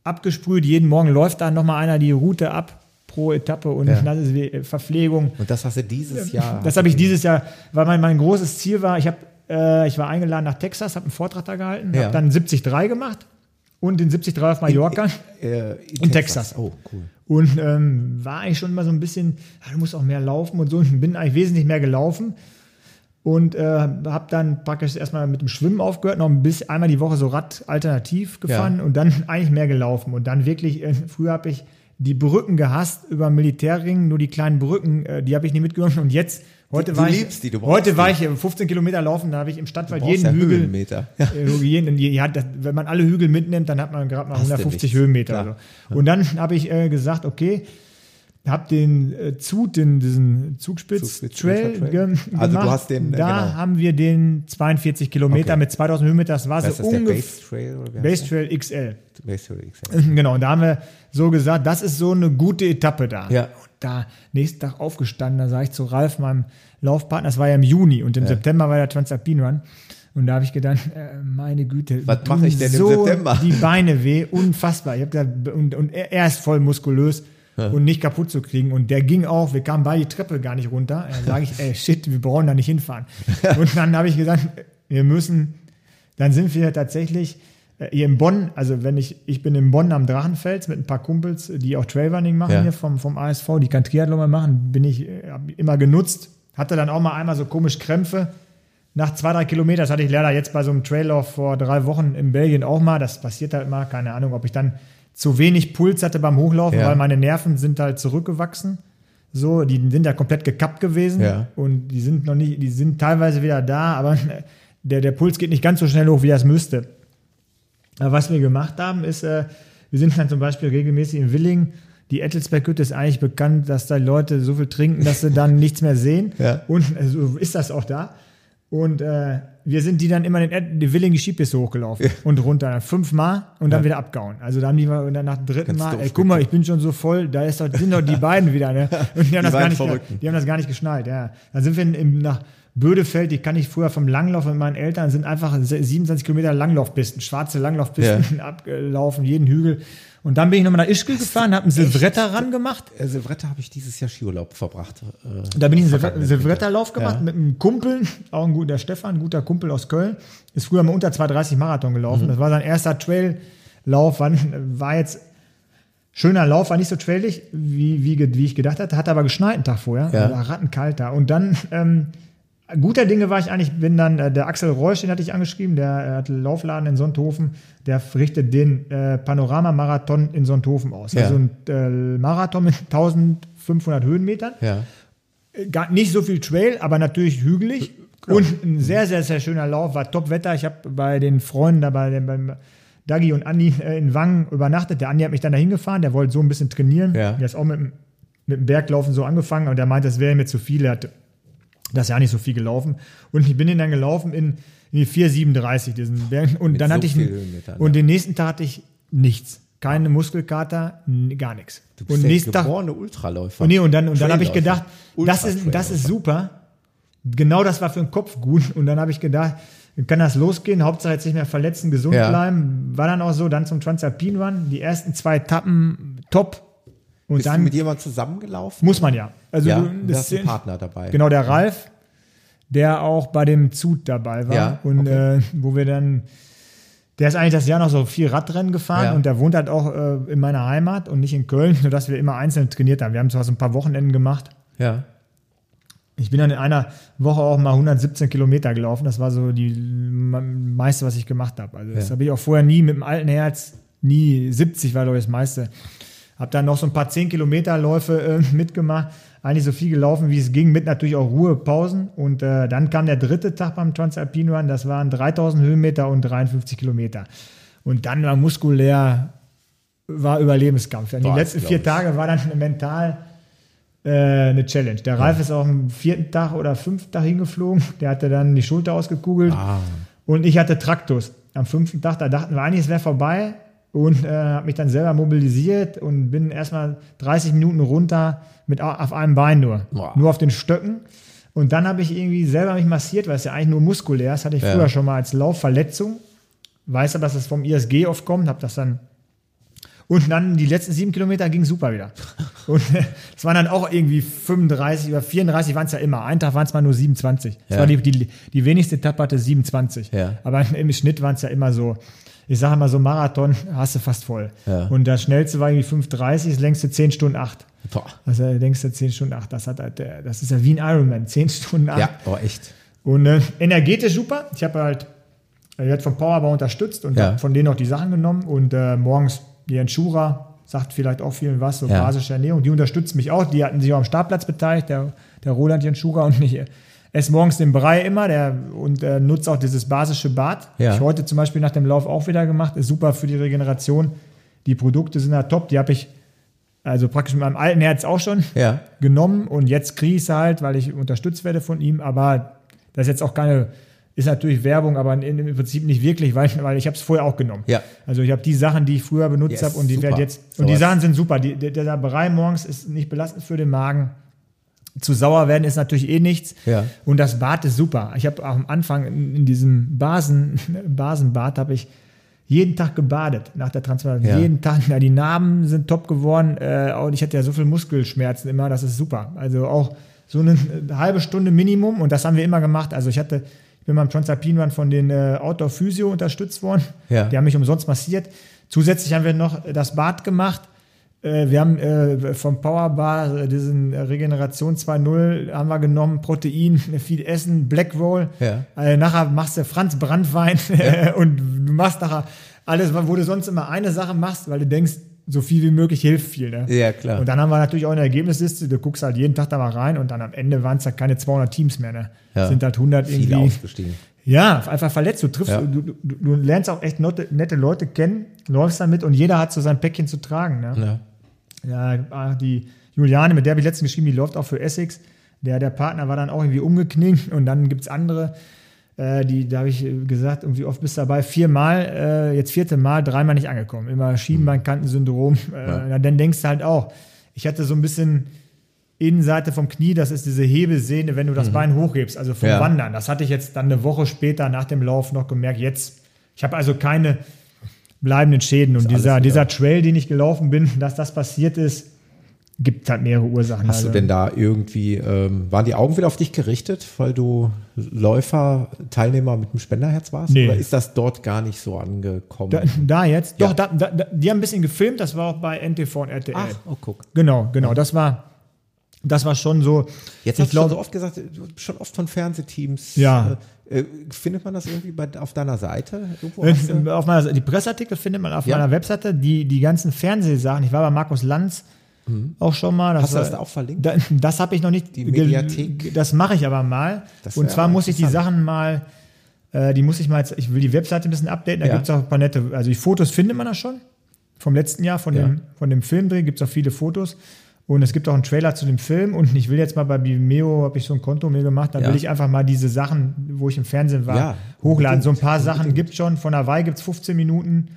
abgesprüht, jeden Morgen läuft da nochmal einer die Route ab pro Etappe und Ja. äh, Verpflegung. Und das hast du dieses Jahr. Das habe ich dieses Jahr, weil mein, mein großes Ziel war, ich, hab, äh, ich war eingeladen nach Texas, habe einen Vortrag da gehalten, Ja. habe dann 73 gemacht und den 73 auf Mallorca. äh, in Texas. Oh, cool. Und ähm, war eigentlich schon immer so ein bisschen, ja, du musst auch mehr laufen und so. Und bin eigentlich wesentlich mehr gelaufen. Und äh, habe dann praktisch erstmal mit dem Schwimmen aufgehört, noch ein bisschen, einmal die Woche so Rad alternativ gefahren Ja. und dann eigentlich mehr gelaufen. Und dann wirklich, äh, früher habe ich die Brücken gehasst über Militärring, nur die kleinen Brücken, äh, die habe ich nie mitgenommen. Und jetzt, heute Du war ich, die, heute war die. ich äh, 15 Kilometer laufen, da habe ich im Stadtwald jeden ja Hügel, Höhenmeter. Ja. äh, jeden, ja, das, wenn man alle Hügel mitnimmt, dann hat man gerade mal Hast du 150 nichts. Höhenmeter. So. Und dann habe ich äh, gesagt, okay, habe den äh, Zug, den, diesen Zugspitz-Trail Zugspitz- ge Also du gemacht. hast den, äh, da genau. haben wir den 42 Kilometer Okay. mit 2000 Höhenmeter. Das war so das, der ungefähr Base Trail? Base Trail XL. Base Trail XL. Genau, und da haben wir so gesagt, das ist so eine gute Etappe da. Ja. Und da nächsten Tag aufgestanden, da sage ich zu Ralf, meinem Laufpartner, das war ja im Juni und im September war der Transalpin Run. Und da habe ich gedacht, äh, meine Güte, Was mache ich denn im so September? Die Beine weh, unfassbar. Ich gesagt, und, und er ist voll muskulös und nicht kaputt zu kriegen. Und der ging auch, wir kamen bei die Treppe gar nicht runter. Da sage ich, ey, shit, wir brauchen da nicht hinfahren. Und dann habe ich gesagt, wir müssen, dann sind wir tatsächlich äh, hier in Bonn, also wenn ich, ich bin in Bonn am Drachenfels mit ein paar Kumpels, die auch Trailrunning machen Ja. hier vom, vom ASV, die kein Triathlon mehr machen, bin ich äh, immer genutzt. Hatte dann auch mal einmal so komisch Krämpfe. Nach zwei, drei Kilometern, das hatte ich leider jetzt bei so einem Traillauf vor drei Wochen in Belgien auch mal. Das passiert halt mal, keine Ahnung, ob ich dann zu wenig Puls hatte beim Hochlaufen, Ja. weil meine Nerven sind halt zurückgewachsen. So, die sind ja komplett gekappt gewesen Ja. und die sind noch nicht, die sind teilweise wieder da, aber der, der Puls geht nicht ganz so schnell hoch, wie er es müsste. Aber was wir gemacht haben, ist, äh, wir sind dann zum Beispiel regelmäßig in Willingen. Die Ettelsberghütte ist eigentlich bekannt, dass da Leute so viel trinken, dass sie dann nichts mehr sehen. Ja. Und äh, so ist das auch da. Und äh, wir sind die dann immer den, die Willingen Skipiste hochgelaufen und runter. Fünfmal und dann wieder abgehauen. Also da haben die mal und dann nach dem dritten Ganz Mal, ey, guck mal, ich bin schon so voll, da ist doch, sind doch die beiden wieder, ne? Und die haben, das, gar nicht, Verrückten. die haben das gar nicht geschnallt, ja. Dann sind wir in, im, nach Bödefeld, die kann ich früher vom Langlauf mit meinen Eltern, sind einfach 27 Kilometer Langlaufpisten, schwarze Langlaufpisten abgelaufen, jeden Hügel. Und dann bin ich nochmal nach Ischgl gefahren, habe einen Silvretta ran gemacht. Äh, Silvretta habe ich dieses Jahr Skiurlaub verbracht. Äh, Da bin ich einen Silvretta-Lauf gemacht Ja. mit einem Kumpel, auch ein guter Stefan, ein guter Kumpel aus Köln. Ist früher mal unter 230 Marathon gelaufen. Mhm. Das war sein erster Traillauf. War, war jetzt schöner Lauf, war nicht so trailig, wie, wie, wie ich gedacht hatte. Hat aber geschneit einen Tag vorher. Ja. War rattenkalt da. Und dann ähm, guter Dinge war ich eigentlich, bin dann, äh, der Axel Reusch, den hatte ich angeschrieben, der äh, hat einen Laufladen in Sonthofen, der richtet den äh, Panorama-Marathon in Sonthofen aus. Ja. Also ein äh, Marathon mit 1500 Höhenmetern. Ja. Äh, Gar nicht so viel Trail, aber natürlich hügelig. Und ein sehr, sehr, sehr schöner Lauf, war Top-Wetter. Ich habe bei den Freunden, da bei den, beim Dagi und Andi äh, in Wangen übernachtet. Der Andi hat mich dann dahin gefahren, der wollte so ein bisschen trainieren. Ja. Der ist auch mit, dem- mit dem Berglaufen so angefangen und der meinte, das wäre mir zu viel. Er hat das ist ja nicht so viel gelaufen. Und ich bin ihn dann gelaufen in, in die 437, diesen Berg. Und Mit dann so hatte ich, Höhenmetern, und ja. den nächsten Tag hatte ich nichts. Keine Muskelkater, n- gar nichts. Du bist und der nächsten Tag, geborene Ultraläufer. und nee, und dann, und dann habe ich gedacht, das ist, das ist super. Genau das war für den Kopf gut. Und dann habe ich gedacht, kann das losgehen. Hauptsache jetzt nicht mehr verletzen, gesund Ja. bleiben. War dann auch so. Dann zum Transalpin Run. Die ersten zwei Etappen top. Und Bist du dann mit jemandem zusammengelaufen? muss man ja. Also ja, du, du hast einen ist- Partner dabei. Genau, der Ralf, der auch bei dem Zut dabei war. Ja, und okay. äh, wo wir dann, der ist eigentlich das Jahr noch so viel Radrennen gefahren Ja. und der wohnt halt auch äh, in meiner Heimat und nicht in Köln, sodass wir immer einzeln trainiert haben. Wir haben zwar so ein paar Wochenenden gemacht. Ja. Ich bin dann in einer Woche auch mal 117 Kilometer gelaufen. Das war so die me- meiste, was ich gemacht habe. Also das Ja. habe ich auch vorher nie mit dem alten Herz, nie 70 war glaube ich das meiste. Habe dann noch so ein paar 10 Kilometerläufe äh, mitgemacht. Eigentlich so viel gelaufen, wie es ging, mit natürlich auch Ruhepausen. Und äh, dann kam der dritte Tag beim Transalpine Run. Das waren 3000 Höhenmeter und 53 Kilometer. Und dann war muskulär, war Überlebenskampf. Die letzten vier ich. Tage war dann mental äh, eine Challenge. Der Ralf ist auch am vierten Tag oder fünften Tag hingeflogen. Der hatte dann die Schulter ausgekugelt. Ah. Und ich hatte Traktus. Am fünften Tag, da dachten wir eigentlich, es wäre vorbei. Und äh, habe mich dann selber mobilisiert und bin erstmal 30 Minuten runter mit au- auf einem Bein nur. Boah. Nur auf den Stöcken. Und dann habe ich irgendwie selber mich massiert, weil es ja eigentlich nur muskulär ist. Hatte ich Ja. früher schon mal als Laufverletzung. Weiß aber, dass es vom ISG oft kommt. Habe das dann und dann die letzten sieben Kilometer ging super wieder. Und äh, es waren dann auch irgendwie 35 oder 34 waren es ja immer. Einen Tag waren es mal nur 27. Das Ja. war die, die, die wenigste Etappe hatte 27. Ja. Aber im Schnitt waren es ja immer so, ich sage mal so Marathon hast du fast voll. Ja. Und das schnellste war irgendwie 5,30, das längste 10 Stunden 8. Boah. Also der längste 10 Stunden 8. Das, hat halt, das ist ja wie ein Ironman, 10 Stunden 8. Ja, oh, echt. Und äh, energetisch super. Ich habe halt, ich werde vom Powerbau unterstützt und Ja. von denen auch die Sachen genommen. Und äh, morgens die Enschura sagt vielleicht auch vielen was, so Ja. basische Ernährung. Die unterstützt mich auch. Die hatten sich auch am Startplatz beteiligt, der, der Roland Jenschura und ich esse morgens den Brei immer der, und äh, nutze auch dieses basische Bad. Ja. Ich heute zum Beispiel nach dem Lauf auch wieder gemacht. Ist super für die Regeneration. Die Produkte sind da top. Die habe ich also praktisch mit meinem alten Herz auch schon Ja. genommen und jetzt kriege ich es halt, weil ich unterstützt werde von ihm, aber das ist jetzt auch keine, ist natürlich Werbung, aber in, im Prinzip nicht wirklich, weil, weil ich habe es vorher auch genommen. Ja. Also ich habe die Sachen, die ich früher benutzt Yes, habe und die werden jetzt, und die Sowas. Sachen sind super. Die, der, der Brei morgens ist nicht belastend für den Magen. Zu sauer werden ist natürlich eh nichts. Ja. Und das Bad ist super. Ich habe auch am Anfang in, in diesem Basen, Basenbad habe ich jeden Tag gebadet nach der Transplantation. Ja. Jeden Tag. Ja, die Narben sind top geworden. Äh, und ich hatte ja so viel Muskelschmerzen immer, das ist super. Also auch so eine äh, halbe Stunde Minimum und das haben wir immer gemacht. Also ich hatte, ich bin beim Transalpin Run von den äh, Outdoor Physio unterstützt worden. Ja. Die haben mich umsonst massiert. Zusätzlich haben wir noch das Bad gemacht. Äh, Wir haben äh, vom Powerbar äh, diesen äh, Regeneration 2.0 haben wir genommen, Protein, viel Essen, Black Roll. Ja. Äh, nachher machst du Franz Brandwein und du machst nachher alles, wo du sonst immer eine Sache machst, weil du denkst, so viel wie möglich hilft viel. Ne? Ja, klar. Und dann haben wir natürlich auch eine Ergebnisliste, du guckst halt jeden Tag da mal rein und dann am Ende waren es halt keine 200 Teams mehr. Ne? Ja. Sind halt 100 Viel irgendwie. ausgestiegen. Ja, einfach verletzt. Du triffst, Ja. du, du, du lernst auch echt nette, nette Leute kennen, läufst damit und jeder hat so sein Päckchen zu tragen. Ne? Ja. Ja, ah, die Juliane, mit der habe ich letztens geschrieben, die läuft auch für Essex. Der, der Partner war dann auch irgendwie umgeknickt und dann gibt es andere, äh, die, da habe ich gesagt, irgendwie oft bist du dabei, viermal, äh, jetzt vierte Mal, dreimal nicht angekommen. Immer Schienbeinkantensyndrom. Äh, na, Dann denkst du halt auch, ich hatte so ein bisschen Innenseite vom Knie, das ist diese Hebelsehne, wenn du das Bein hochhebst, also vom Ja. Wandern. Das hatte ich jetzt dann eine Woche später nach dem Lauf noch gemerkt. Jetzt, ich habe also keine bleibenden Schäden. Und dieser, dieser Trail, den ich gelaufen bin, dass das passiert ist, gibt halt mehrere Ursachen. Hast also, du denn da irgendwie, ähm, waren die Augen wieder auf dich gerichtet, weil du Läufer, Teilnehmer mit dem Spenderherz warst? Nee. Oder ist das dort gar nicht so angekommen? da, da jetzt? Ja. Doch, da, da, die haben ein bisschen gefilmt, das war auch bei NTV und RTL. Ach, oh, guck. Genau, genau. Das war Das war schon so. Jetzt ich hast du schon so oft gesagt, schon oft von Fernsehteams. Ja. Äh, findet man das irgendwie bei, auf deiner Seite? Irgendwo Äh, du- auf meiner, die Presseartikel findet man auf Ja. meiner Webseite. Die, die ganzen Fernsehsachen. Ich war bei Markus Lanz auch schon mal. Das Mhm. Hast du war- das da auch verlinkt? Da, das habe ich noch nicht. Die Mediathek? Das mache ich aber mal. Das Und zwar muss ich die. Sachen mal, äh, die muss ich mal jetzt, ich will die Webseite ein bisschen updaten, da Ja. gibt es auch ein paar nette, also die Fotos findet man da schon. Vom letzten Jahr, von, Ja. dem, von dem Filmdreh gibt es auch viele Fotos. Und es gibt auch einen Trailer zu dem Film. Und ich will jetzt mal bei Vimeo, habe ich so ein Konto mir gemacht, da Ja. will ich einfach mal diese Sachen, wo ich im Fernsehen war, Ja, hochladen. So ein paar unbedingt, Sachen unbedingt. gibt es schon. Von Hawaii gibt es 15 Minuten.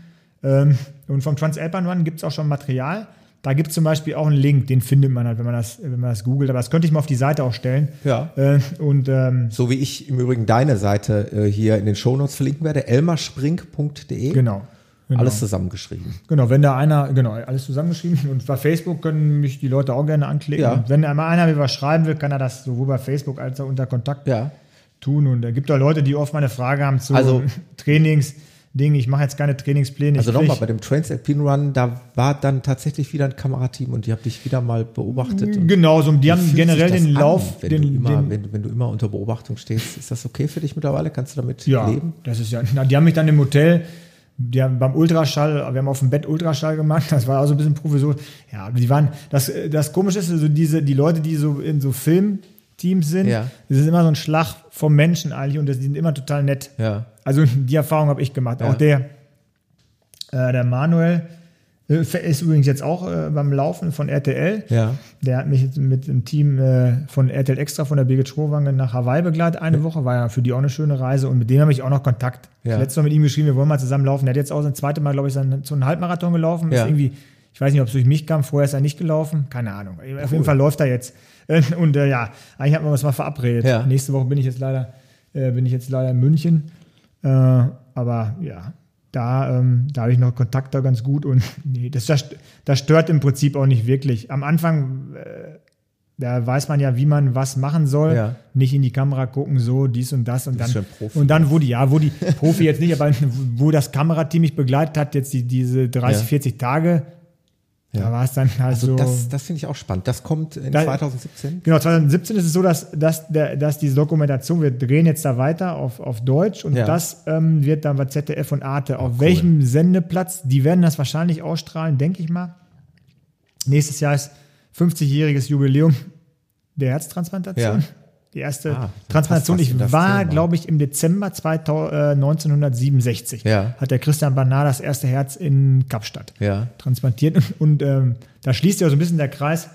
Ähm, und vom Transalpine Run gibt es auch schon Material. Da gibt es zum Beispiel auch einen Link, den findet man halt, wenn man das, wenn man das googelt. Aber das könnte ich mal auf die Seite auch stellen. Ja. Äh, und ähm, So wie ich im Übrigen deine Seite äh, hier in den Shownotes verlinken werde, elmarspring.de. genau. Genau. Alles zusammengeschrieben. Genau, wenn da einer, genau, alles zusammengeschrieben. Und bei Facebook können mich die Leute auch gerne anklicken. Ja. Wenn einmal einer mir was schreiben will, kann er das sowohl bei Facebook als auch unter Kontakt Ja. tun. Und es gibt da Leute, die oft mal eine Frage haben zu Also- Trainingsdingen. Ich mache jetzt keine Trainingspläne. Also nochmal, bei dem Transalpine Run, da war dann tatsächlich wieder ein Kamerateam und die haben dich wieder mal beobachtet. Genau, so, die haben generell den an, Lauf, wenn, den, du immer, den, wenn, wenn du immer unter Beobachtung stehst. Ist das okay für dich mittlerweile? Kannst du damit Ja, leben? das ist ja. Na, die haben mich dann im Hotel, die haben beim Ultraschall, wir haben auf dem Bett Ultraschall gemacht, das war auch so ein bisschen provisorisch. Ja, die waren, das, das Komische ist, also diese, die Leute, die so in so Filmteams sind, Ja. das ist immer so ein Schlag vom Menschen eigentlich und das, die sind immer total nett. Ja. Also die Erfahrung habe ich gemacht. Ja. Auch der, äh, der Manuel ist übrigens jetzt auch äh, beim Laufen von RTL. Ja. Der hat mich mit dem Team äh, von RTL Extra von der Birgit Schrowange nach Hawaii begleitet eine Woche. War ja für die auch eine schöne Reise und mit dem habe ich auch noch Kontakt. Ja. Letztes Mal mit ihm geschrieben, wir wollen mal zusammen laufen. Der hat jetzt auch sein zweites Mal, glaube ich, sein, so einen Halbmarathon gelaufen. Ist Ja. irgendwie, ich weiß nicht, ob es durch mich kam, vorher ist er nicht gelaufen. Keine Ahnung. Auf jeden Fall läuft er jetzt. Äh, Und äh, ja, eigentlich hatten wir uns mal verabredet. Ja. Nächste Woche bin ich jetzt leider, äh, bin ich jetzt leider in München. Äh, aber ja, da, ähm, da habe ich noch Kontakt da ganz gut und nee, das, das, das stört im Prinzip auch nicht wirklich. Am Anfang, äh, da weiß man ja, wie man was machen soll. Ja. Nicht in die Kamera gucken, so dies und das und dann. bist schon Profi. Und dann, wo die, ja, wo die Profi jetzt nicht, aber wo das Kamerateam mich begleitet hat, jetzt die, diese 30, Ja. 40 Tage, Ja. da war es dann halt Also so. das, das finde ich auch spannend. Das kommt in Da- 2017. Genau, 2017 ist es so, dass, dass, der, dass diese Dokumentation, wir drehen jetzt da weiter auf, auf Deutsch und Ja. das ähm, wird dann bei ZDF und Arte. auf welchem Sendeplatz? Die werden das wahrscheinlich ausstrahlen, denke ich mal. Nächstes Jahr ist 50-jähriges Jubiläum der Herztransplantation. Ja. Die erste Ah, Transplantation. Ich war, glaube ich, im Dezember 2000, äh, 1967. Ja. Hat der Christian Barnard das erste Herz in Kapstadt Ja. transplantiert. Und ähm, da schließt ja so ein bisschen der Kreis,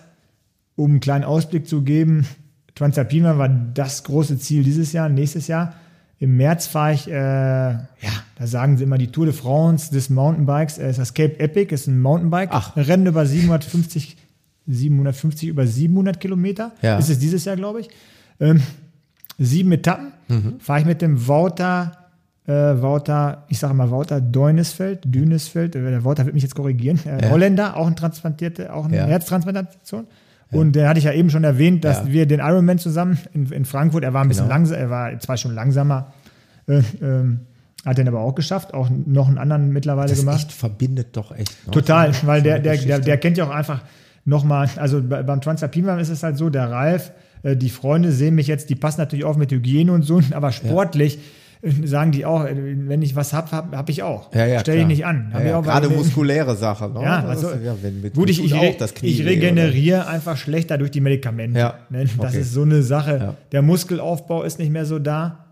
um einen kleinen Ausblick zu geben. Transalpina war das große Ziel dieses Jahr, nächstes Jahr. Im März fahre ich, äh, ja, da sagen sie immer die Tour de France des Mountainbikes. Äh, ist das Cape Epic, ist ein Mountainbike. Ach. Rennen über 750, 750 über 700 Kilometer. Ja. Ist es dieses Jahr, glaube ich. Ähm, sieben Etappen. Mhm. Fahre ich mit dem Wouter, äh, Wouter, ich sage mal Wouter Deunesfeld, Dünesfeld, äh, der Wouter wird mich jetzt korrigieren, äh, Ja. Holländer, auch ein transplantierte, auch eine Ja. Herztransplantation. Und der hatte ich ja eben schon erwähnt, dass wir den Ironman zusammen in, in Frankfurt, er war ein bisschen Genau. langsam, er war zwar schon langsamer, äh, ähm, hat den aber auch geschafft, auch noch einen anderen mittlerweile Das gemacht. echt verbindet doch echt. ne? Total, weil der, der, der, der kennt ja auch einfach nochmal, also bei- beim Transalpinwärm ist es halt so, der Ralf, die Freunde sehen mich jetzt, die passen natürlich auf mit Hygiene und so, aber sportlich äh, sagen die auch, äh, wenn ich was hab, hab, hab ich auch. Ja, ja, Stell dich klar. nicht an. Ja, ja, gerade muskuläre Sache. Ne? Ja, also, ist, ja wenn, mit, gut, ich, ich, tut re auch das Knie ich weh, regeneriere einfach schlechter durch die Medikamente. Ja. Ne? Das Okay. ist so eine Sache. Ja. Der Muskelaufbau ist nicht mehr so da.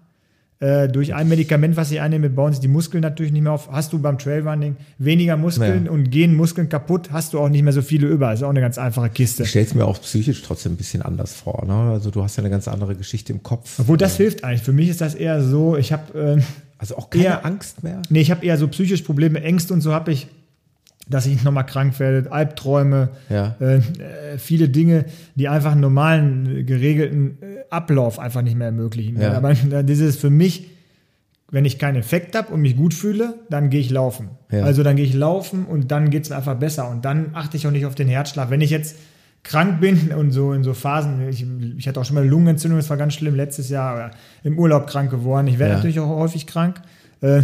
Äh, durch ein Medikament, was ich einnehme, bauen sich die Muskeln natürlich nicht mehr auf. Hast du beim Trailrunning weniger Muskeln Ja. und gehen Muskeln kaputt, hast du auch nicht mehr so viele über. ist auch eine ganz einfache Kiste. Ich stelle es mir auch psychisch trotzdem ein bisschen anders vor. Ne? Also du hast ja eine ganz andere Geschichte im Kopf. Obwohl das hilft eigentlich. Für mich ist das eher so, ich habe äh, Also auch keine eher- Angst mehr. Nee, ich habe eher so psychisch Probleme, Ängste und so habe ich, dass ich nochmal krank werde, Albträume, Ja. äh, äh, viele Dinge, die einfach einen normalen, geregelten äh, Ablauf einfach nicht mehr ermöglichen. Ja. Aber das ist für mich, wenn ich keinen Effekt habe und mich gut fühle, dann gehe ich laufen. Ja. Also dann gehe ich laufen und dann geht es mir einfach besser. Und dann achte ich auch nicht auf den Herzschlag. Wenn ich jetzt krank bin und so in so Phasen, ich, ich hatte auch schon mal Lungenentzündung, das war ganz schlimm letztes Jahr, im Urlaub krank geworden. Ich werde natürlich auch häufig krank. Äh,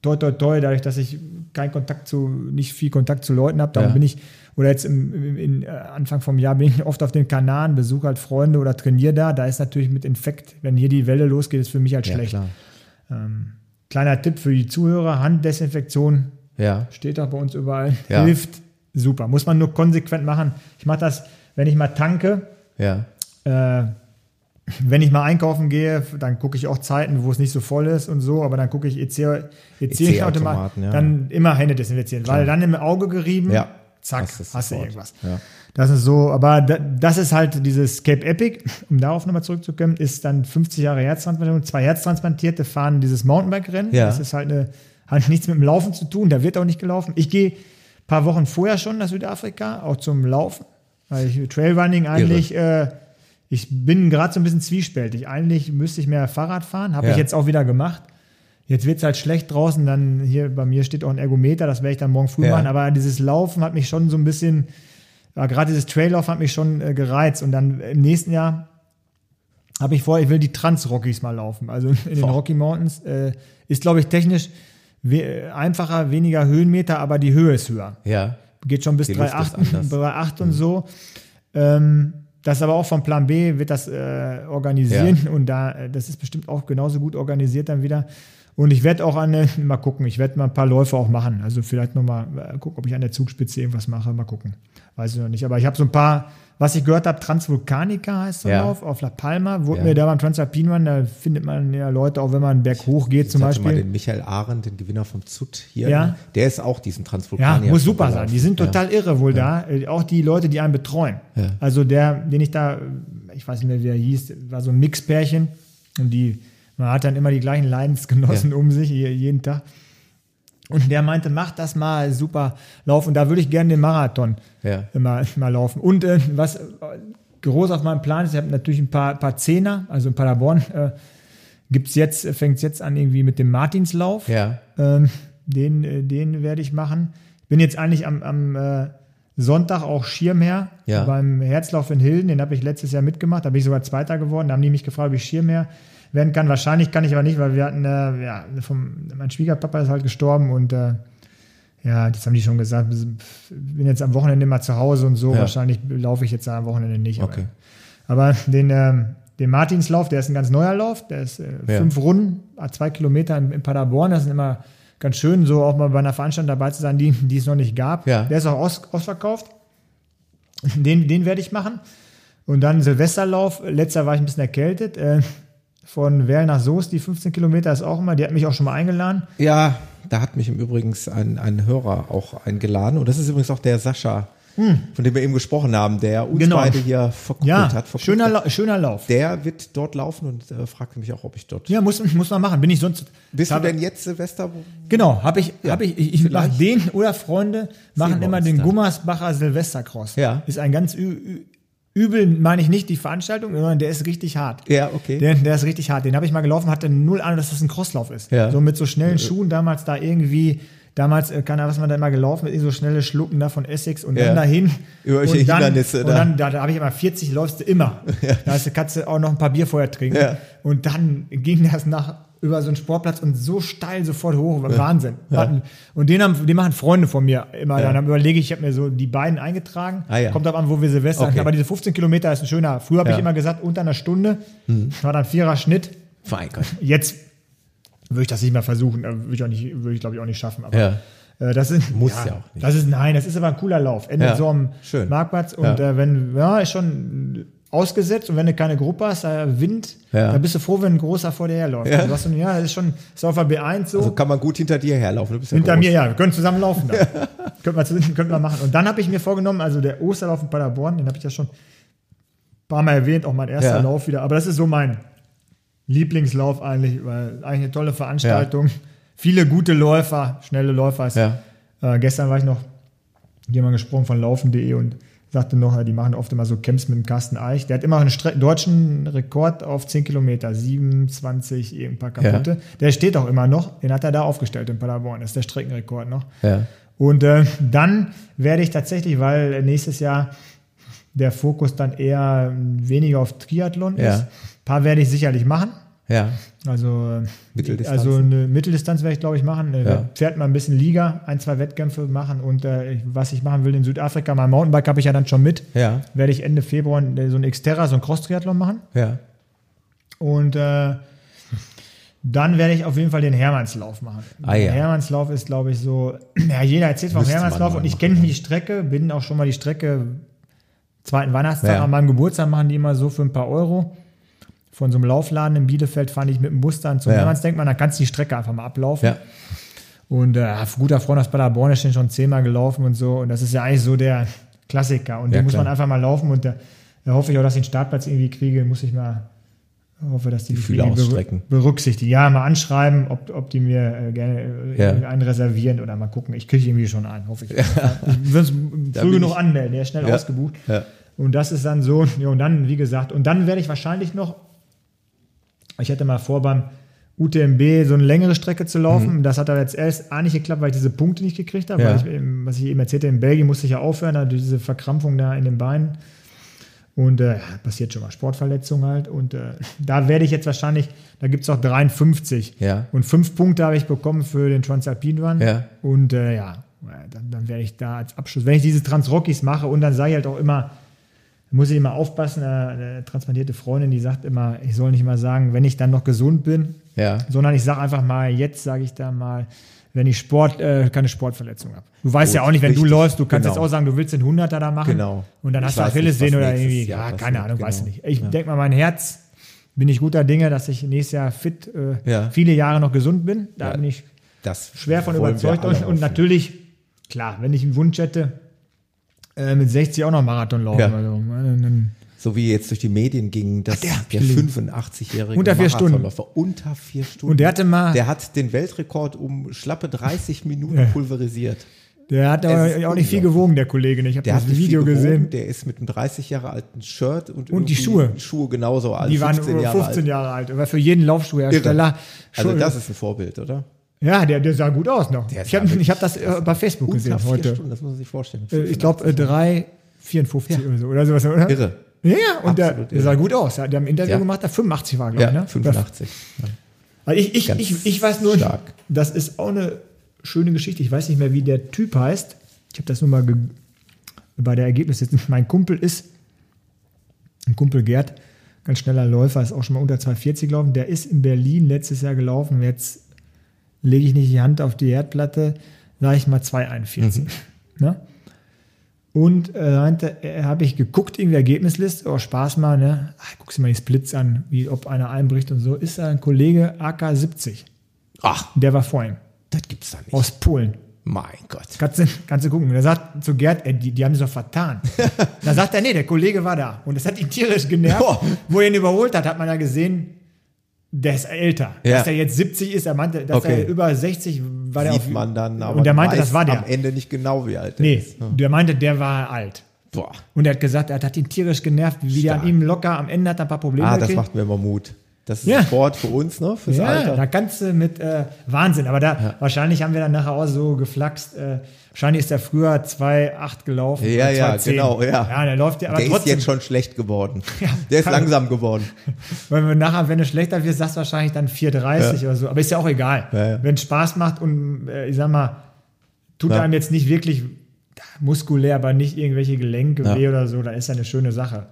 toi, toi, toi, dadurch, dass ich keinen Kontakt zu, nicht viel Kontakt zu Leuten habe, darum Ja. bin ich, oder jetzt im, im, in, äh, Anfang vom Jahr bin ich oft auf den Kanaren, besuche halt Freunde oder trainiere da. Da ist natürlich mit Infekt, wenn hier die Welle losgeht, ist für mich halt Ja, schlecht. klar. Kleiner Tipp für die Zuhörer: Handdesinfektion Ja. steht auch bei uns überall. Hilft super. Muss man nur konsequent machen. Ich mache das, wenn ich mal tanke, Ja. äh, wenn ich mal einkaufen gehe, dann gucke ich auch Zeiten, wo es nicht so voll ist und so, aber dann gucke ich EC, EC-Automat, EC-Automaten, ja. dann immer Hände desinfizieren, weil dann im Auge gerieben, Ja. zack, Hast hast du irgendwas. Ja. Das ist so, aber da, das ist halt dieses Cape Epic, um darauf nochmal zurückzukommen, ist dann 50 Jahre Herztransplantation. Zwei Herztransplantierte fahren dieses Mountainbike-Rennen. Das ist halt eine, hat nichts mit dem Laufen zu tun, da wird auch nicht gelaufen. Ich gehe ein paar Wochen vorher schon nach Südafrika, auch zum Laufen, weil ich Trailrunning eigentlich, äh, ich bin gerade so ein bisschen zwiespältig. Eigentlich müsste ich mehr Fahrrad fahren, habe Ja. ich jetzt auch wieder gemacht. Jetzt wird es halt schlecht draußen, dann hier bei mir steht auch ein Ergometer, das werde ich dann morgen früh Ja. machen, aber dieses Laufen hat mich schon so ein bisschen, ja, gerade dieses Traillauf hat mich schon äh, gereizt und dann im nächsten Jahr habe ich vor, ich will die Trans-Rockies mal laufen. Also in den. Rocky Mountains äh, ist, glaube ich, technisch we äh, einfacher, weniger Höhenmeter, aber die Höhe ist höher. Ja. Geht schon bis Die Luft ist 3,8 anders. 3,8 und so. Ähm, das ist aber auch vom Plan B wird das äh, organisieren und da, äh, das ist bestimmt auch genauso gut organisiert dann wieder. Und ich werde auch an, mal gucken, ich werde mal ein paar Läufe auch machen. Also vielleicht nochmal äh, gucken, ob ich an der Zugspitze irgendwas mache, mal gucken. Weiß ich noch nicht. Aber ich habe so ein paar, was ich gehört habe, Transvulkanica heißt der Ja. Lauf auf La Palma. Wurde Ja. mir da beim Transalpin Run, da findet man ja Leute, auch wenn man einen Berg hoch geht Ich zum hatte mal Beispiel. den Michael Arendt, den Gewinner vom ZUT hier. Ja. Der ist auch diesen Ja, Transvulkanier. muss super gelaufen. sein. Die sind Ja. total irre wohl da. Äh, Auch die Leute, die einen betreuen. Ja. Also der, den ich da, äh, ich weiß nicht mehr, wie er hieß, war so ein Mixpärchen. Und die, man hat dann immer die gleichen Leidensgenossen Ja. um sich, je- jeden Tag. Und der meinte, mach das mal super laufen. Da würde ich gerne den Marathon Ja. immer mal laufen. Und äh, was äh, groß auf meinem Plan ist, ich habe natürlich ein paar, paar Zehner, also in Paderborn äh, gibt's jetzt, fängt es jetzt an irgendwie mit dem Martinslauf. Ja. Ähm, den, äh, den werde ich machen. Bin jetzt eigentlich am, am äh, Sonntag auch Schirmherr Ja. beim Herzlauf in Hilden. Den habe ich letztes Jahr mitgemacht. Da bin ich sogar Zweiter geworden. Da haben die mich gefragt, ob ich Schirmherr werden kann. Wahrscheinlich kann ich aber nicht, weil wir hatten, äh, ja, vom, mein Schwiegerpapa ist halt gestorben und äh, ja, das haben die schon gesagt. Bin jetzt am Wochenende mal zu Hause und so. Ja. Wahrscheinlich laufe ich jetzt am Wochenende nicht. Okay. Aber, aber den, ähm, den Martinslauf, der ist ein ganz neuer Lauf. Der ist äh, Ja. fünf Runden, ah, zwei Kilometer in, in Paderborn. Das ist immer ganz schön, so auch mal bei einer Veranstaltung dabei zu sein, die, die es noch nicht gab. Ja. Der ist auch aus, ausverkauft. Den, den werde ich machen. Und dann Silvesterlauf. Letzter war ich ein bisschen erkältet. Äh, von Werl nach Soest, die 15 Kilometer ist auch immer. Die hat mich auch schon mal eingeladen. Ja, da hat mich im Übrigen ein, ein Hörer auch eingeladen. Und das ist übrigens auch der Sascha, von dem wir eben gesprochen haben, der uns Hm. Genau. beide hier verkuppelt Ja, hat. verkuppelt schöner. Lau- schöner Lauf. Der wird dort laufen und äh, fragte mich auch, ob ich dort. Ja, muss, muss man machen. Bin ich sonst. Bist du denn jetzt Silvester? Genau, habe ich, Ja, hab ich, ich, ich mache den oder Freunde machen immer den dann. Gummersbacher Silvestercross. Ja. Ist ein ganz übel, meine ich nicht die Veranstaltung, sondern der ist richtig hart. Ja, okay. Der, der ist richtig hart. Den habe ich mal gelaufen, hatte null Ahnung, dass das ein Crosslauf ist. Ja. So mit so schnellen Schuhen damals da irgendwie, damals, äh, keine Ahnung, was man da immer gelaufen ist, so schnelle Schlucken da von Essex und Ja. dann dahin. Über welche und dann, Hindernisse Und da. dann, da, da habe ich immer 40, läufst du immer. Da hast du, kannst du auch noch ein paar Bier vorher trinken. Ja. Und dann ging das nach über so einen Sportplatz und so steil sofort hoch. Wahnsinn. Und den, haben, den machen Freunde von mir immer. Ja. Dann überlege ich, ich habe mir so die beiden eingetragen. Ah, ja. Kommt ab an, wo wir Silvester Okay. Aber diese 15 Kilometer ist ein schöner. Früher habe Ja. ich immer gesagt, unter einer Stunde. War dann vierer Schnitt. Mein Gott. Jetzt würde ich das nicht mehr versuchen. Würde ich, auch nicht, würde ich glaube ich, auch nicht schaffen. Aber Ja. äh, das ist, Muss ja auch nicht. Das ist, nein, das ist aber ein cooler Lauf. Endet Ja, so am schön. Marktplatz. Und Ja. äh, wenn, ja, ist schon ausgesetzt. Und wenn du keine Gruppe hast, äh, Wind, Ja. dann bist du froh, wenn ein großer vor dir herläuft. Ja. Also du ja, das ist schon, ist auf der B1 so. Also kann man gut hinter dir herlaufen. Ja Hinter groß. mir, ja, wir können zusammen laufen. Dann. könnten, wir, zusammen- könnten wir machen. Und dann habe ich mir vorgenommen, also der Osterlauf in Paderborn, den habe ich ja schon ein paar Mal erwähnt, auch mein erster Ja. Lauf wieder. Aber das ist so mein Lieblingslauf eigentlich, weil eigentlich eine tolle Veranstaltung. Viele gute Läufer, schnelle Läufer. Ja. Äh, gestern war ich noch jemand gesprochen von laufen.de und sagte noch, ja, die machen oft immer so Camps mit dem Carsten Eich. Der hat immer einen Stre deutschen Rekord auf 10 Kilometer, 27, irgendein paar kaputte. Der steht auch immer noch. Den hat er da aufgestellt in Paderborn. Das ist der Streckenrekord noch. Ja. Und äh, dann werde ich tatsächlich, weil nächstes Jahr der Fokus dann eher weniger auf Triathlon Ja. ist, ein paar werde ich sicherlich machen. Ja. Also, Mitteldistanzen. also eine Mitteldistanz werde ich, glaube ich, machen. Äh, Ja. Pferd mal ein bisschen Liga, ein, zwei Wettkämpfe machen und äh, was ich machen will in Südafrika, mein Mountainbike habe ich ja dann schon mit. Ja. Werde ich Ende Februar äh, so ein Xterra, so ein Cross-Triathlon machen. Ja. Und äh, dann werde ich auf jeden Fall den Hermannslauf machen. Ah, der ja. Hermannslauf ist, glaube ich, so, ja, jeder erzählt vom Hermannslauf und ich kenne die Strecke, bin auch schon mal die Strecke zweiten Weihnachtstag Ja. an meinem Geburtstag machen die immer so für ein paar Euro. Von so einem Laufladen in Bielefeld fahre ich mit dem Bus dann zum Ja. Hermannsdenkmal, dann kannst du die Strecke einfach mal ablaufen. Ja. Und äh, guter Freund aus Paderborn ist den schon zehnmal gelaufen und so. Und das ist ja eigentlich so der Klassiker. Und Ja, den muss klar. man einfach mal laufen. Und da, da hoffe ich auch, dass ich den Startplatz irgendwie kriege. Muss ich mal, hoffe, dass die, Die ausstrecken. berücksichtigen. Ja, mal anschreiben, ob, ob die mir äh, gerne äh, Ja. einen reservieren oder mal gucken. Ich kriege irgendwie schon einen, hoffe ich. Ich würde es Da früh genug ich- anmelden. Der ist schnell ausgebucht. Und das ist dann so, ja, und dann, wie gesagt, und dann werde ich wahrscheinlich noch, ich hätte mal vor, beim UTMB so eine längere Strecke zu laufen. Das hat aber jetzt erst A nicht geklappt, weil ich diese Punkte nicht gekriegt habe. Mhm. Ja. Ich, eben, was ich eben erzählte, in Belgien musste ich ja aufhören, da diese Verkrampfung da in den Beinen. Und äh, ja, passiert schon mal Sportverletzung halt. Und äh, da werde ich jetzt wahrscheinlich, da gibt es auch 53. Ja. Und fünf Punkte habe ich bekommen für den Transalpine Run. Ja. Und äh, ja, dann, dann werde ich da als Abschluss, wenn ich diese Transrockies mache und dann sage ich halt auch immer, muss ich immer aufpassen, eine transplantierte Freundin, die sagt immer, ich soll nicht mal sagen, wenn ich dann noch gesund bin, Ja. sondern ich sage einfach mal, jetzt sage ich da mal, wenn ich Sport, äh, keine Sportverletzung habe. Du weißt Gut, ja auch nicht, wenn du richtig, läufst, du kannst genau. jetzt auch sagen, du willst den 100er da machen. Genau. Und dann Ich hast du Achillessehne oder irgendwie, ja, passiert, keine Ahnung, genau. weiß ich nicht. Ich Ja. denke mal, mein Herz bin ich guter Dinge, dass ich nächstes Jahr fit, äh, Ja. viele Jahre noch gesund bin. Da Ja. bin ich schwer von überzeugt. Und, natürlich, klar, wenn ich einen Wunsch hätte, äh, mit 60 auch noch Marathon laufen. Ja. Also, äh, So wie jetzt durch die Medien ging, dass Ach, der, der- 85-jährige Unter vier Stunden. Unter vier Stunden. Und der hatte mal- Der hat den Weltrekord um schlappe 30 Minuten Ja. pulverisiert. der hat aber auch nicht viel gewogen, der Kollege. Ich habe Der das Video gewogen, gesehen. Der ist mit einem 30 Jahre alten Shirt und, Und die Schuhe. Schuhe genauso alt. Die waren 15 nur Jahre 15 alt. Jahre alt. Aber für jeden Laufschuhhersteller. Also das ist ein Vorbild, oder? Ja, der, der sah gut aus noch. Der Ich habe hab das äh, bei Facebook gesehen heute. Stunden, das muss man sich vorstellen. Äh, Ich glaube, äh, 3,54 oder so. Oder sowas, oder? Irre. Ja, ja, und der, der sah gut aus. Der hat im Interview Ja. gemacht, der 85 war, glaube Ja, ich. Ne? 85. Ja. Also ich, ich, Ganz ich, ich weiß nur, stark. das ist auch eine schöne Geschichte. Ich weiß nicht mehr, wie der Typ heißt. Ich habe das nur mal bei der Ergebnisliste. Mein Kumpel ist, ein Kumpel Gerd, ganz schneller Läufer, ist auch schon mal unter 240 gelaufen. Der ist in Berlin letztes Jahr gelaufen. Jetzt lege ich nicht die Hand auf die Herdplatte, sage ich mal 241. Ne? Und äh, meinte, äh, habe ich geguckt, irgendwie Ergebnisliste, oh Spaß mal, ne? Ach, guckst du mal die Splits an, wie ob einer einbricht und so. Ist da ein Kollege AK70. Ach, Der war vor ihm. das gibt's da nicht. Aus Polen. mein Gott. Kannst du, kannst du gucken. Er sagt zu Gerd, ey, die, die haben sich doch vertan. Dann sagt er, nee, der Kollege war da. Und das hat ihn tierisch genervt. Boah. Wo er ihn überholt hat, hat man ja gesehen, der ist älter. Ja. Dass er jetzt 70 ist, er meinte, dass Okay. er über 60 war der Sieht auf, man dann, aber Und der meinte, das war der. am Ende nicht genau, wie alt er Nee, ist. Ja. der meinte, der war alt. Boah. Und er hat gesagt, er hat ihn tierisch genervt, wie der an Stark. ihm locker am Ende hat er ein paar Probleme Ah, das gekriegt. macht mir immer Mut. Das ist Ja. Sport für uns, ne? Fürs Ja, Alter. da kannst du mit äh, Wahnsinn. Aber da wahrscheinlich haben wir dann nachher auch so geflaxt. Äh, wahrscheinlich ist er früher 2,8 gelaufen. Ja, ja, 2,10. genau, ja. Ja, der läuft ja, aber der ist trotzdem. jetzt schon schlecht geworden. Ja, der ist langsam geworden. Weil wir nachher, wenn du schlechter wirst, sagst du wahrscheinlich dann 4,30 oder so. Aber ist ja auch egal. Ja, ja. Wenn es Spaß macht und äh, ich sag mal, tut Ja. einem jetzt nicht wirklich muskulär, aber nicht irgendwelche Gelenke Ja. weh oder so, dann ist ja eine schöne Sache.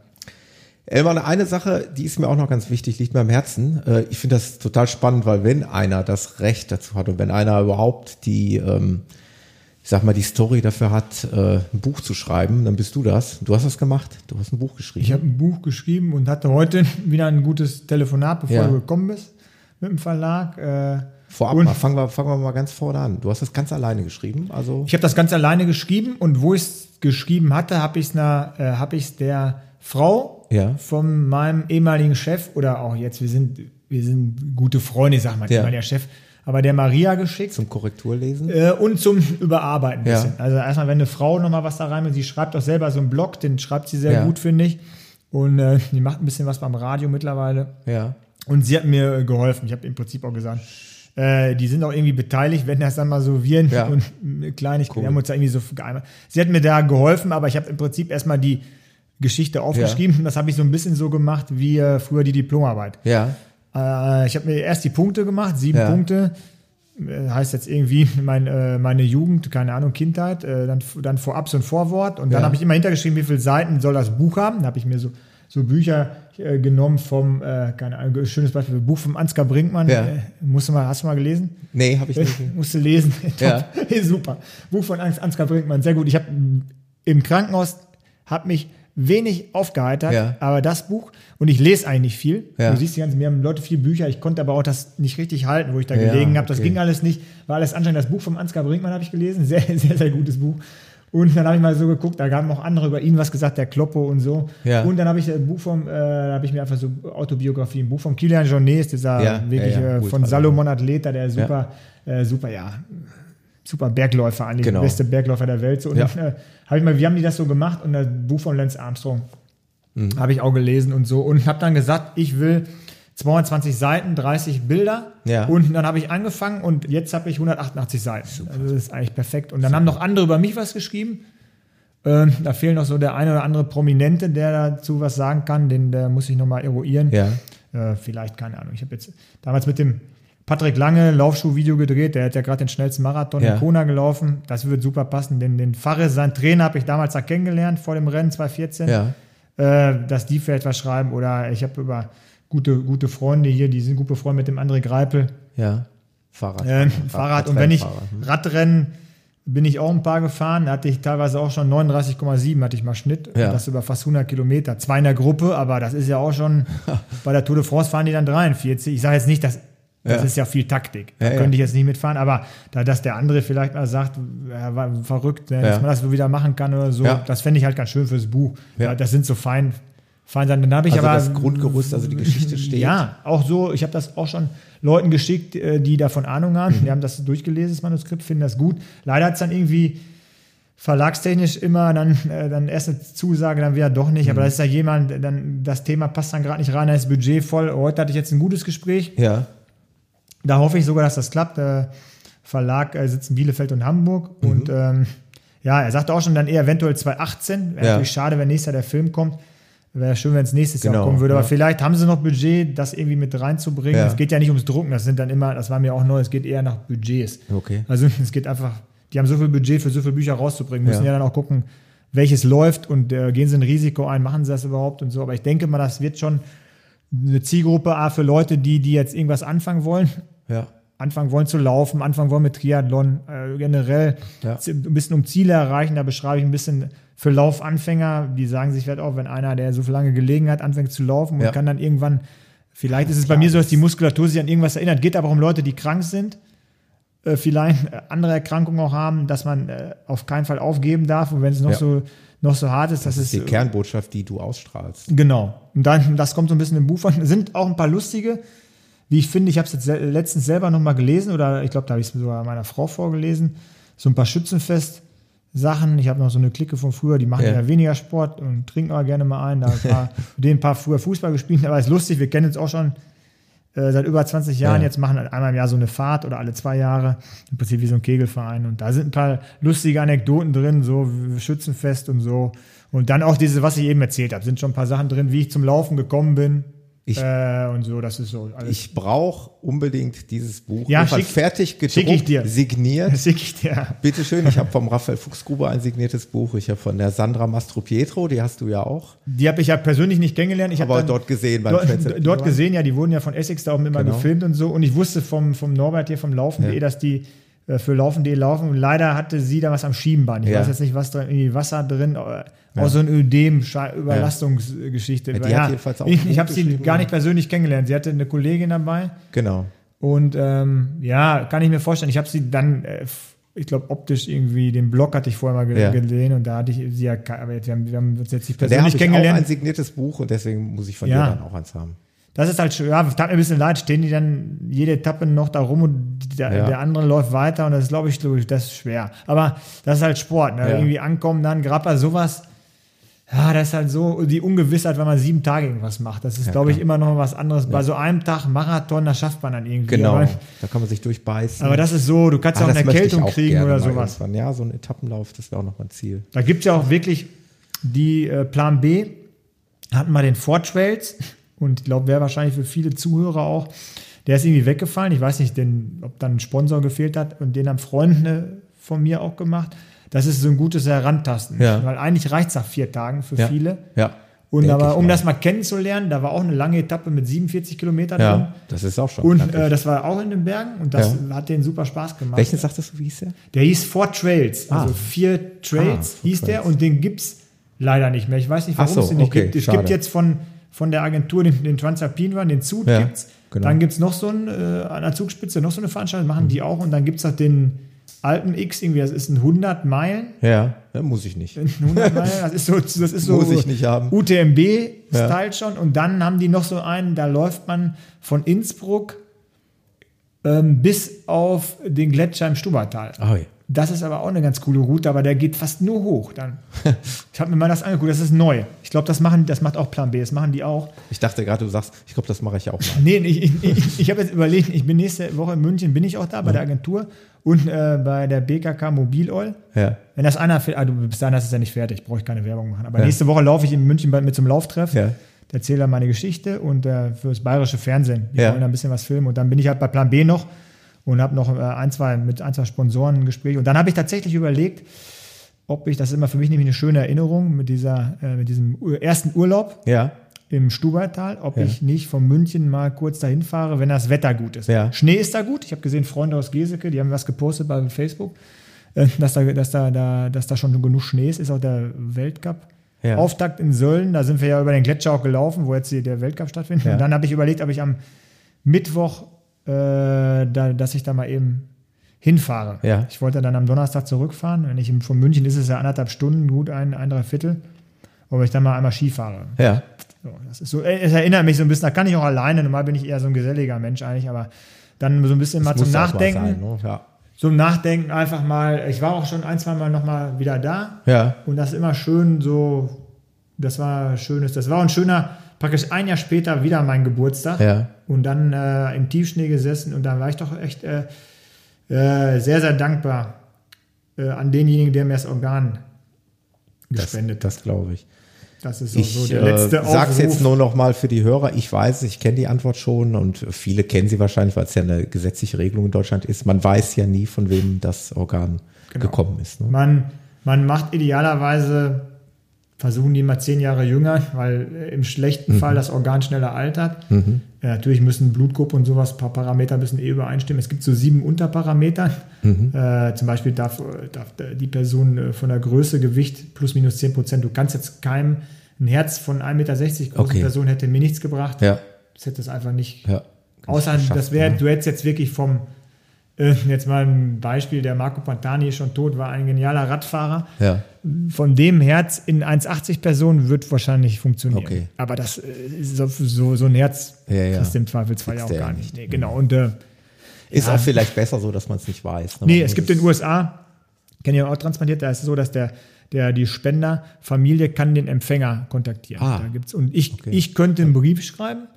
Elmar, eine Sache, die ist mir auch noch ganz wichtig, liegt mir am Herzen. Äh, Ich finde das total spannend, weil wenn einer das Recht dazu hat und wenn einer überhaupt die, ähm, ich sag mal, die Story dafür hat, äh, ein Buch zu schreiben, dann bist du das. Du hast das gemacht. Du hast ein Buch geschrieben. Ich habe ein Buch geschrieben und hatte heute wieder ein gutes Telefonat, bevor Ja. du gekommen bist mit dem Verlag. Äh, Vorab und- mal, fangen wir, fangen wir mal ganz vorne an. Du hast das ganz alleine geschrieben. Also, Ich habe das ganz alleine geschrieben und wo ich es geschrieben hatte, habe ich es äh, hab der Frau Ja. von meinem ehemaligen Chef oder auch jetzt, wir sind, wir sind gute Freunde, sag mal, Ja. der Chef, aber der Maria geschickt. zum Korrekturlesen. Äh, und zum Überarbeiten ein Ja. bisschen. Also erstmal, wenn eine Frau nochmal was da rein will, sie schreibt auch selber so einen Blog, den schreibt sie sehr Ja. gut, finde ich. Und äh, die macht ein bisschen was beim Radio mittlerweile. Ja. Und sie hat mir geholfen. Ich habe im Prinzip auch gesagt, äh, die sind auch irgendwie beteiligt, wenn das dann mal so Viren Ja. und eine Kleinigkeit. Cool. Wir haben uns da irgendwie so geeinigt. Sie hat mir da geholfen, aber ich habe im Prinzip erstmal die Geschichte aufgeschrieben. Das habe ich so ein bisschen so gemacht wie äh, früher die Diplomarbeit. Ja. Äh, ich habe mir erst die Punkte gemacht, sieben Ja. Punkte. Äh, Heißt jetzt irgendwie mein, äh, meine Jugend, keine Ahnung, Kindheit, äh, dann, dann vorab so ein Vorwort und dann Ja. habe ich immer hintergeschrieben, wie viele Seiten soll das Buch haben. Da habe ich mir so, so Bücher genommen vom, keine Ahnung, schönes Beispiel, Buch vom Ansgar Brinkmann. Ja. Musst mal, hast du mal gelesen? Nee, habe ich nicht. Musst du lesen. Ja. Super. Buch von Ans- Ansgar Brinkmann, sehr gut. Ich habe im Krankenhaus, habe mich wenig aufgeheitert, Ja. aber das Buch, und ich lese eigentlich nicht viel. Ja. Du siehst die ganzen, mir haben Leute viele Bücher, ich konnte aber auch das nicht richtig halten, wo ich da Ja, gelegen habe. Das okay. ging alles nicht, war alles anstrengend. Das Buch vom Ansgar Brinkmann habe ich gelesen, sehr, sehr, sehr gutes Buch. Und dann habe ich mal so geguckt, da haben auch andere über ihn was gesagt, der Kloppo und so. Ja. Und dann habe ich ein Buch vom, äh, habe ich mir einfach so Autobiografie, ein Buch von Kilian Jornet, ist dieser Ja, wirklich ja, äh, von also- Salomon Athleter, der super, äh, super, ja, super Bergläufer eigentlich, Genau. der beste Bergläufer der Welt. So. Und Ja. äh, habe ich mal, wie haben die das so gemacht? Und das Buch von Lance Armstrong Mhm. habe ich auch gelesen und so. Und habe dann gesagt, ich will 22 Seiten, 30 Bilder. Ja. Und dann habe ich angefangen und jetzt habe ich 188 Seiten. Also das ist eigentlich perfekt. Und dann haben noch andere über mich was geschrieben. Ähm, da fehlt noch so der eine oder andere Prominente, der dazu was sagen kann. Den der muss ich nochmal eruieren. Ja. Äh, vielleicht, keine Ahnung. Ich habe jetzt damals mit dem Patrick Lange Laufschuhvideo gedreht. Der hat ja gerade den schnellsten Marathon Ja. in Kona gelaufen. Das wird super passen. Den, den Fares, sein Trainer, habe ich damals da kennengelernt vor dem Rennen 2014. Ja. Äh, dass die vielleicht was schreiben. Oder ich habe über gute, gute Freunde hier, die sind gut befreundet mit dem André Greipel. Ja. Fahrrad. Äh, Fahrrad. Und wenn ich. Hm. Radrennen bin ich auch ein paar gefahren, da hatte ich teilweise auch schon 39,7 hatte ich mal Schnitt. Ja. Das über fast 100 Kilometer. Zwar in der Gruppe, aber das ist ja auch schon, bei der Tour de France fahren die dann 43. Ich sage jetzt nicht, dass das Ja. ist ja viel Taktik. Da Ja, könnte ich jetzt nicht mitfahren, aber da dass der andere vielleicht mal sagt, er war verrückt, ne, dass man das so wieder machen kann oder so, das fände ich halt ganz schön fürs Buch. Das sind so fein, fein sein. Dann habe ich Also aber das Grundgerüst, also die Geschichte steht. ja, auch so. Ich habe das auch schon Leuten geschickt, äh, die davon Ahnung haben. Mhm. Die haben das durchgelesen, das Manuskript, finden das gut. Leider hat es dann irgendwie verlagstechnisch immer dann, äh, dann erst eine Zusage, dann wieder doch nicht. Mhm. Aber da ist ja jemand, dann das Thema passt dann gerade nicht rein, da ist Budget voll. Heute hatte ich jetzt ein gutes Gespräch. Ja. Da hoffe ich sogar, dass das klappt. Der Verlag äh, sitzt in Bielefeld und Hamburg. Mhm. Und ähm, ja, er sagte auch schon dann eher eventuell 2018. Wäre Ja. natürlich schade, wenn nächstes Jahr der Film kommt. Wäre schön, wenn es nächstes Genau, Jahr kommen würde. ja. Aber vielleicht haben sie noch Budget, das irgendwie mit reinzubringen. Ja. Es geht ja nicht ums Drucken. Das sind dann immer, das war mir auch neu, es geht eher nach Budgets. Okay. Also es geht einfach, die haben so viel Budget für so viele Bücher rauszubringen, müssen Ja. ja, dann auch gucken, welches läuft und äh, gehen sie ein Risiko ein, machen sie das überhaupt und so. Aber ich denke mal, das wird schon eine Zielgruppe A für Leute, die, die jetzt irgendwas anfangen wollen, Ja. anfangen wollen zu laufen, anfangen wollen mit Triathlon, äh, generell Ja. ein bisschen um Ziele erreichen. Da beschreibe ich ein bisschen für Laufanfänger, die sagen sich vielleicht auch, wenn einer, der so viel lange gelegen hat, anfängt zu laufen und Ja. kann dann irgendwann, vielleicht ist es bei mir so, dass die Muskulatur sich an irgendwas erinnert, geht aber auch um Leute, die krank sind, äh, vielleicht äh, andere Erkrankungen auch haben, dass man äh, auf keinen Fall aufgeben darf und wenn es noch Ja. so noch so hart ist, Das dass ist es die Kernbotschaft, die du ausstrahlst. Genau. Und dann, das kommt so ein bisschen im Buch von. Sind auch ein paar lustige, wie ich finde, ich habe es jetzt letztens selber nochmal gelesen oder ich glaube, da habe ich es sogar meiner Frau vorgelesen. So ein paar Schützenfest-Sachen. Ich habe noch so eine Clique von früher, die machen Ja. ja, weniger Sport und trinken aber gerne mal ein. Da mit denen ein paar früher Fußball gespielt, aber ist lustig, wir kennen uns auch schon äh, seit über 20 Jahren. Ja. Jetzt machen einmal im Jahr so eine Fahrt oder alle zwei Jahre. Im Prinzip wie so ein Kegelverein. Und da sind ein paar lustige Anekdoten drin, so Schützenfest und so. Und dann auch diese, was ich eben erzählt habe, sind schon ein paar Sachen drin, wie ich zum Laufen gekommen bin. Ich- äh, und so, das ist so alles. Ich brauche unbedingt dieses Buch. Ja, schick- fertig gedruckt, schick ich dir. signiert. das schicke ich dir. Bitte schön, ich habe vom Raphael Fuchsgruber ein signiertes Buch. Ich habe von der Sandra Mastropietro, die hast du ja auch. Die habe ich ja persönlich nicht kennengelernt. Ich habe Aber dort gesehen beim dort, dort gesehen, ja, die wurden ja von Essex da auch immer Genau. gefilmt und so. Und ich wusste vom, vom Norbert hier vom Laufen.de, Ja. dass die für Laufen.de laufen. Und leider hatte sie da was am Schiebenbein. Ich Ja. weiß jetzt nicht, was drin, irgendwie Wasser drin, äh, auch so ein Ödem, Sche- Überlastungsgeschichte. Ja, die Ja, hat jedenfalls auch ich ich habe sie gar ja. nicht persönlich kennengelernt. Sie hatte eine Kollegin dabei. Genau. Und ähm, ja, kann ich mir vorstellen. Ich habe sie dann, äh, ich glaube, optisch irgendwie, den Blog hatte ich vorher mal ge Ja. gesehen und da hatte ich sie ja, aber jetzt, wir, haben, wir haben uns jetzt nicht Der habe persönlich ich auch ein kennengelernt. signiertes Buch und deswegen muss ich von Ja. dir dann auch eins haben. Das ist halt, schön. ja, tat mir ein bisschen leid, stehen die dann jede Etappe noch da rum und der, Ja. der andere läuft weiter und das ist, glaube ich, glaub ich, das ist schwer. Aber das ist halt Sport, ne? Ja. irgendwie ankommen, dann Grappa, sowas. Ja, das ist halt so die Ungewissheit, wenn man sieben Tage irgendwas macht. Das ist, Ja, glaube ich, immer noch was anderes. Bei so einem Tag Marathon, das schafft man dann irgendwie. Genau. Aber, da kann man sich durchbeißen. aber das ist so, du kannst Ah, auch eine Erkältung kriegen oder sowas. irgendwann. Ja, so ein Etappenlauf, das wäre auch noch mein Ziel. Da gibt es ja auch wirklich die äh, Plan B, hatten mal den Ford Trails Und ich glaube, wäre wahrscheinlich für viele Zuhörer auch, der ist irgendwie weggefallen. Ich weiß nicht, denn, ob dann ein Sponsor gefehlt hat und den haben Freunde von mir auch gemacht. Das ist so ein gutes Herantasten. Ja. Weil eigentlich reicht es nach vier Tagen für Ja. viele. Ja. Und Denk aber um das mal kennenzulernen, da war auch eine lange Etappe mit 47 Kilometern drin. Ja, das ist auch schon. Und äh, das war auch in den Bergen und das Ja. hat denen super Spaß gemacht. Welchen sagtest du, wie hieß der? Der hieß Four Trails, also Ah. vier Trails Ah, hieß der Trails. und den gibt es leider nicht mehr. Ich weiß nicht, warum so, es den nicht okay, gibt. Es gibt jetzt von, von der Agentur den, den Transalpine Run, den Zug Ja, gibt's. genau. Dann gibt es noch so ein, äh, an der Zugspitze noch so eine Veranstaltung, machen die auch. Und dann gibt es noch den Alpen X, irgendwie, das ist ein 100 Meilen. Ja, ja muss ich nicht. 100 Meilen, das ist so, das ist so Muss ich nicht haben. UTMB-Style schon. Und dann haben die noch so einen, da läuft man von Innsbruck ähm, bis auf den Gletscher im Stubbertal. Oh, ja. Das ist aber auch eine ganz coole Route, aber der geht fast nur hoch dann. ich habe mir mal das angeguckt, das ist neu. Ich glaube, das machen, das macht auch Plan B, das machen die auch. Ich dachte gerade, du sagst, ich glaube, das mache ich auch mal. Nee, ich, ich, ich, ich habe jetzt überlegt, ich bin nächste Woche in München, bin ich auch da bei der Agentur und äh, bei der BKK Mobil Oil. Ja. Wenn das einer, ah, du, bis dahin ist es ja nicht fertig, brauche ich keine Werbung machen. Aber Ja. nächste Woche laufe ich in München bei, mit zum Lauftreff. Ja. Erzähle da meine Geschichte und äh, für das bayerische Fernsehen. Die Ja. wollen da ein bisschen was filmen. Und dann bin ich halt bei Plan B noch und habe noch äh, ein, zwei mit ein, zwei Sponsoren ein Gespräch. Und dann habe ich tatsächlich überlegt, ob ich, das ist immer für mich nämlich eine schöne Erinnerung mit, dieser, äh, mit diesem ersten Urlaub Ja. im Stubaital, ob Ja. ich nicht von München mal kurz dahin fahre, wenn das Wetter gut ist. Ja. Schnee ist da gut. Ich habe gesehen, Freunde aus Geseke, die haben was gepostet bei Facebook, äh, dass da, dass da, da, dass da schon genug Schnee ist. Ist auch der Weltcup. Auftakt in Sölden, da sind wir ja über den Gletscher auch gelaufen, wo jetzt der Weltcup stattfindet. Und dann habe ich überlegt, ob ich am Mittwoch, äh, da, dass ich da mal eben hinfahre. Ja. Ich wollte dann am Donnerstag zurückfahren. Wenn ich von München ist es ja anderthalb Stunden, gut ein, ein Dreiviertel. Ob ich dann mal einmal Ski fahre. Ja. So, das ist so, äh, es erinnert mich so ein bisschen, da kann ich auch alleine, normal bin ich eher so ein geselliger Mensch eigentlich, aber dann so ein bisschen mal Das zum muss auch mal Nachdenken, sein, ne? Ja. zum Nachdenken einfach mal, ich war auch schon ein, zwei Mal nochmal wieder da Ja. und das ist immer schön so, das war schönes, das war ein schöner, praktisch ein Jahr später wieder mein Geburtstag Ja. und dann äh, im Tiefschnee gesessen und da war ich doch echt äh, äh, sehr, sehr dankbar äh, an denjenigen, der mir das Organ Das, gespendet hat. das glaube ich. Das ist so, Ich so der äh, letzte sag's jetzt Aufruf. nur noch mal für die Hörer. Ich weiß, ich kenne die Antwort schon und viele kennen sie wahrscheinlich, weil es ja eine gesetzliche Regelung in Deutschland ist. Man weiß ja nie, von wem das Organ Genau. gekommen ist. Ne? Man, man macht idealerweise, versuchen die mal zehn Jahre jünger, weil äh, im schlechten Fall das Organ schneller altert. Äh, natürlich müssen Blutgruppe und sowas, ein paar Parameter müssen eh übereinstimmen. Es gibt so sieben Unterparameter. Äh, zum Beispiel darf, darf die Person äh, von der Größe, Gewicht plus minus 10 Prozent, du kannst jetzt keinem ein Herz von 1,60 Meter großen Okay. Person hätte mir nichts gebracht. Ja, Das hätte es einfach nicht ja. Außer, das wäre, ne? du hättest jetzt wirklich vom, äh, jetzt mal ein Beispiel, der Marco Pantani ist schon tot, war ein genialer Radfahrer. Ja. Von dem Herz in 1,80 Personen wird wahrscheinlich funktionieren. Okay. Aber das äh, so, so, so ein Herz Ja, ja. kriegst du im Zweifelsfall ja auch gar nicht. Nee, genau. Und äh, Ist Ja. auch vielleicht besser so, dass man es nicht weiß. Ne? nee, es gibt in den USA, kenne ich auch transplantiert, da ist es so, dass der, der, die Spenderfamilie kann den Empfänger kontaktieren. Ah. Da gibt's, und ich, Okay. ich könnte einen Brief schreiben.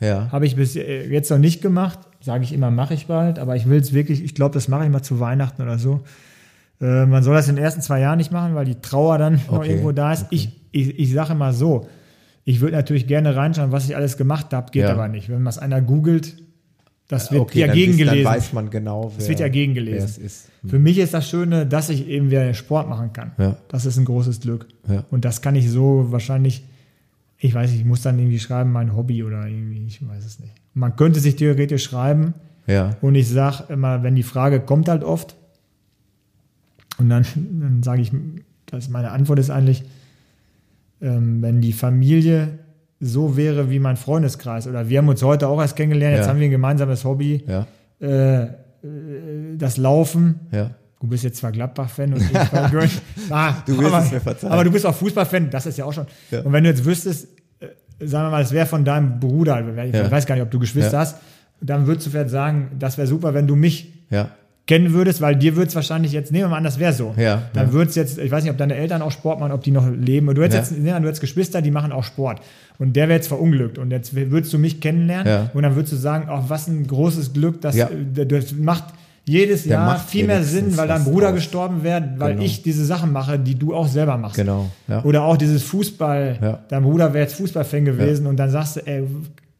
Ja. Habe ich bis äh, jetzt noch nicht gemacht. Sage ich immer, mache ich bald. Aber ich will es wirklich, ich glaube, das mache ich mal zu Weihnachten oder so. Äh, man soll das in den ersten zwei Jahren nicht machen, weil die Trauer dann noch Okay, irgendwo da ist. Ich, ich, ich sage immer so, ich würde natürlich gerne reinschauen, was ich alles gemacht habe, geht Ja. aber nicht. Wenn man es einer googelt, das wird okay, ja gegengelesen. dann weiß man genau, wer, Es wird ja gegengelesen. es ist. Für mich ist das Schöne, dass ich eben wieder Sport machen kann. Ja. Das ist ein großes Glück. Ja. Und das kann ich so wahrscheinlich, ich weiß nicht, ich muss dann irgendwie schreiben, mein Hobby oder irgendwie, ich weiß es nicht. Man könnte sich theoretisch schreiben Ja. und ich sage immer, wenn die Frage kommt halt oft und dann, dann sage ich, dass meine Antwort ist eigentlich, ähm, wenn die Familie so wäre wie mein Freundeskreis oder wir haben uns heute auch erst kennengelernt, jetzt Ja. haben wir ein gemeinsames Hobby, Ja. äh, äh, das Laufen, Ja. Du bist jetzt zwar Gladbach-Fan und ich. Ah, Du wirst aber, es mir verzeihen. Aber du bist auch Fußballfan, das ist ja auch schon. Ja. Und wenn du jetzt wüsstest, äh, sagen wir mal, das wäre von deinem Bruder, ich Ja. weiß gar nicht, ob du Geschwister Ja. hast, dann würdest du vielleicht sagen, das wäre super, wenn du mich kennen würdest, weil dir würde es wahrscheinlich jetzt, nehmen wir mal an, das wäre so. Ja, Dann ja. würde es jetzt, ich weiß nicht, ob deine Eltern auch Sport machen, ob die noch leben. Und du hättest Ja. jetzt, nehmen du hättest Geschwister, die machen auch Sport. Und der wäre jetzt verunglückt. Und jetzt würdest du mich kennenlernen Ja. und dann würdest du sagen, ach, was ein großes Glück, dass äh, das macht jedes Der Jahr macht viel mehr Sinn, weil dein Bruder draus. gestorben wäre, weil Genau. ich diese Sachen mache, die du auch selber machst. Genau. Ja. Oder auch dieses Fußball, Ja. dein Bruder wäre jetzt Fußballfan gewesen und dann sagst du, ey,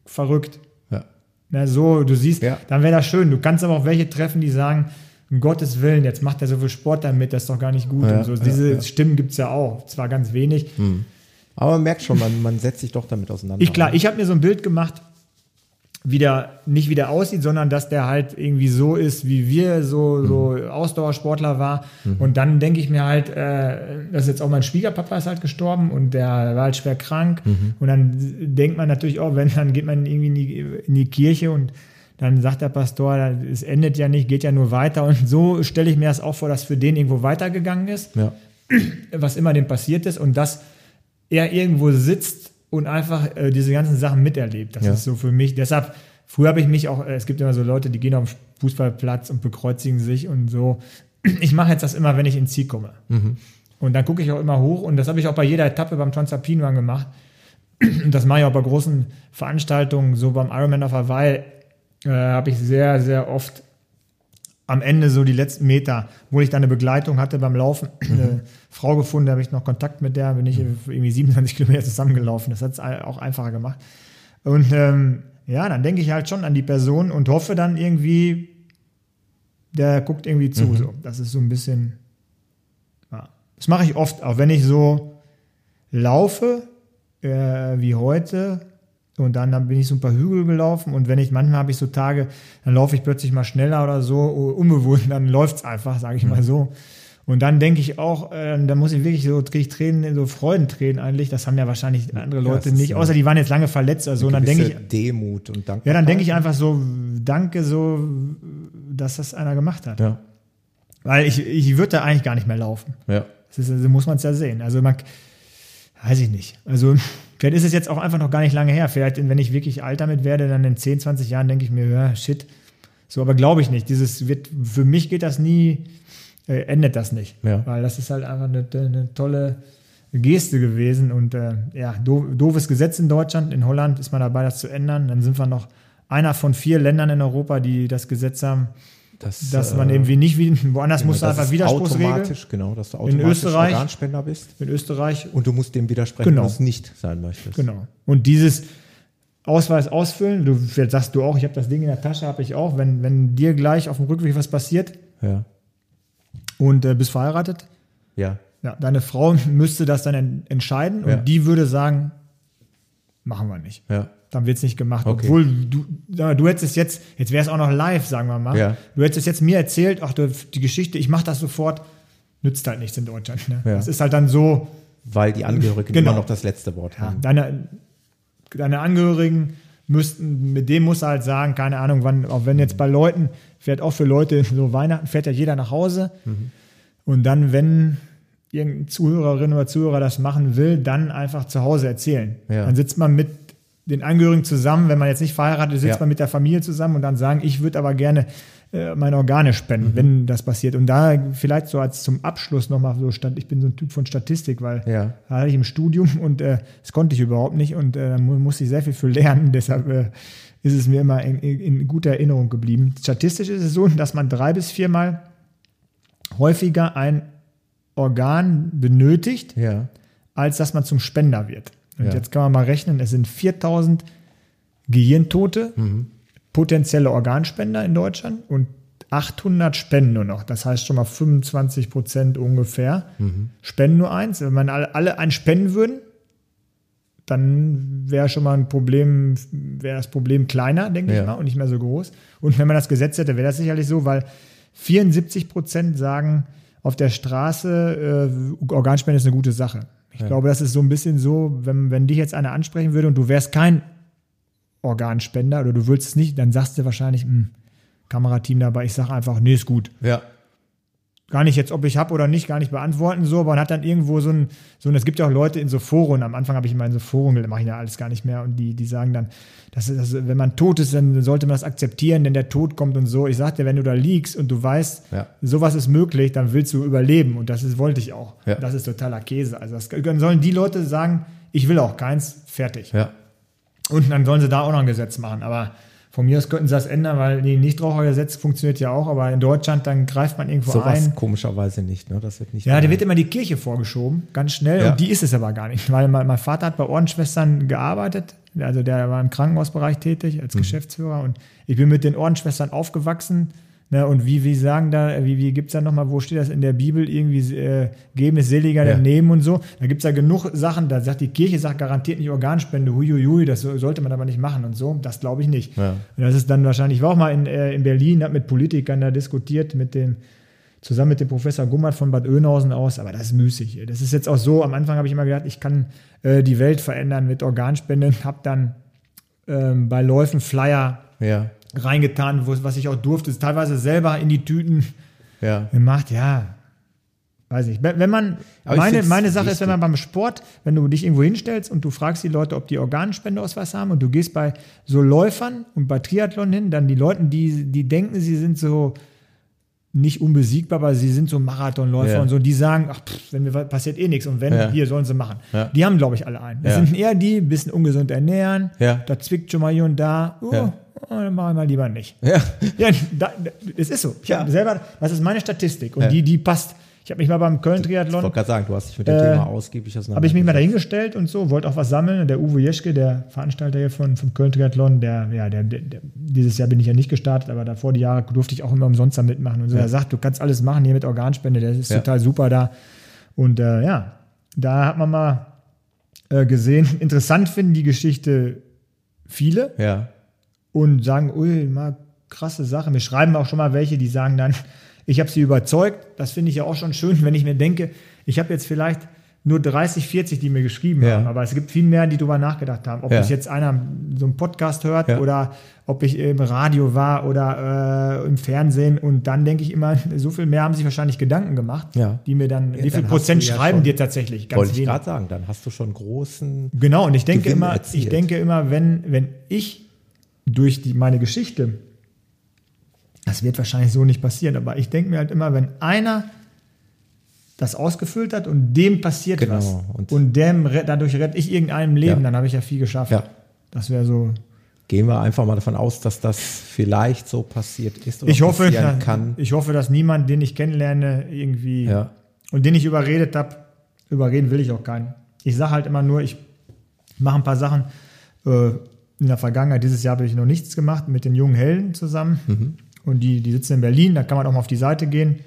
verrückt. ja. Na, so, du siehst, Ja. dann wäre das schön. Du kannst aber auch welche treffen, die sagen, um Gottes Willen, jetzt macht er so viel Sport damit, das ist doch gar nicht gut. Ja, und so. ja, Diese ja. Stimmen gibt es ja auch, zwar ganz wenig. Aber man merkt schon, man, man setzt sich doch damit auseinander. Ich klar, ich habe mir so ein Bild gemacht, wie der, nicht wie der aussieht, sondern dass der halt irgendwie so ist, wie wir so, so Ausdauersportler war. Und dann denke ich mir halt, äh, dass jetzt auch mein Schwiegerpapa ist halt gestorben und der war halt schwer krank. Und dann denkt man natürlich auch, wenn, dann geht man irgendwie in die, in die Kirche und dann sagt der Pastor, es endet ja nicht, geht ja nur weiter. Und so stelle ich mir das auch vor, dass für den irgendwo weitergegangen ist Ja. was immer dem passiert ist und dass er irgendwo sitzt und einfach äh, diese ganzen Sachen miterlebt. Das Ja. ist so für mich. Deshalb, früher habe ich mich auch, äh, es gibt immer so Leute, die gehen auf den Fußballplatz und bekreuzigen sich und so. Ich mache jetzt das immer, wenn ich ins Ziel komme. Und dann gucke ich auch immer hoch und das habe ich auch bei jeder Etappe beim Transalpine Run gemacht. Und das mache ich auch bei großen Veranstaltungen, so beim Ironman auf Hawaii, äh, habe ich sehr, sehr oft am Ende so die letzten Meter, wo ich dann eine Begleitung hatte beim Laufen, eine Frau gefunden, da habe ich noch Kontakt mit der, bin ich irgendwie 27 Kilometer zusammengelaufen. Das hat es auch einfacher gemacht. Und ähm, ja, dann denke ich halt schon an die Person und hoffe dann irgendwie, der guckt irgendwie zu. So. Das ist so ein bisschen, ja. Das mache ich oft, auch wenn ich so laufe, äh, wie heute, und dann, dann bin ich so ein paar Hügel gelaufen und wenn ich, manchmal habe ich so Tage, dann laufe ich plötzlich mal schneller oder so, unbewusst, dann läuft es einfach, sage ich mal so. Und dann denke ich auch, äh, da muss ich wirklich so, kriege ich Tränen, so Freudentränen eigentlich, das haben ja wahrscheinlich andere Ja, Leute ist nicht, ja außer die waren jetzt lange verletzt oder so. Und dann denke ich, Demut und Dank. ja, dann denke ich einfach so, danke so, dass das einer gemacht hat. Ja. Weil ich, ich würde da eigentlich gar nicht mehr laufen. Ja. Das ist, so muss man es ja sehen. Also man, weiß ich nicht. Also vielleicht ist es jetzt auch einfach noch gar nicht lange her. Vielleicht, wenn ich wirklich alt damit werde, dann in 10, 20 Jahren denke ich mir, ja, shit. So, aber glaube ich nicht. Dieses wird, für mich geht das nie, äh, endet das nicht. Ja. Weil das ist halt einfach eine, eine tolle Geste gewesen und äh, ja, do, doofes Gesetz in Deutschland. In Holland ist man dabei, das zu ändern. Dann sind wir noch einer von vier Ländern in Europa, die das Gesetz haben, Das, dass äh, man irgendwie nicht wie woanders musst du einfach ist Widerspruchsregel. automatisch, genau, dass du automatisch Österreich- Organspender bist In Österreich und du musst dem widersprechen, Genau. was du nicht sein möchtest. Genau. Und dieses Ausweis ausfüllen, du sagst du auch, ich habe das Ding in der Tasche, habe ich auch, wenn, wenn dir gleich auf dem Rückweg was passiert Ja. und äh, bist verheiratet, Ja. ja, deine Frau müsste das dann en entscheiden und Ja. die würde sagen, machen wir nicht. Ja. Dann wird es nicht gemacht. Okay. Obwohl du, du hättest es jetzt, jetzt wäre es auch noch live, sagen wir mal. Ja. Du hättest es jetzt mir erzählt, ach, du, die Geschichte, ich mache das sofort, nützt halt nichts in Deutschland. Ne? Ja. Das ist halt dann so, Weil die Angehörigen Genau. immer noch das letzte Wort Ja, haben. deine, deine Angehörigen müssten, mit dem musst du halt sagen, keine Ahnung, wann, auch wenn jetzt bei Leuten, fährt auch für Leute so Weihnachten, fährt ja jeder nach Hause. Mhm. Und dann, wenn irgendeine Zuhörerin oder Zuhörer das machen will, dann einfach zu Hause erzählen. Ja. Dann sitzt man mit den Angehörigen zusammen, wenn man jetzt nicht verheiratet ist, sitzt Ja. man mit der Familie zusammen und dann sagen, ich würde aber gerne äh, meine Organe Mhm. spenden, wenn das passiert. Und da vielleicht so als zum Abschluss nochmal so stand, ich bin so ein Typ von Statistik, weil Ja. da hatte ich im Studium und äh, das konnte ich überhaupt nicht und äh, da mu- musste ich sehr viel für lernen. Deshalb äh, ist es mir immer in, in, in guter Erinnerung geblieben. Statistisch ist es so, dass man drei bis viermal häufiger ein Organ benötigt, Ja. als dass man zum Spender wird. Und Ja. jetzt kann man mal rechnen, es sind 4000 Gehirntote, potenzielle Organspender in Deutschland und 800 spenden nur noch. Das heißt schon mal 25 Prozent ungefähr spenden nur eins. Wenn man alle, alle einen spenden würden, dann wäre schon mal ein Problem, wäre das Problem kleiner, denke Ja. ich mal, und nicht mehr so groß. Und wenn man das Gesetz hätte, wäre das sicherlich so, weil 74 Prozent sagen auf der Straße, äh, Organspende ist eine gute Sache. Ich glaube, das ist so ein bisschen so, wenn, wenn dich jetzt einer ansprechen würde und du wärst kein Organspender oder du willst es nicht, dann sagst du wahrscheinlich, hm, Kamerateam dabei, ich sage einfach, nee, ist gut. Ja. Gar nicht jetzt, ob ich habe oder nicht, gar nicht beantworten so, aber man hat dann irgendwo so ein, so ein es gibt ja auch Leute in so Foren, am Anfang habe ich immer in so Foren, mache ich ja alles gar nicht mehr und die, die sagen dann, das ist, das, wenn man tot ist, dann sollte man das akzeptieren, denn der Tod kommt und so. Ich sag dir, wenn du da liegst und du weißt, Ja. sowas ist möglich, dann willst du überleben und das ist, wollte ich auch. Ja. Das ist totaler Käse. Also das, dann sollen die Leute sagen, ich will auch keins, fertig. Ja. Und dann sollen sie da auch noch ein Gesetz machen. Aber Von mir aus könnten sie das ändern, weil die Nichtrauchergesetz funktioniert ja auch, aber in Deutschland dann greift man irgendwo Sowas ein. komischerweise nicht, ne? Das wird nicht. Ja, da wird immer die Kirche vorgeschoben, ganz schnell, Ja. und die ist es aber gar nicht, weil mein, Vater hat bei Ordensschwestern gearbeitet, also der war im Krankenhausbereich tätig Mhm. als Geschäftsführer und ich bin mit den Ordensschwestern aufgewachsen. Ne, und wie, wie sagen da, wie, wie gibt's da nochmal, wo steht das in der Bibel, irgendwie äh, geben ist seliger Ja. denn nehmen und so. Da gibt's ja genug Sachen, da sagt die Kirche, sagt garantiert nicht Organspende, huiuiui, das so- sollte man aber nicht machen und so. Das glaube ich nicht. Ja. Und das ist dann wahrscheinlich, ich war auch mal in, äh, in Berlin, habe mit Politikern da diskutiert, mit dem, zusammen mit dem Professor Gummert von Bad Oeynhausen aus, aber das ist müßig. Das ist jetzt auch so, am Anfang habe ich immer gedacht, ich kann äh, die Welt verändern mit Organspenden, habe dann ähm, bei Läufen Flyer Ja, reingetan, was ich auch durfte, teilweise selber in die Tüten ja. gemacht, ja. Weiß ich. Wenn man, Aber meine, meine Sache ist, wenn man beim Sport, wenn du dich irgendwo hinstellst und du fragst die Leute, ob die Organspendeausweis haben und du gehst bei so Läufern und bei Triathlon hin, dann die Leute, die, die denken, sie sind so nicht unbesiegbar, aber sie sind so Marathonläufer Ja. und so, die sagen, ach, pff, wenn mir was passiert eh nichts und wenn, Ja. hier sollen sie machen. Ja. Die haben, glaube ich, alle einen. Das sind eher die, ein bisschen ungesund ernähren, Ja. da zwickt schon mal hier und da, oh. Oh, dann machen wir mal lieber nicht. Ja, Ja, da, das ist so. Ich Ja. selber, das ist meine Statistik und Ja. die, die passt. Ich habe mich mal beim ich Köln-Triathlon, wollte gerade sagen, du hast dich mit dem Äh, Thema ausgiebig habe ich mich mal auseinandergesetzt. dahingestellt und so, wollte auch was sammeln. Und der Uwe Jeschke, der Veranstalter hier von, vom Köln-Triathlon, der, ja, der, der, dieses Jahr bin ich ja nicht gestartet, aber davor die Jahre durfte ich auch immer umsonst da mitmachen. Und so, Ja. er sagt, du kannst alles machen hier mit Organspende, das ist Ja. total super da. Und äh, ja, da hat man mal äh, gesehen, interessant finden die Geschichte viele Ja, und sagen, ui, mal krasse Sache. Mir schreiben auch schon mal welche, die sagen dann, ich habe sie überzeugt. Das finde ich ja auch schon schön, wenn ich mir denke, ich habe jetzt vielleicht nur 30, 40, die mir geschrieben Ja. haben, aber es gibt viel mehr, die darüber nachgedacht haben. Ob Ja. das jetzt einer so einen Podcast hört Ja. oder ob ich im Radio war oder äh, im Fernsehen und dann denke ich immer, so viel mehr haben sich wahrscheinlich Gedanken gemacht, die mir dann, wie viel Prozent schreiben schon- dir tatsächlich? Ganz wollte ich gerade sagen, dann hast du schon großen. Genau, und ich denke Gewinn immer, erzielt. ich denke immer, wenn, wenn ich durch die, meine Geschichte, das wird wahrscheinlich so nicht passieren, aber ich denke mir halt immer, wenn einer das ausgefüllt hat und dem passiert Genau, was und- und, dem dadurch rette ich irgendeinem Leben, Ja. dann habe ich ja viel geschafft. Ja. Das wäre so. Gehen wir einfach mal davon aus, dass das vielleicht so passiert ist oder Ich hoffe, passieren dass, kann. ich hoffe, dass niemand, den ich kennenlerne, irgendwie Ja. und den ich überredet habe, überreden will ich auch keinen. Ich sage halt immer nur, ich mache ein paar Sachen. Äh, in der Vergangenheit, dieses Jahr habe ich noch nichts gemacht mit den jungen Helden zusammen. Mhm. Und die, die sitzen in Berlin, da kann man auch mal auf die Seite gehen.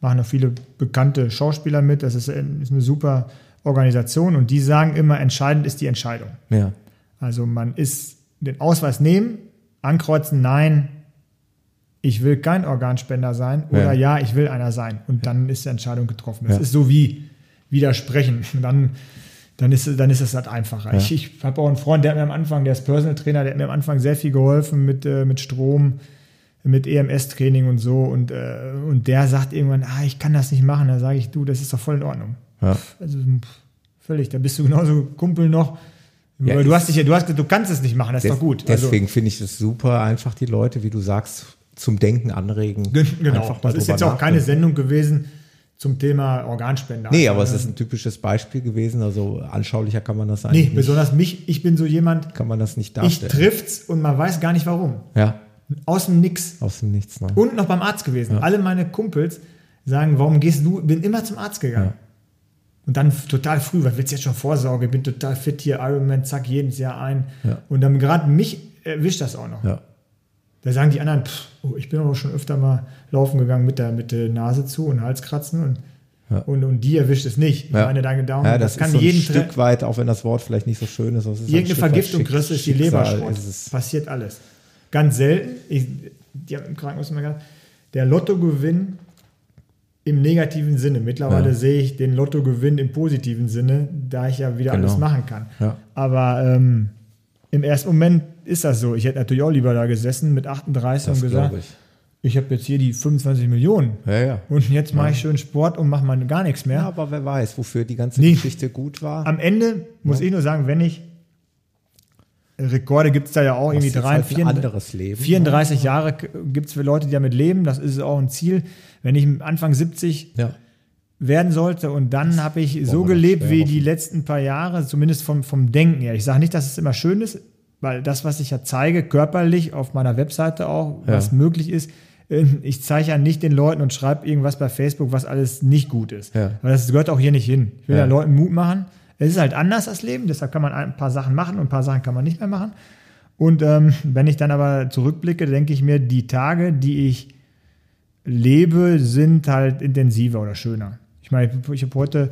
Machen noch viele bekannte Schauspieler mit. Das ist, ist eine super Organisation. Und die sagen immer, entscheidend ist die Entscheidung. Ja. Also man ist den Ausweis nehmen, ankreuzen, nein, ich will kein Organspender sein oder ja, ich will einer sein. Und dann ist die Entscheidung getroffen. Das Ja. ist so wie widersprechen. Und dann, dann, ist, es- dann ist es halt einfacher. Ja. Ich, ich habe auch einen Freund, der hat mir am Anfang, der ist Personal Trainer, der hat mir am Anfang sehr viel geholfen mit, äh, mit Strom, mit EMS-Training und so. Und, äh, und der sagt irgendwann, ah, ich kann das nicht machen. Da sage ich, du, das ist doch voll in Ordnung. Ja. Also pff, völlig, da bist du genauso Kumpel noch. Ja, du hast dich du hast, du kannst es nicht machen, das ist doch gut. Also, Deswegen finde ich es super, einfach die Leute, wie du sagst, zum Denken anregen. Gen- Genau, das ist jetzt auch keine. Sendung gewesen zum Thema Organspender. Nee, aber es Also, ist ein typisches Beispiel gewesen. Also anschaulicher kann man das eigentlich Nee, nicht, besonders mich, ich bin so jemand, kann man das nicht ich darstellen. trifft's und man weiß gar nicht warum. ja, Aus dem Nix. aus dem Nichts. Ne? Und noch beim Arzt gewesen. Alle meine Kumpels sagen, warum gehst du? Bin immer zum Arzt gegangen. Ja. Und dann total früh, was willst du jetzt schon Vorsorge? Bin total fit hier, Ironman, zack, jedes Jahr ein. Ja. Und dann gerade mich erwischt das auch noch. Ja. Da sagen die anderen, pff, oh, ich bin aber schon öfter mal laufen gegangen mit der, mit der Nase zu und Halskratzen und, Ja. und, und die erwischt es nicht. Ich Ja. meine, deine Daumen, ja, das, kann ist so ein jeden Tre- Stück weit, auch wenn das Wort vielleicht nicht so schön ist. ist ein Irgendeine Vergiftung kriegst ist die Leberschrott. Passiert alles. Ganz selten. Ich, die haben im Krankenhaus immer gesagt, der Lottogewinn im negativen Sinne. Mittlerweile Ja. sehe ich den Lottogewinn im positiven Sinne, da ich ja wieder Genau. alles machen kann. Ja. Aber ähm, im ersten Moment ist das so. Ich hätte natürlich auch lieber da gesessen mit 38 Das und gesagt, ich. ich habe jetzt hier die 25 Millionen. Ja, ja. Und jetzt mache ich schön Sport und mache mal gar nichts mehr. Aber wer weiß, wofür die ganze Nee. Geschichte gut war. Am Ende muss ich nur sagen, wenn ich Rekorde gibt es da ja auch irgendwie drei, halt vier, anderes Leben. 34 Jahre gibt es für Leute, die damit leben. Das ist auch ein Ziel. Wenn ich Anfang 70 Ja. Werden sollte und dann habe ich so gelebt wie die letzten paar Jahre, zumindest vom, vom Denken her. Ich sage nicht, dass es immer schön ist, weil das, was ich ja zeige, körperlich auf meiner Webseite auch, Ja. was möglich ist, äh, ich zeige ja nicht den Leuten und schreibe irgendwas bei Facebook, was alles nicht gut ist. Ja. Weil das gehört auch hier nicht hin. Ich will Ja. ja Leuten Mut machen. Es ist halt anders, das Leben, deshalb kann man ein paar Sachen machen und ein paar Sachen kann man nicht mehr machen. Und ähm, wenn ich dann aber zurückblicke, denke ich mir, die Tage, die ich lebe, sind halt intensiver oder schöner. Ich meine, ich habe heute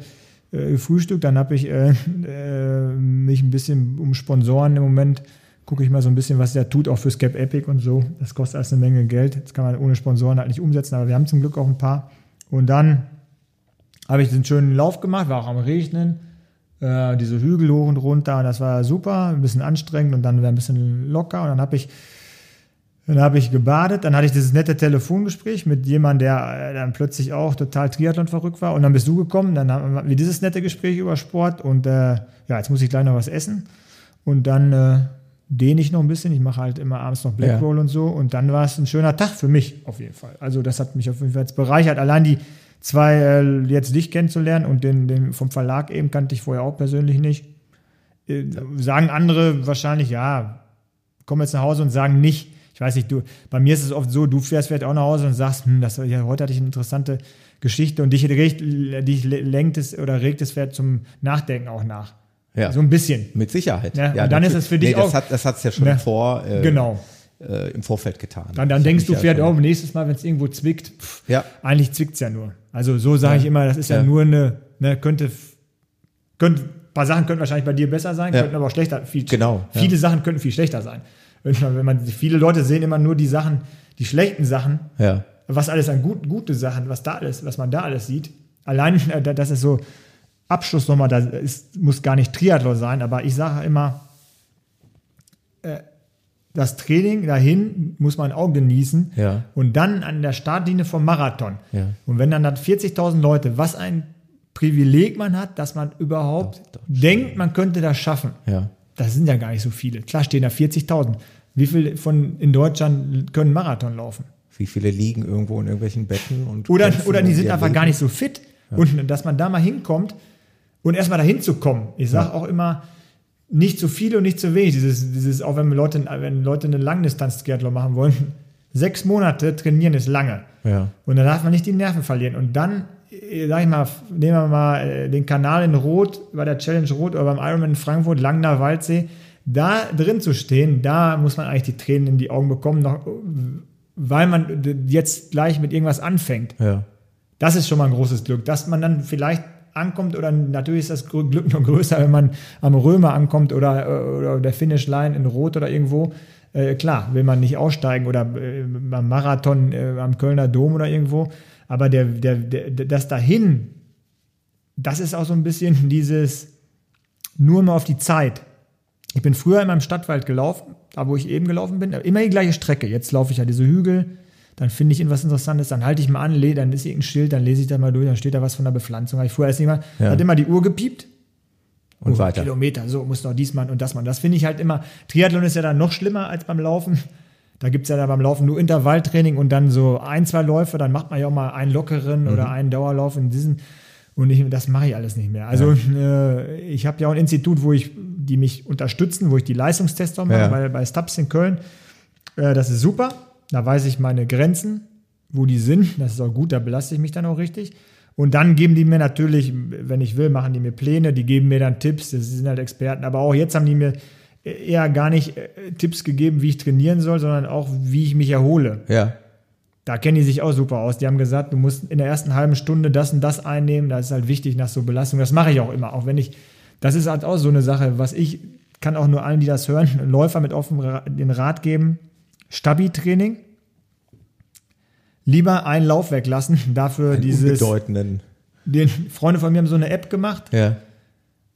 äh, gefrühstückt, dann habe ich äh, äh, mich ein bisschen um Sponsoren im Moment, gucke ich mal so ein bisschen, was der tut, auch für Scap Epic und so. Das kostet alles eine Menge Geld. Das kann man ohne Sponsoren halt nicht umsetzen, aber wir haben zum Glück auch ein paar. Und dann habe ich den schönen Lauf gemacht, war auch am Regnen, äh, diese Hügel hoch und runter, das war super, ein bisschen anstrengend und dann war ein bisschen locker und dann habe ich dann habe ich gebadet, dann hatte ich dieses nette Telefongespräch mit jemandem, der äh, dann plötzlich auch total Triathlon verrückt war. Und dann bist du gekommen, dann haben wir dieses nette Gespräch über Sport und äh, ja, jetzt muss ich gleich noch was essen. Und dann äh, dehne ich noch ein bisschen. Ich mache halt immer abends noch Black Ja. Roll und so. Und dann war es ein schöner Tag für mich auf jeden Fall. Also das hat mich auf jeden Fall jetzt bereichert. Allein die zwei äh, jetzt dich kennenzulernen und den, den vom Verlag eben kannte ich vorher auch persönlich nicht. Äh, sagen andere wahrscheinlich, ja, kommen jetzt nach Hause und sagen nicht, ich weiß nicht, du, bei mir ist es oft so, du fährst vielleicht auch nach Hause und sagst, hm, das, ja, heute hatte ich eine interessante Geschichte und dich, regt, dich lenkt es oder regt es vielleicht zum Nachdenken auch nach. Ja. So ein bisschen. Mit Sicherheit. Ja, und dann ist es für dich nee, das auch- Hat, das hat es ja schon Ja. vor, äh, Genau. äh, im Vorfeld getan. Dann, dann denkst du vielleicht ja auch nächstes Mal, wenn es irgendwo zwickt, pff, Ja. eigentlich zwickt es ja nur. Also so sage ich immer, das ist ja, Ja. nur eine, ne, könnte, könnte, ein paar Sachen könnten wahrscheinlich bei dir besser sein, Ja. könnten aber auch schlechter. Viel, Genau, ja. Viele Sachen könnten viel schlechter sein. Wenn man, wenn man, viele Leute sehen immer nur die Sachen, die schlechten Sachen, Ja. was alles an gut, gute Sachen, was da alles, was man da alles sieht. Allein, äh, da- das ist so Abschluss nochmal, da ist, muss gar nicht Triathlon sein, aber ich sage immer, äh, das Training dahin muss man auch genießen Ja. und dann an der Startlinie vom Marathon. Ja. Und wenn dann, dann 40.000 Leute, was ein Privileg man hat, dass man überhaupt Doch, doch, denkt, man könnte das schaffen. Ja. Das sind ja gar nicht so viele. Klar stehen da 40.000. Wie viele von in Deutschland können Marathon laufen? Wie viele liegen irgendwo in irgendwelchen Betten und Oder, oder die sind einfach gar nicht so fit. Und dass man da mal hinkommt und erstmal dahin zu kommen. Ich sage auch immer, nicht zu viel und nicht zu wenig. Dieses, dieses auch wenn Leute, wenn Leute eine Langdistanz-Triathlon machen wollen, sechs Monate trainieren ist lange. Ja. Und dann darf man nicht die Nerven verlieren. Und dann, sag ich mal, nehmen wir mal äh, den Kanal in Rot, bei der Challenge Rot oder beim Ironman in Frankfurt, Langner Waldsee, da drin zu stehen, da muss man eigentlich die Tränen in die Augen bekommen, noch, weil man jetzt gleich mit irgendwas anfängt. Ja. Das ist schon mal ein großes Glück, dass man dann vielleicht ankommt oder natürlich ist das Glück noch größer, wenn man am Römer ankommt oder, äh, oder der Finish Line in Rot oder irgendwo. Äh, klar, will man nicht aussteigen oder äh, beim Marathon äh, am Kölner Dom oder irgendwo. Aber der, der, der, das dahin, das ist auch so ein bisschen dieses nur mal auf die Zeit. Ich bin früher immer im Stadtwald gelaufen, da wo ich eben gelaufen bin, immer die gleiche Strecke. Jetzt laufe ich ja diese Hügel, dann finde ich irgendwas Interessantes, dann halte ich mal an, dann ist irgendein Schild, dann lese ich da mal durch, dann steht da was von der Bepflanzung. Habe ich vorher erst nicht mal, Ja. hat immer die Uhr gepiept. Und Oh, weiter. Kilometer, so muss noch dies machen und das machen. Das finde ich halt immer. Triathlon ist ja dann noch schlimmer als beim Laufen. Da gibt es ja dann beim Laufen nur Intervalltraining und dann so ein, zwei Läufe, dann macht man ja auch mal einen lockeren oder einen Dauerlauf in diesen. Und ich, das mache ich alles nicht mehr. Also äh, ich habe ja auch ein Institut, wo ich, die mich unterstützen, wo ich die Leistungstests mache, Ja. bei, bei Stubbs in Köln. Äh, das ist super. Da weiß ich meine Grenzen, wo die sind. Das ist auch gut, da belaste ich mich dann auch richtig. Und dann geben die mir natürlich, wenn ich will, machen die mir Pläne, die geben mir dann Tipps, das sind halt Experten. Aber auch jetzt haben die mir eher gar nicht äh, Tipps gegeben, wie ich trainieren soll, sondern auch, wie ich mich erhole. Ja. Da kennen die sich auch super aus. Die haben gesagt, du musst in der ersten halben Stunde das und das einnehmen. Das ist halt wichtig nach so Belastung. Das mache ich auch immer. Auch wenn ich, das ist halt auch so eine Sache, was ich, kann auch nur allen, die das hören, Läufer mit offenem Ra- den Rat geben. Stabi-Training. Lieber einen Lauf weglassen. Dafür dieses, Unbedeutenden. den Freunde von mir haben so eine App gemacht Ja.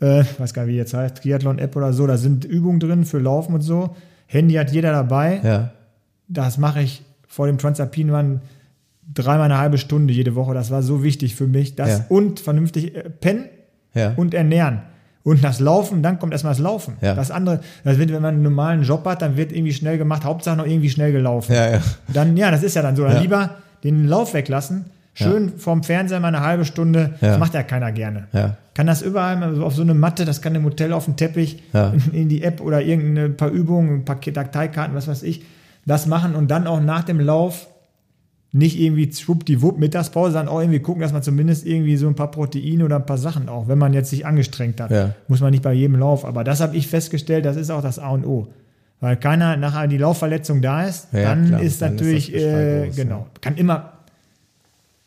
Äh, weiß gar nicht, wie die jetzt heißt, Triathlon-App oder so, da sind Übungen drin für Laufen und so. Handy hat jeder dabei. Ja. Das mache ich vor dem Transalpin Run dreimal eine halbe Stunde jede Woche. Das war so wichtig für mich. Das Ja. und vernünftig äh, pennen Ja. und ernähren. Und das Laufen, dann kommt erstmal das Laufen. Ja. Das andere, das wird, wenn man einen normalen Job hat, dann wird irgendwie schnell gemacht, Hauptsache noch irgendwie schnell gelaufen. ja, ja. Dann, ja, das ist ja dann so. Dann lieber den Lauf weglassen, Schön vorm Fernseher mal eine halbe Stunde. Ja. Das macht ja keiner gerne. Ja. Kann das überall mal so auf so eine Matte, das kann im Hotel auf dem Teppich, Ja. in die App oder irgendein paar Übungen, ein paar Dateikarten, was weiß ich, das machen und dann auch nach dem Lauf nicht irgendwie schwuppdiwupp Mittagspause, sondern auch irgendwie gucken, dass man zumindest irgendwie so ein paar Proteine oder ein paar Sachen auch, wenn man jetzt sich angestrengt hat. Ja. Muss man nicht bei jedem Lauf. Aber das habe ich festgestellt, das ist auch das A und O. Weil keiner nachher die Laufverletzung da ist, Ja, dann klar, ist dann ist natürlich, Geschrei äh, genau, kann immer,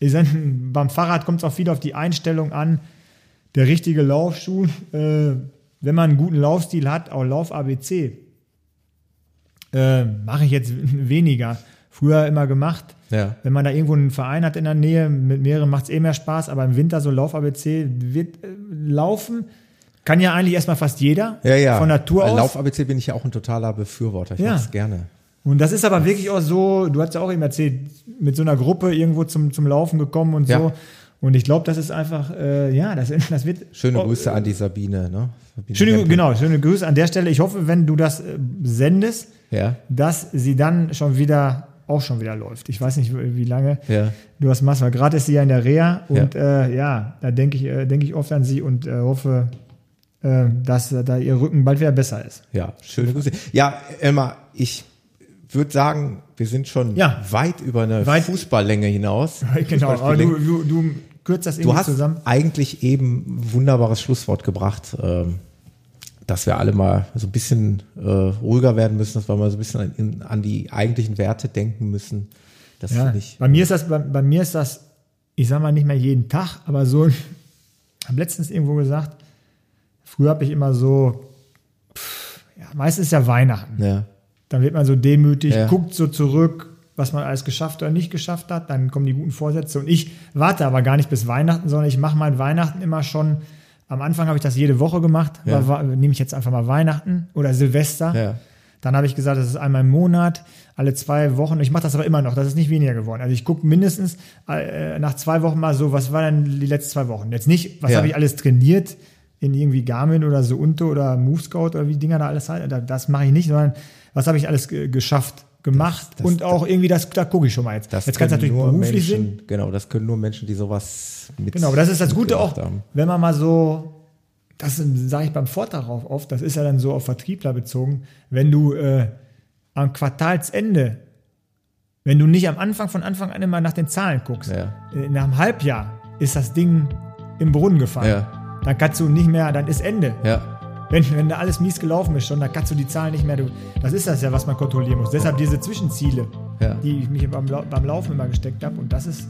ist dann, beim Fahrrad kommt es auch viel auf die Einstellung an, der richtige Laufschuh, äh, wenn man einen guten Laufstil hat, auch Lauf-ABC, äh, mache ich jetzt weniger. Früher immer gemacht. Ja. Wenn man da irgendwo einen Verein hat in der Nähe, mit mehreren macht es eh mehr Spaß, aber im Winter so Lauf-ABC wird äh, laufen. Kann ja eigentlich erstmal fast jeder Ja, ja. von Natur aus. Lauf-ABC bin ich ja auch ein totaler Befürworter. Ich Ja. mach's gerne. Und das ist aber wirklich auch so, du hast ja auch eben erzählt, mit so einer Gruppe irgendwo zum, zum Laufen gekommen und Ja. so. Und ich glaube, das ist einfach, äh, ja, das, das wird. Schöne oh, Grüße an die Sabine. Ne? Sabine Schöne, genau, schöne Grüße an der Stelle. Ich hoffe, wenn du das äh, sendest, Ja, dass sie dann schon wieder, auch schon wieder läuft. Ich weiß nicht, wie lange ja. du das machst, weil gerade ist sie ja in der Reha und ja, äh, ja da denke ich, äh, denke ich oft an sie und äh, hoffe, äh, dass äh, da ihr Rücken bald wieder besser ist. Ja, schöne Grüße. Ja, Elmar, ich würde sagen, wir sind schon Ja. weit über eine Weit- Fußballlänge hinaus. Genau, aber du, du, du kürzt das Du irgendwie hast zusammen. eigentlich eben ein wunderbares Schlusswort gebracht, ähm, dass wir alle mal so ein bisschen äh, ruhiger werden müssen, dass wir mal so ein bisschen an, die eigentlichen Werte denken müssen. Das Ja, ich. bei mir ist das, bei, bei mir ist das, ich sag mal nicht mehr jeden Tag, aber so, ich habe letztens irgendwo gesagt, früher habe ich immer so, pff, ja, meistens ist ja Weihnachten. Ja, Dann wird man so demütig, Ja. guckt so zurück, was man alles geschafft oder nicht geschafft hat, dann kommen die guten Vorsätze. Und ich warte aber gar nicht bis Weihnachten, sondern ich mache mein Weihnachten immer schon. Am Anfang habe ich das jede Woche gemacht, Ja. war, nehme ich jetzt einfach mal Weihnachten oder Silvester. Ja. Dann habe ich gesagt, das ist einmal im Monat, alle zwei Wochen. Ich mache das aber immer noch, das ist nicht weniger geworden. Also ich gucke mindestens äh, nach zwei Wochen mal so, was war denn die letzten zwei Wochen? Jetzt nicht, was Ja. habe ich alles trainiert in irgendwie Garmin oder so Unto oder Move Scout oder wie Dinger da alles halt. Da- Das mache ich nicht, sondern was habe ich alles ge- geschafft, gemacht Das- das- und auch irgendwie, das, da gucke ich schon mal jetzt. das jetzt kann es natürlich nur beruflich Menschen, sein. Genau, das können nur Menschen, die sowas mit. Genau, aber das ist das Gute auch, haben. wenn man mal so, das sage ich beim Vortrag auch oft, das ist ja dann so auf Vertriebler bezogen, wenn du äh, am Quartalsende, wenn du nicht am Anfang von Anfang an immer nach den Zahlen guckst, Ja. äh, nach einem Halbjahr ist das Ding im Brunnen gefallen. Ja. Dann kannst du nicht mehr, dann ist Ende. Ja, Wenn, wenn da alles mies gelaufen ist schon, dann kannst du die Zahlen nicht mehr. Du, das ist das ja, was man kontrollieren muss. Deshalb diese Zwischenziele, Ja. die ich mich beim, beim Laufen immer gesteckt habe. Und das ist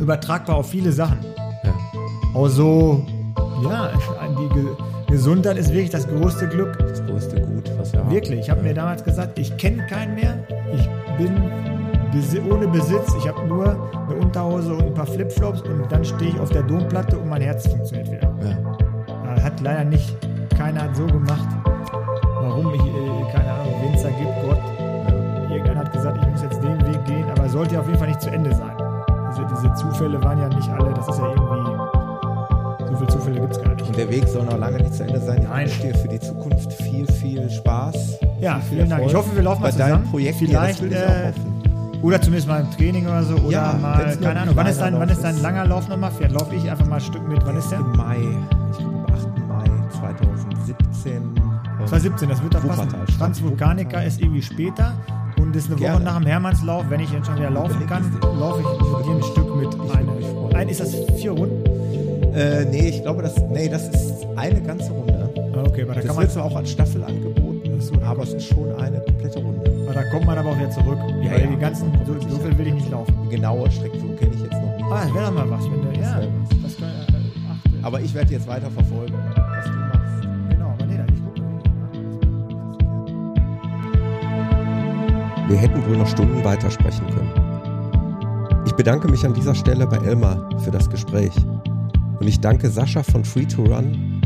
übertragbar auf viele Sachen. ja. Auch so, ja, die Ge Gesundheit ist wirklich das größte Glück. Das größte Gut, was wir haben. Wirklich. Ich habe mir damals gesagt, ich kenne keinen mehr. Ich bin besi ohne Besitz. Ich habe nur eine Unterhose und ein paar Flipflops und dann stehe ich auf der Domplatte und mein Herz funktioniert wieder. Ja. Ja, Hat leider nicht keiner hat so gemacht. Warum ich, äh, keine Ahnung, wen es da gibt, Gott. Irgendeiner hat gesagt, ich muss jetzt den Weg gehen, aber es sollte ja auf jeden Fall nicht zu Ende sein. Diese, diese Zufälle waren ja nicht alle, das ist ja irgendwie, so viele Zufälle gibt es gar nicht. Und der Weg soll noch lange nicht zu Ende sein. Ich Nein. wünsche dir für die Zukunft viel, viel Spaß. Ja, viel, viel vielen Dank. Ich hoffe, wir laufen bei mal deinen zusammen. Projekten. Vielleicht, ja, äh. Oder zumindest mal im Training oder so. Oder Ja, mal, keine ein Ahnung. Wann ist, dein, wann ist dein langer Lauf nochmal? Vielleicht laufe ich einfach mal ein Stück mit. Wann ist der? Im Mai, 2017, das wird passen. Wuppertal, Franz Stadt Vulkanica ist irgendwie später und ist eine Woche Gerne. nach dem Hermannslauf. Wenn ich dann schon wieder laufen kann, laufe ich mit dir ein Stück mit. Ich Eine, ein, ist das vier Runden? Äh, nee, ich glaube, das, nee, das ist eine ganze Runde. Ah, Okay, aber da, Das kann man, wird zwar auch als Staffel angeboten, so, aber es ist schon eine komplette Runde. aber da kommt man aber auch wieder zurück. Ja, weil ja. die ganzen, so, so viel will ich nicht laufen. Die genaue Streckenführung kenne ich jetzt noch nicht. Ah, das wäre doch mal was. Wenn du, ja, was. das kann, äh. Aber ich werde jetzt weiter verfolgen, Wir hätten wohl noch Stunden weitersprechen können. Ich bedanke mich an dieser Stelle bei Elmar für das Gespräch. Und ich danke Sascha von Free to Run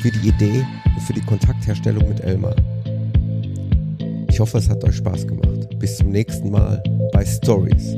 für die Idee und für die Kontaktherstellung mit Elmar. Ich hoffe, es hat euch Spaß gemacht. Bis zum nächsten Mal bei Stories.